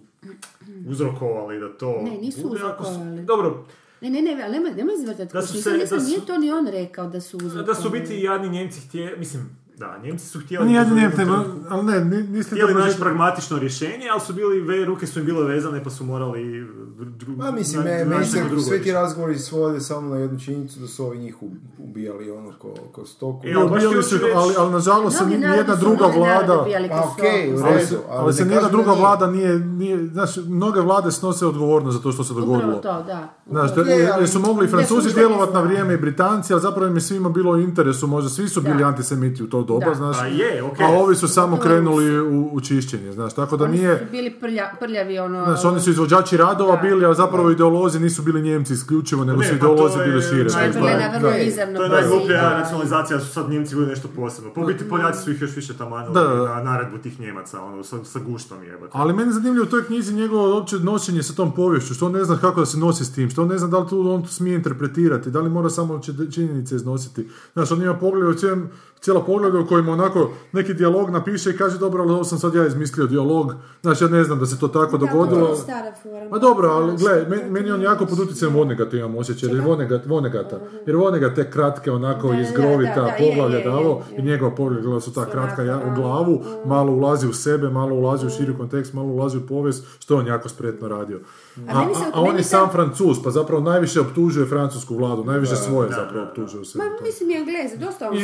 uzrokovali da to... Ne, nisu bude, ako su- uzrokovali. Dobro, Ne, ne, ne, ali nemoj, nemoj izvrtati Da su Nisam se- mislila, da su- nije to ni on rekao da su uzrokovali. da su u biti jadni Njemci htjeli, mislim, da, Njemci su Pa htjeli... nije nije, jednom nego- trenutku- ali ne, ni- niste Htjeli naći rekli. pragmatično rješenje, ali su bili, ve, ruke su im bile vezane pa su morali drugo... Ma mislim, me, meni se sve ti razgovori svode samo na jednu činjenicu da su ovi njih ubijali ono ko, ko stoku. E, ali Ubijali su, ali, ali nažalost se nijedna druga vlada... ubijali A, kroz okej, to. u Ali redu, se, ali se nijedna druga vlada nije, nije, znaš, mnoge vlade snose odgovornost za to što se Upravo dogodilo. to, da. Znaš, Upravo jer su mogli i Francuzi djelovati na vrijeme i Britanci, ali zapravo im je svima bilo u interesu, možda svi su bili antisemiti u to doba, Da. znaš. A je, okej. A ovi su samo krenuli u, u čišćenje, znaš, tako da Oni nije... su bili prlja, prljavi, ono... Znaš, oni su izvođači radova Da. bili, a zapravo ideolozi nisu bili Njemci isključivo, nego Ne, su pa ideolozi to je bili šire. Chamberlaina Da, vrlo izravno To je najgluplja nacionalizacija, su sad Njemci bili nešto posebno. Po biti Poljaci su ih još više da. na naredbu tih Njemaca, ono, sa, sa guštom jebate. Ali meni je zanimljivo u toj knjizi njegovo uopće nošenje sa tom poviješću, što on ne zna kako da se nosi s tim, što on ne zna da li tu on to smije interpretirati, da li mora samo či- činjenice iznositi. Znaš, on ima pogled u cijelom, cijela pogleda u kojima onako neki dijalog napiše i kaže dobro, ali ovo sam sad ja izmislio dijalog, znači ja ne znam da se to tako Da, dogodilo. je stara fora. Ma dobro, ali gle, meni, meni je on jako pod utjecajem Vonegata imam osjećaj, jer Vonegat, Vonegata, jer Vonegat te kratke onako Da, izgrovita da, da, je, poglavlja je, je, davo je. i njegova poglavlja su ta Su kratka ja, u glavu, mm. malo ulazi u sebe, malo ulazi u širi kontekst, malo ulazi u povijest, što je on jako spretno radio. A, a- a on je sam francuz, pa zapravo najviše optužuje francusku vladu, najviše svoje da, zapravo optužuje u Ma svemu tome. mislim i Engleze, dosta on.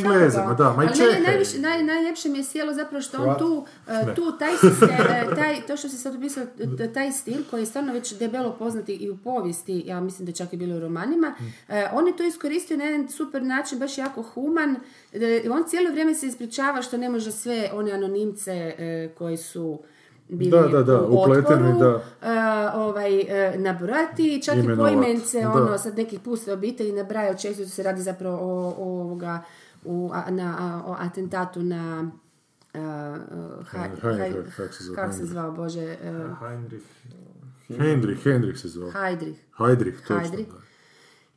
Da, ma i meni Čehe. najviše, naj, najljepše mi je sjelo zapravo što on tu, e, tu taj, se, e, taj, to što si sad opisao, taj stil koji je stvarno već debelo poznati i u povijesti, ja mislim da čak i bilo u romanima, e, on je to iskoristio na jedan super način, baš jako human, e, on cijelo vrijeme se ispričava što ne može sve one anonimce koji su bili Da, da, da, u upleteni, otporu, da. e, ovaj, e, nabrojati, čak i Imenovat, poimence, da. ono, sad nekih puste obitelji nabrajao, često se radi zapravo o, o ovoga, u, a, na, a, o atentatu na a, a, Haj- Heinrich, Haj- kako se se Heinrich. zvao, Bože, uh, Heinrich. Hendrik se zvao. Heidrich. Heidrich, točno. Heidrich. da.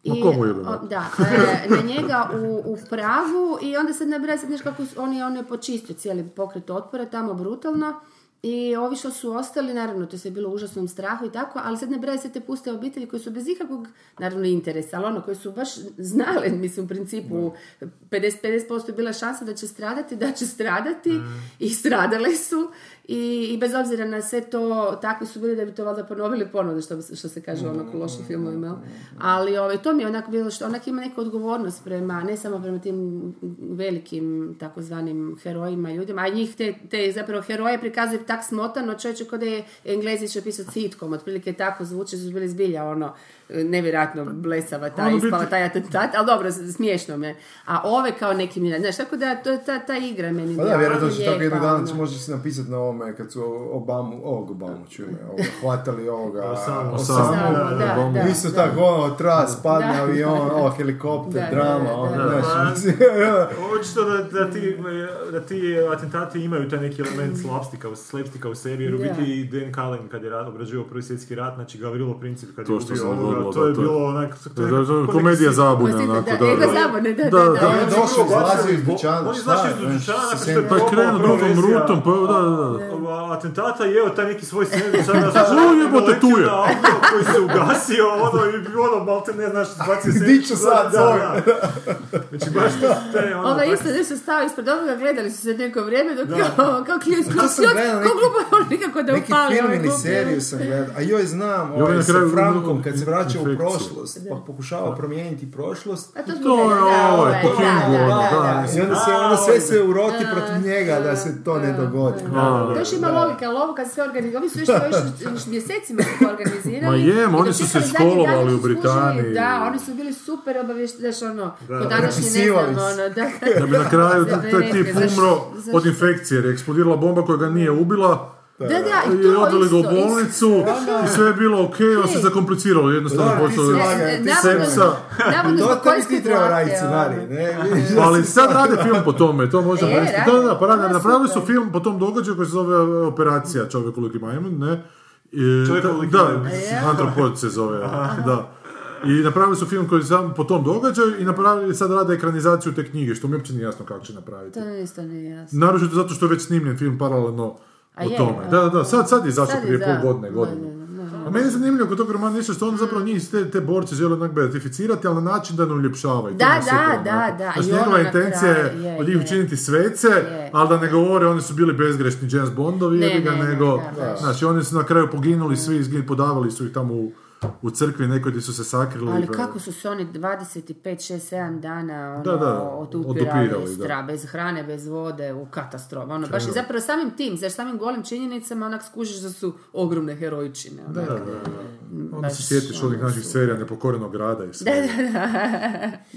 I, Ma komu jebe o, da, e, na njega u, u pravu i onda sad nabraja sad nešto kako on je, on je počistio cijeli pokret otpora tamo brutalno i ovi što su ostali, naravno, to je sve bilo u užasnom strahu i tako, ali sad nabraja se te puste obitelji koji su bez ikakvog, naravno, interesa, ali ono, koji su baš znale, mislim, u principu, 50%, 50% je bila šansa da će stradati, da će stradati i stradale su i, i bez obzira na sve to, takvi su bili da bi to valjda ponovili ponovno, što, što se kaže onako u lošim filmovima, jel? ali ovaj, to mi je onako bilo što onak ima neku odgovornost prema, ne samo prema tim velikim takozvanim herojima i ljudima, a njih te, te zapravo heroje prikazuju tak smotano, čovječe kod da je Englezi će pisati sitkom, otprilike tako zvuče, su bili zbilja ono, nevjerojatno blesava ta Ono ispala biti- taj atentat, ali dobro, smiješno me. A ove kao neki mi, znaš, tako da to je ta, ta igra meni. Pa da, vjerojatno će tako jednog dana ono. će možda se napisati na ovome kad su Obamu, ovog Obamu čume, ovoga, hvatali ovoga Osamu. Osamu. Samo, da, Obamu. da, Isto da. tako, ono, tras, padne Da. avion, o, helikopter, Da, da, drama, da, ono, da. znaš, Pa, mislim, Očito da, da, ti, da ti atentati imaju taj neki element slapstika, u- slapstika u sebi, jer u Da. biti Dan Cullen kad je obrađivao prvi svjetski rat, znači Gavrilo Princip kad je što ubio to da, je je- bilo onak... Je- je komedija zabune, onako, da, da, ego da. zabune, da, Da, da, da. da. Je došao, izlazio iz dućana, On je šta izašao je, iz dućana, nakon što sem- je Pa je probao krenuo drugom provizija, rutom, pa da, da, da. A, atentata jeo taj neki svoj sandvič, sad nas O, jebote, tu je. koji se ugasio, ono, i ono, malte ne znaš, bacio se... Di ću sad, Da. Znači, baš to, te, ono, tak- isto nešto stao ispred ovoga, gledali su se neko vrijeme dok Da. kao, kao klijus, kao kao neki- glupo, on nikako da Neki upali film ovaj ili seriju sam gledao, a joj znam, ovaj sa Frankom, kad se vraća u prošlost, pa pokušava promijeniti prošlost, A to smo je gledali, da, ovaj, po Kingu, da, ono, da, i onda se, onda sve se uroti protiv njega da se to ne da, dogodi. da. To još ima logika, ali ovo kad se sve organizira, ovi su još, još, mjesecima su organizirali. Ma je, oni su se školovali u Britaniji. Da, oni su bili super obavješti, znaš ono, Da. kod današnje ne znam, ono, da. Da bi na kraju taj tip umro od infekcije, jer je eksplodirala bomba koja ga nije ubila. Da, da, i I to odveli ga u bolnicu i sve je bilo ok, on se zakompliciralo, jednostavno Da, E, ti navodno To zbog tebi ti treba raditi scenarij, ono. ne? Da Ali sad rade film po tome, to možemo E, reći. Da, da, pa rade, napravili su film po tom događaju koji se zove e, Operacija Čovjek koliki majmun, ne? I, Čovjek da, koliki da, majmun. antropod se zove, da. I napravili su film koji sam po tom događaju i napravili sad rade ekranizaciju te knjige, što mi uopće nije jasno kako će napraviti. To isto nije jasno. Naročito zato što je već snimljen film paralelno A o je, tome. a- Da, da, sad, sad je izašao je, prije da. pol godine. Da, da, da, da. A meni je zanimljivo kod tog romana nešto što on zapravo njih te, te borce žele onak beatificirati, ali na način da ne uljepšavaju. Da, da, da, da, Znači, njegova intencija je od njih učiniti svece, Je. ali da ne govore oni su bili bezgrešni James Bondovi, Ne, jebi ga, ne, ne, nego, da, znači oni su na kraju poginuli, svi izgin, podavali su ih tamo u, u crkvi, nekoj gdje su se sakrili. Ali kako su se oni 25, 6, 7 dana ono, Da, da, otupirali, odupirali, stra, da. bez hrane, bez vode, u katastrofu. Ono, baš i zapravo samim tim, znaš, samim golim činjenicama onak skužiš da su ogromne herojčine. Onak. Onda baš, se sjetiš onih ono, naših su- serija Nepokorenog grada i sve. Da, da,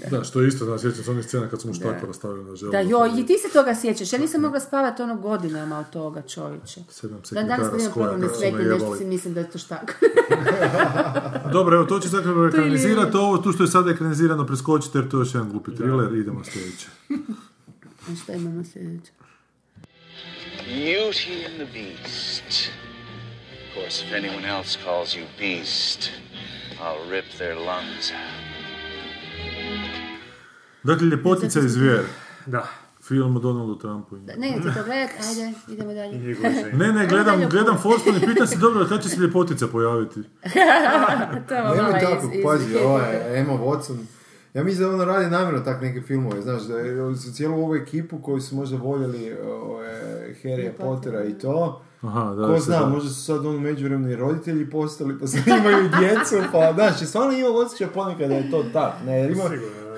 da. Da, što je isto, da, sjećam se onih scena kad su mu štakora stavili na želu. Da, joj, i ti se toga sjećaš. Ja nisam mogla spavati ono godinama od toga, čovječe. Sedam sekretara s koja nešto si mislim da je to štak. Dobro, evo, to će zapravo ekranizirati ovo, tu što je sad ekranizirano, preskočite jer to je još jedan glupi thriller, idemo sljedeće. A šta imamo sljedeće? Beauty and the Beast. Of course, if anyone else calls you Beast, I'll rip their lungs out. Dakle, Ljepotica i zvijer. Da. Film o Donaldu Trumpu. i- Ne, ti to gledat, ajde, idemo dalje. Ne, ne, gledam, gledam Forsman i pitam se dobro, kad će se Ljepotica pojaviti? to je Nemoj mala tako, iz, iz pazi, ovaj, Emma Watson, ja mislim da ona radi namjerno tak neke filmove, znaš, da je cijelu ovu ekipu koji su možda voljeli ove, Harrya Pottera i to, Aha, da. ko zna, da. možda su sad ono međuvremeni roditelji postali, pa sad imaju djecu, pa znaš, stvarno imam osjećaj ponekad da je to tak, ne, jer ima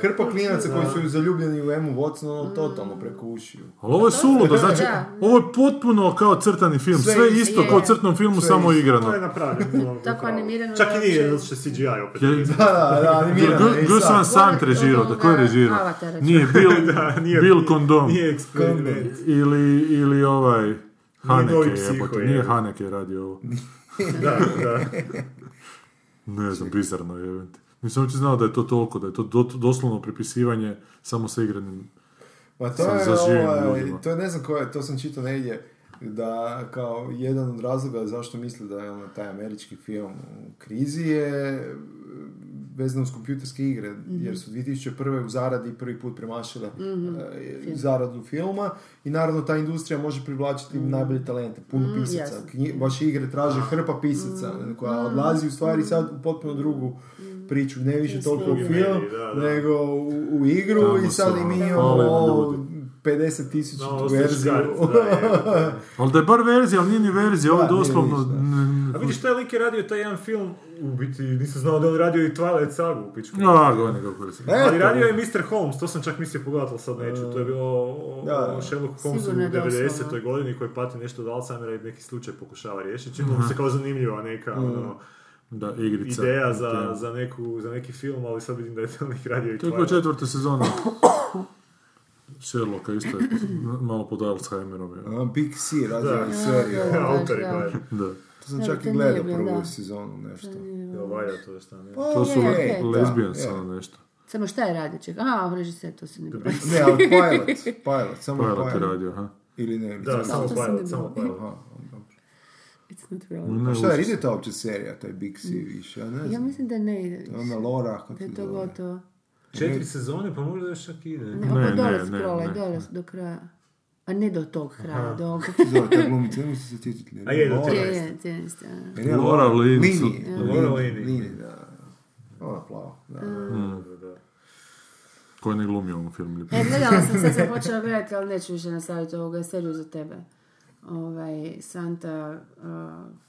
hrpa klinaca koji su zaljubljeni u Emmu Watson, ono totalno preko ušiju. Ali ovo je suludo, znači, Da. ovo je potpuno kao crtani film, Sve sve isto. Je. kao crtnom filmu, Sve samo isto. To je igrano. napravljeno. Tako animirano Čak i da nije, zato što je CGI opet. Je- Da, da, da, animirano. Gus. Van Sant režirao, Onoga tako je režirao. Nije Bill, Da, nije Bill Condom. Nije eksperiment. Ili, ili ovaj... Haneke, jebote, nije je. Haneke radio ovo. Da, da. Ne znam, bizarno je. Nisam uopće znao da je to toliko, da je to do- doslovno prepisivanje samo sa igranim Ma to Sa je, ovaj, ljudima. to je ne znam koje, to sam čitao negdje, da kao jedan od razloga zašto misle da je ono, taj američki film u krizi je e, vezano uz kompjuterske igre, jer su 2001. u zaradi prvi put premašile e, zaradu filma i naravno ta industrija može privlačiti najbolje talente, puno pisaca. jasno. Knji- baš igre traže hrpa pisaca koja odlazi u stvari sad u potpuno drugu priču, ne više toliko u Film. film, Da, da. nego u, u igru Tamo i sad i mi ono, imamo ovo ljudi. 50 tisuća No, verziju. Ali da je bar verzija, ali nije ni verzija, ovo je doslovno... A vidiš, taj lik je radio taj jedan film, u biti nisam znao da je on radio i Twilight sagu u pičku. A, goni kako. E, Ali radio je Mr. Holmes, to sam čak mislio pogledati, ali sad neću. To je bilo o, Da, da. o Sherlock Holmesu u Sigurno je 90. doslovno. godini koji pati nešto od Alzheimera i neki slučaj pokušava riješiti. Čini mu se kao zanimljiva neka ono, Da, igrica. ideja za, za, neku, za neki film, ali sad vidim da je to lik radio i To je četvrta sezona. Sherlocka isto je malo pod Alzheimerom. Je. A, Big C radio Da. je seriju. Da, da. Autor je Da. To sam čak i gledao prvu da. sezonu nešto. Jel valja to šta ne? To su je. ono nešto. Samo šta je radio? Čekaj, aha, režiser, to se ne bilo. Ne, ali pilot, pilot, samo Pilot je pilot. radio, aha. Ili ne, Da, samo- sam pilot, samo pilot. Aha, dobro. It's not real. Ne, A šta je, ide ta uopće serija, taj Big C više, ja ne Ja znam. mislim da ne ide više. Ona Laura, kako Da se je to zove. gotovo. Četiri sezone, pa možda još čak ide. Ne, Ne, dole ne, scrollaj, ne. dole do kraja. A ne do tog kraja, do ovog. Zove ta glumica, ne se sjetiti. A je, do Laura. tjera. Je, je, tijeneste, a. Jer je Laura Lini. Lini. Laura Lini. Lini, da. Ona plava, da. Koji ne glumi u ovom filmu. E, gledala sam, sad sam počela gledati, ali neću više nastaviti ovoga seriju za tebe. Ovaj, Santa... Uh,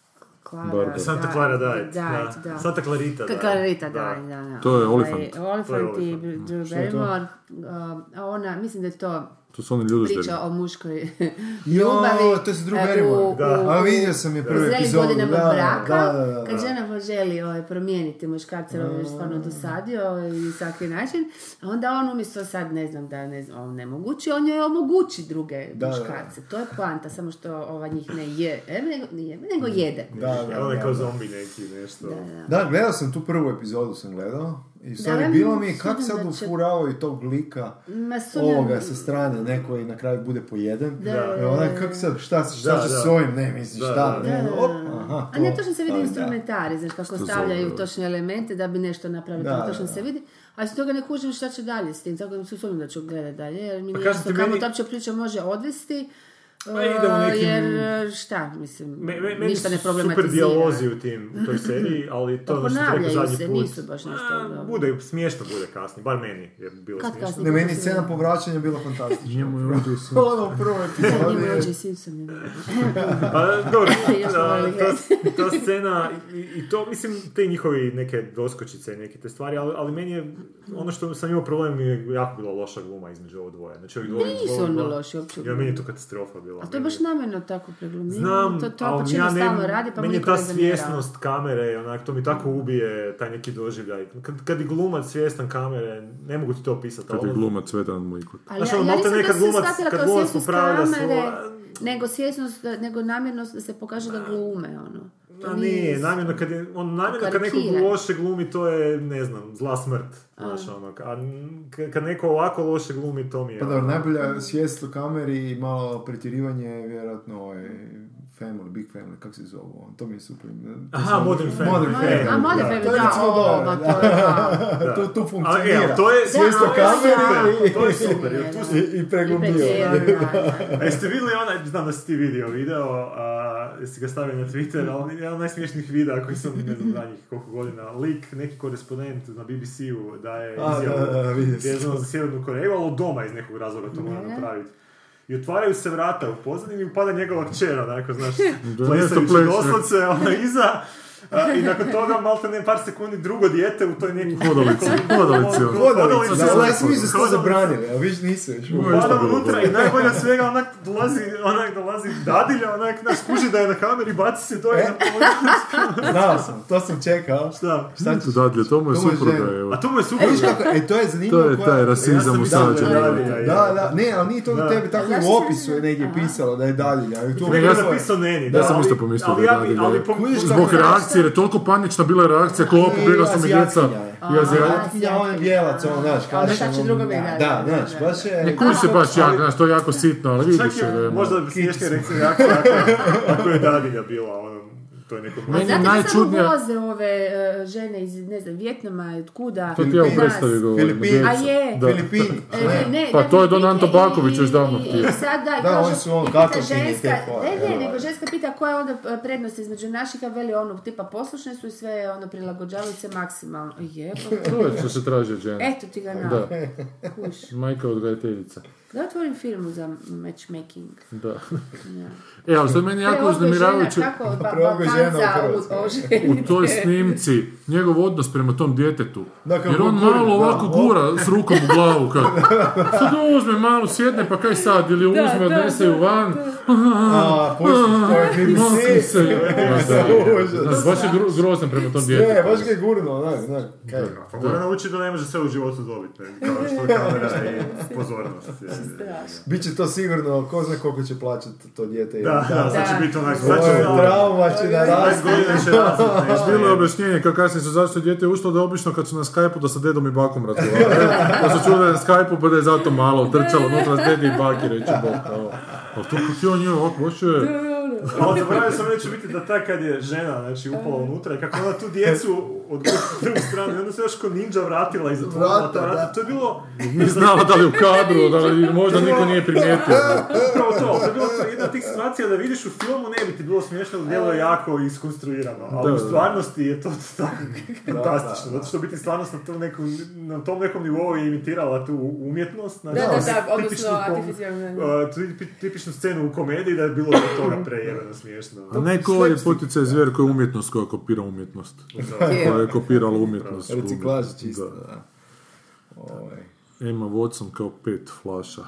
Clara... Santa Clara Diet. Diet, da. da. Santa Clarita Diet. Clarita, Da. da, da, da. To je Ovaj, Olifant. Olifant To je i. Drew? Barrymore. uh, ona, mislim da je to To su oni ljudožderi. priča o muškoj Jo, ljubavi. to je sa Drew e, Da. A vidio sam je u prvi zrelim epizod. godinama da, braka, da, da, da, kad da. žena želi ovaj, promijeniti muškarca, on je stvarno dosadio i svaki način, a onda on umjesto sad, ne znam da ne znam, on ne mogući, on joj omogući druge Da, da. muškarce. To je poanta, samo što ova njih ne je, e, nego, nije, nego jede. Da, da, je da, kao da. zombi neki, nešto. Da, gledao sam tu prvu epizodu sam gledao. I stvari Da, bilo mi je kako sad da će- ufuravaju tog lika ovoga sa strane, neko i na kraju bude pojeden. Da. I ona, kako sad, šta, šta Da, će s ovim, ne misliš, šta, da, ne, da, op, aha, A ne, točno se vidi da. instrumentari, znaš, kako Što stavljaju zove, točne elemente da bi nešto napravili, Da, to točno se vidi. A s toga ne kužim šta će dalje s tim, tako da se sumnjam da ću gledati dalje, jer mi Pa kamo meni- ta priča može odvesti. Ma ide u uh, nekim- Jer, šta, mislim, Me, me, meni ništa ne su problematizira. super dijalozi u tim, u toj seriji, ali to Pa ono što rekao ponavljaju zadnji se, put. nisu baš nešto A, dobro. Bude, smiješno bude kasnije, bar meni je bilo Kad smiješno. Ne, meni scena povraćanja bila fantastična. Njemu je ovdje sin. Ono u prvoj epizodi. Njima je- Roger Simpson. Pa dobro, ta, ta scena i, i to, mislim, te njihovi neke doskočice i neke te stvari, ali, ali meni je, ono što sam imao problem je jako bila loša gluma između ovo dvoje. Znači, ovih dvoje, Nisu dvoje- loši uopće. Ja, meni je to katastrofa bila. Napravila. A to je baš namjerno tako preglumljeno. Znam, to, to ali ja ne, radi, pa meni je ta svjesnost kamere, onak, to mi tako ubije taj neki doživljaj. Kad, kad je glumac svjestan kamere, ne mogu ti to opisati. Kad je ono- glumac Svetan Mlikut. Ali ja, ono, ja malte nisam sve glumac- shvatila kad kao glumac svjesnost kamere, svoja- nego svjesnost, nego namjernost da se pokaže da glume, ono. A nije, namjerno kad, je, on, namjerno kad neko loše glumi, to je, ne znam, zla smrt. Znaš, ono, a kad neko ovako loše glumi, to mi je... Pa dobro, ono- najbolja svijest o kameri i malo pretjerivanje je vjerojatno ovaj Family, Big Family, kako se zove on, to mi je super. Aha, Modern Family. Modern Modern- Family. A Modern da. Family, To je da, ma da. to je, da. tu, tu e, funkcionira. to je Svijest o Da, kameri da. i, To je super, jer tu i, i preglumio. da. Jeste vidjeli onaj, znam da si ti vidio video, a, jesi ga stavio na Twitter, ali jedan od najsmiješnijih videa koji sam, ne znam, zadnjih koliko godina, lik, neki korespondent na BBC-u daje A, izjavu da, da, vidio sam. vezano za Sjevernu Koreju, ali od doma iz nekog razloga to mora Da. napraviti. I otvaraju se vrata u pozadini i upada njegova kćer, onako, znaš, plesajući doslovce, ona iza, a, I nakon toga, malte ne, par sekundi, drugo dijete u toj neki... Hodalici, hodalici, ono. Hodalica, da, ja sam mislio da su to zabranili, a viš nisu još. Pada unutra i najbolje od svega onak dolazi, onak dolazi dadilja, onak nas kuži da je na kameri, baci se to i E? na. Znao sam, to sam čekao. Šta? Šta ćeš? Dadlje, to mu je mu je supruga, evo. A to mu je E, super. viš kako, e, to je zanimljivo. To je taj rasizam usađen. mislio da dadilja, Da, da, ne, ali nije to Da. u tebi, tako u opisu je negdje pisalo da je dadilja. Je Ja sam- napisao Neni. ja sam ali- isto pomislio da je dadilja. Zbog reakcije, jer je toliko panična bila reakcija, ko opa, I bjegao sam i djeca. Azijatkinja, on je bijelac, ono, znaš, će ono, drugo biti, Da, znaš, baš je... Ne kuži se baš jak, znaš, to je jako sitno, ali vidiš je da je je možda malo. smiješna reakcija ako, ako je dadilja bila, ono, to je neko... A Meni je zato najčudnija- samo voze ove e, žene iz, ne znam, Vjetnama, od kuda? To ti ja u predstavi govorim. Filipinac. djeca. A je. Da. Filipini. E, ne, ne, Pa da, to je Don Anto i- Baković još davno i- htio. I sad da, Da, oni su ono i pita Katovčine i ženska, te ne, ne, nego ženska pita koja je onda e, prednost između naših, a veli ono, tipa poslušne su i sve ono prilagođavaju se maksimalno. Jebote. To je što se traži od žene. Eto ti ga na. Da, Kuš. majka odgajateljica. Da otvorim firmu za matchmaking. Da. Ja. E, ali što je meni jako uznemiravajuće, žena u u- toj snimci, njegov odnos prema tom djetetu. Da, Jer on gura, malo da, ovako op. gura s rukom u glavu. Kad, sad uzme malo, sjedne, pa kaj sad, ili uzme, da, odnese ju van. A, pusti, se. Da, baš je gro- grozan prema tom djetetu. baš ga je gurno, znaš, znaš. kaj. Pa mora naučiti da ne može sve u životu dobiti, ne, kao što kamera i pozornost. Je. Biće to sigurno, ko zna koliko će plaćati to dijete. Da, da, će Da. biti onak, Ovo sad će je trauma, će da 20 raste. godina će razviti nešto. Bilo je objašnjenje kao kasnije su zašto je dijete ušlo da je obično kad su na Skype-u da sa dedom i bakom razgovaraju. Pa su čuli da na Skype-u pa da je zato malo trčalo unutra s dedi i baki reći bok. Ali to kako je on je ovako, baš je... Ali zaboravio sam reći biti da ta kad je žena, znači, upala unutra i kako ona tu djecu od drugu stranu onda se još ko ninja vratila i zatvorila Vrata, ta vrata. da. To je bilo... Nije znala da li u kadru, da li možda niko nije primijetio. Upravo to, to je bilo to jedna od tih situacija da vidiš u filmu ne bi ti bilo smiješno, da djeluje jako iskonstruirano, ali Da, u stvarnosti je to tako fantastično, zato što biti stvarnost na tom nekom, na tom nekom nivou je imitirala tu umjetnost, znači, Da, da, da, tipičnu odnosno artificijalno. tipi- tipičnu scenu u komediji da je bilo toga prejeveno smiješno. A neko je poticaj zvijer koji je umjetnost koja kopira umjetnost. Koja je kopirala umjetnost. Reciklaža čisto, Da. da. Ovaj. Emma Watson kao pet flaša.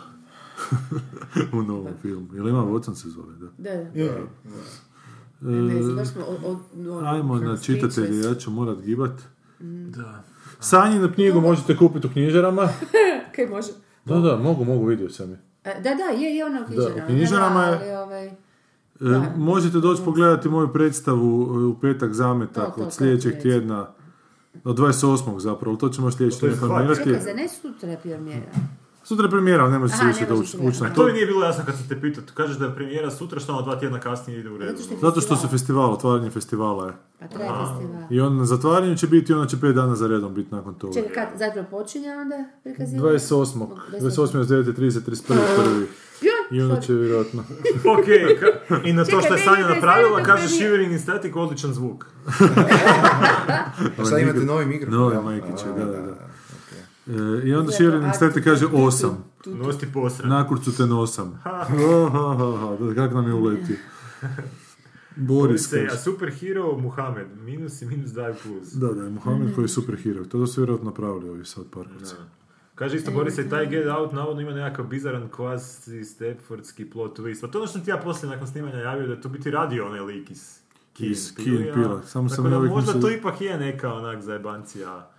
u novom filmu. Jel Emma Watson se zove, da? Da, da. Je. Ne, ne znam, baš smo o- o- ono, Ajmo na čitatelje, speechless. ja ću morat gibat. Da. Sanjinu knjigu možete kupiti u knjižarama. Kaj može? Da, da, mogu, mogu, vidio sam je. E, Da, da, je, je ona u knjižarama. u knjižarama je- ali, ovaj, E, možete doći pogledati moju predstavu e, u petak zametak To, to, od sljedećeg tjedna. Od 28. zapravo, to ćemo sljedeći To je tjedan zahvat. formirati. Čekaj, za ne sutra je premijera. Sutra je premijera, ali ne može se Aha, više može ući se, ući na. To to. mi nije bilo jasno kad sam te pitao, kažeš da je premijera sutra, što ono dva tjedna kasnije ide u redu. Zato što Zato što su festival. otvaranje festivala je. Pa traje festival. I on na zatvaranju će biti i onda će 5 dana za redom biti nakon toga. Čekaj, kad zapravo počinje onda prikazivanje? 28. 28. od 9.30, 31. prvi. I onda će vjerojatno... Ok, ka- i na to što je Sanja napravila, kaže. Shivering in Static, odličan zvuk. A sad imate novi mikrofon? Novi? Majkiće, A, da, da, da. okej. E, I onda Shivering Stati kaže 8. Nosti posred. Nakurcu te nosam. Ha, ha, ha, ha, da kak nam je uletio. Boris Se, a kaže. superhero Muhammed, minus i minus 2 plus. Da, da, je Mohamed koji je superhero. To su vjerojatno napravili ovi sad Parkovci. Kaže isto Boris i taj Get Out navodno ima nekakav bizaran quasi Stepfordski plot twist. Pa to ono što ti ja poslije nakon snimanja javio da je to biti radio onaj lik iz Peele-a. ja. Samo sam da ja uvijek možda to ipak je neka onak zajebancija.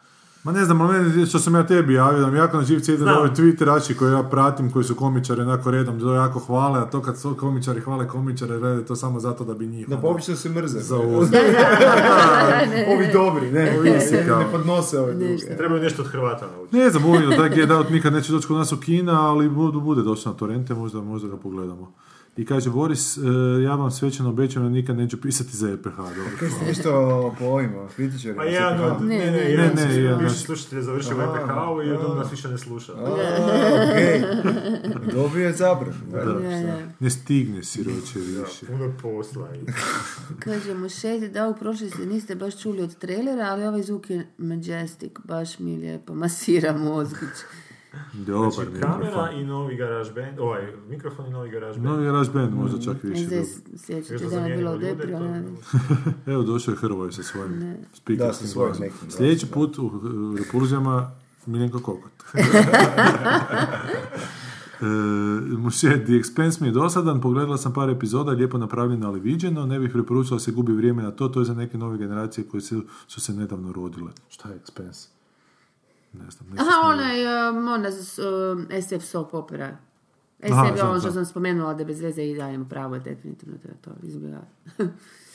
Ma ne znam, ali meni što sam ja tebi javio, da mi jako na živce ide da ovi twitterači koje ja pratim, koji su komičari onako redom, to jako hvale, a to kad su komičari hvale komičare, rade to samo zato da bi njih... Da ono, pobično se mrze. Za ovo. Ovi dobri, ne, Ovisi kao. ne podnose ove druge. Trebaju nešto od Hrvata naučiti. Ne znam, uvijek da taj Get Out nikad neće doći kod nas u kina, ali bude doći na torrente, možda, možda ga pogledamo. I kaže, Boris, e, ja vam svećano obećam da nikad neću pisati za EPH, dobro. Kaj ste nešto po ovima, kritičarima? Pa jedan od, Ne, ne, ne, ne, ne, jedan ne, ne, jedan. bivši slušatelj je završio u EPH-u i od onda nas više ne sluša. Okej, dobio je da. Ne stigne siroće više. Puno posla. i- Kaže mu šeti da u prošlosti niste baš čuli od trailera, ali ovaj zvuk je majestic, baš mi lijepo masira mozgić. Dobar Znači, mikrofon. kamera i novi garaž band, ovaj, mikrofon i novi garaž band. Novi Garage Band možda čak više. zdaj dobro. sjećate da je bilo ona... Evo došao je Hrvoj sa svojim Da, speakerskim sa svojim glasom. Sljedeći put u Repulzijama Miljenko Kokot. E, Muše, The Expense mi je dosadan, pogledala sam par epizoda, lijepo napravljeno, ali viđeno, ne bih preporučila da se gubi vrijeme na to, to je za neke nove generacije koje su, su se nedavno rodile. Šta je Expense? Ne znam. Aha, onaj, um, ona um, SF soap opera. SF Aha, je ono što sam spomenula da je bez veze i dajem pravo, definitivno to izbjegati.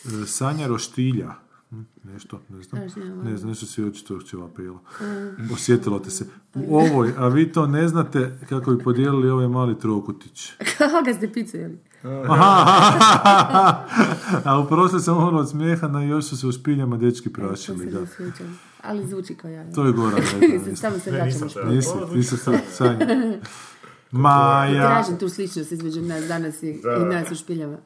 E, Sanja Roštilja. Hm, Nešto, ne znam. Ne znam, nešto si očito ćevapila. Osjetilo te se. U ovoj, a vi to ne znate kako bi podijelili ovaj mali trokutić. Kako ga ste picu, jeli? a u prošle sam umro od smijeha, na još su se u špiljama dečki To prašili. Da. Ali zvuči kao ja. To je Goran rekao. Samo se Ne, vraćamo nisam što. Maja, Tražim tu sličnost između nas danas i, i nas u špiljama.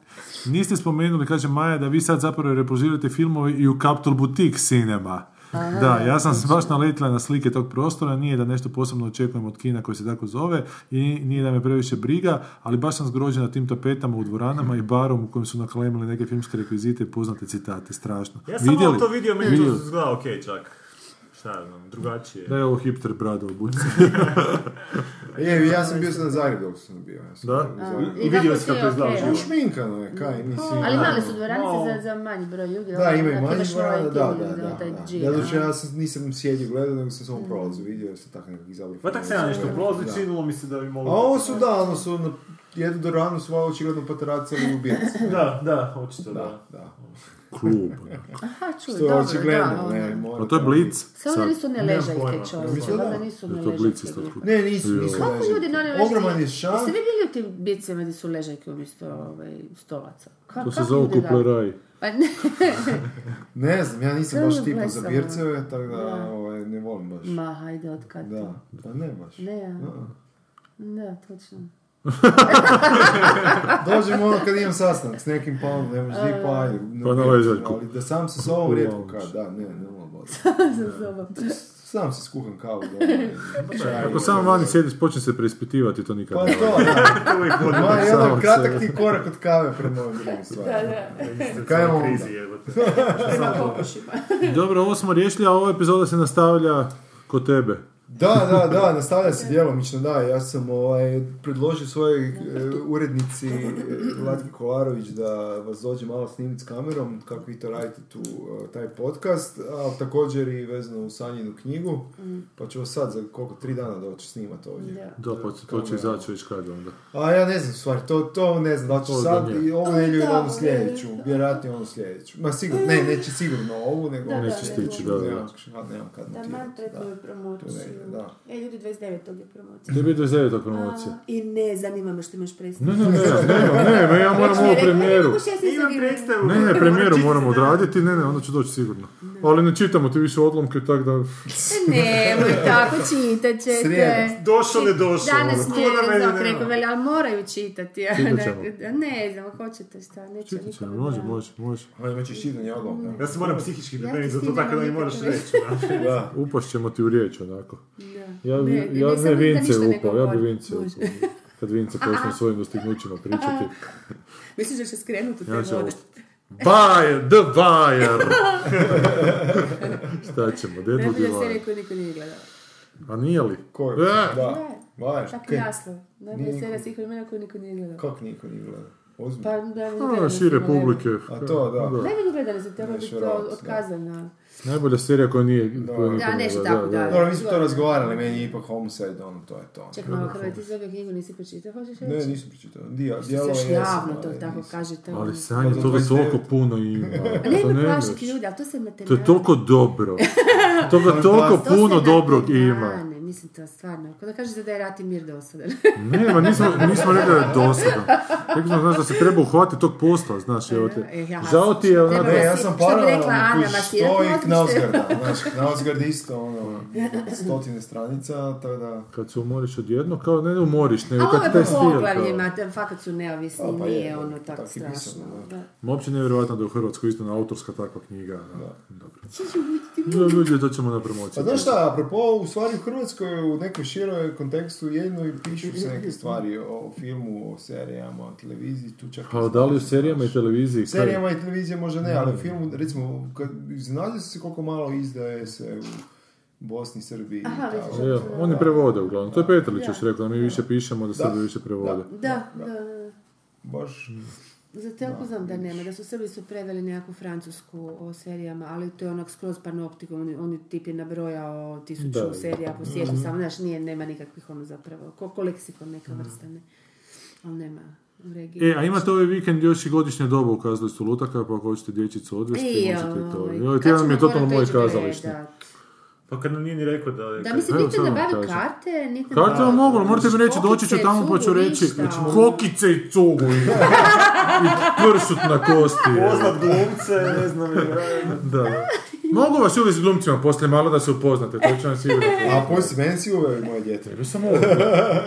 niste spomenuli, kaže Maja, da vi sad zapravo repozirate filmove i u Capitol Boutique Cinema. Da, ja sam baš naletila na slike tog prostora, nije da nešto posebno očekujem od kina koji se tako zove i nije da me previše briga, ali baš sam zgrožena tim tapetama u dvoranama i barom u kojem su naklemili neke filmske rekvizite i poznate citate, strašno. Ja sam malo to vidio, meni to izgleda okej čak. Šta ja znam, drugačije. Da je ovo hipster brado obuci. Je, ja sam bio na Zagrebu dok sam bio. Ja sam Da? bio Zagrebu. I vidio si kako je izgleda okej? uživo. Šminkano je, kaj, mislim. Ali da. male su dvoranice za, za manji broj ljudi. Da, ono, ima i manji dvorana, da, da, da. taj da. Ja ono. doći, ja sam, nisam sjedio gledao, nego sam samo prolazu vidio, sam tako nekak izabrao. Pa tak se ja nešto prolazi, činilo mi se da bi A moglo... ovo su, da, ono su, na jednu dvoranu su ovo očigledno patracali u Bijeci. Da, da, očito da. Da, da. Klub. Aha, čuj, Što je dobro, očigledno, da, ne, ono. mora A to je Blitz. Samo da nisu ne Nemam ležaljke pojma. čovječe, da. nisu Je ne to. Ne, nisu, nisu Kako ljudi na one Ogroman je šan. Jeste vi bili u tim bicama gdje su ležaljke umjesto ovaj, stolaca? Ka- To se zove kupleraj. Pa ne, Ne znam, ja nisam To baš tipa za birceve, tako da ovaj, ne volim baš. ma hajde, od kad Da, to? pa ne baš. Ne, ja. Da, točno. Dođem ono kad imam sastanak s nekim pa ono, ne možeš di pa ajde. ne Pa na mogu, ležaljku. Ali da sam se s ovom Pa rijetko kad, da, ne, ne mogu baš. Za sobom. Sam se skuham kavu doma. čaj, Ako samo vani sjediš, počne se preispitivati, to nikad Pa ne to, da. Uvijek Ma, jedan kratak ti korak od kave prema ovim drugim stvarima. da Kaj imamo krizi onda? Dobro, ovo smo riješili, a ova epizoda se nastavlja kod tebe. Da, da, da, nastavlja se djelomično, da, ja sam ovaj, predložio svojoj e, urednici e, Latki Kolarović da vas dođe malo snimiti s kamerom, kako vi to radite tu, e, taj podcast, a također i vezano u Sanjinu knjigu, pa ću vas sad za koliko, tri dana doći snimati ovdje. Da. Da, pa će- to će izaći već kad onda. A ja ne znam, u stvari, to, to ne znam, da ću To sad i ovu nedjelju ili da, onu sljedeću, vjerojatno onu sljedeću. Ma sigurno, ne, neće sigurno ovu, nego... Da, da, Neće stići, da, da. Nemam, kad Da, da. Ne, da. E, ljudi, 29. je promocija. To je bio 29. promocija. A, I ne, zanima me što imaš Ne, predstaviti. ne, ne, ne, ne, ja moram ovu premijeru. Imam predstavu. Ne, ne, premijeru moramo odraditi, ne, ne, onda ću doći sigurno. Ali ne čitamo ti više odlomke, tako da... Nemoj tako, čitat ćete. Došao, ne došao. Danas ono, je Zok nema. rekao, veli, ali moraju čitati. ne-. Ne znam, hoćete šta, neće Čitat niko ćemo, ne može, može, može. Ali imat ćeš čitanje odlomka. Ja se moram psihički pripremiti ti za to stižem tako da mi moraš ne- reći. da. Da. Upašt ćemo ti u riječ, onako. Da. Ja, bi, Ne, ja ne, ne, da Vince ne upao, ja bi. Vince upao. Kad Vince počne svojim dostignućima pričati. Misliš da će skrenuti u te Ja vode? Bayer, the Bayer! Šta ćemo, Deadwood Najbolja i serija koju niko nije gledao. A nije li? Ko je? E! Da. Vaš, Tako kaj? naslov. Najbolja Nije serija svih vremena koju niko nije gledao. Kak niko nije gledao? Ozbiljno. Pa, da, ne A, gledali šire publike. A to, da. Ne, ne gledali su, trebalo biti Širavac, da. otkazano. Najbolja serija koja nije... koja niko Da, nešto tako, da, da. Dobro, mi smo to razgovarali, meni je ipak Homicide, ono, to je to. Ček, malo Hrvati, za ove knjigu nisi pročitao, hoćeš reći? Ne, nisam pročitao. Dija, se još jesam, javno to ali tako nisam. kažete. Ali. Sanja, do toga 29. toliko puno ima. Ne To me ne plašiti možeš. ljudi, ali to se materijal... To je toliko dobro. Toga toliko To se puno dobrog ima. Mislim to stvarno. Kada kažete da je rat i mir dosadan. Ne, ma nismo, nismo rekli da je dosadan. Rekli smo, znaš, da se treba uhvatiti tog posla, znaš, evo te. E, Žao ti je, ono, Ne, ja sam što bi paralelno stoji možda Knausgarda. Znaš, Knausgard isto, ono, stotine stranica, tako da... kad se umoriš odjedno, kao ne umoriš, nego A ovo kad je taj po stil, poglavljima, te fakat su neovisni, A, pa je, nije ono tako je strašno. Ma Uopće nevjerojatno da je u Hrvatskoj isto na autorska takva knjiga. Da. Dobro. Ljudi, to ćemo na promociju. Pa znaš šta, apropo, u stvari u Hrvatskoj u nekom široj kontekstu jedno i pišu se neke stvari o filmu, o serijama, o televiziji, tu čak... Pa da li u serijama i televiziji? U serijama i televizije možda ne, ali u filmu, recimo, kad se koliko malo izdaje se u Bosni, Srbiji i Aha, tako. vidiš. Ja, oni prevode uglavnom. To je Petrlić još rekao, mi više pišemo, da Srbi više prevode. Da, da, da. Baš, Za telku znam da nema, da su Srbi su preveli nekakvu francusku o serijama, ali to je onak skroz panoptikom, oni, oni tip je nabrojao tisuću Da. serija po svijetu, samo znaš, nije, nema nikakvih ono zapravo, ko, ko leksikon neka vrsta, ne. Ali nema u regiji. E, a imate ovaj vikend još i godišnje dobu u kazalištu Lutaka, pa ako hoćete dječicu odvesti, Ej, možete to. Ovaj tjedan mi je totalno morat moj ići kazalište. Pa kad nam nije ni rekao da je... Da, mislim, Evo, niti sad vam nabavio kažem. karte, niti Karte vam ali morate mi reći, doći ću tamo pa ću reći ništa, ono. kokice i cugu i, i pršut na kosti. Poznat glumce, ne znam, Da, da. Mogu vas uvijek s glumcima poslije malo da se upoznate, to ću vam sigurno. a poslije meni si i moje djete. Ja sam ovo.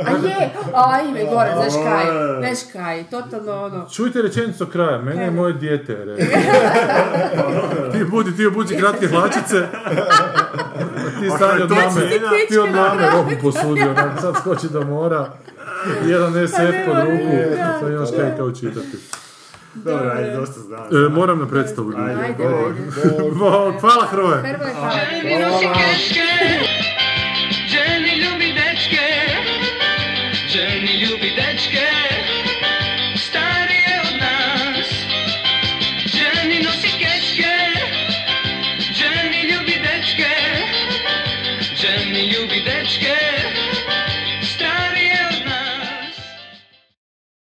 A je, a ime gore, znaš kaj, znaš kaj, totalno ono. Čujte rečenicu kraja, mene je moje dijete. je rekao. ti budi, ti obuci kratke hlačice. ti stanje od mame, ti od mame robu posudio, onak, sad skoči do mora, jedan pa SF pod ruku, sad imaš kaj kao čitati. Dobro, ajde, dosta znam. E, moram na predstavu. Ajde, ajde. ajde. Bog, hvala Hrvoje. Hvala. hvala. Hvala. Hvala. Hvala. Hvala. Hvala. dečke, ženi ljubi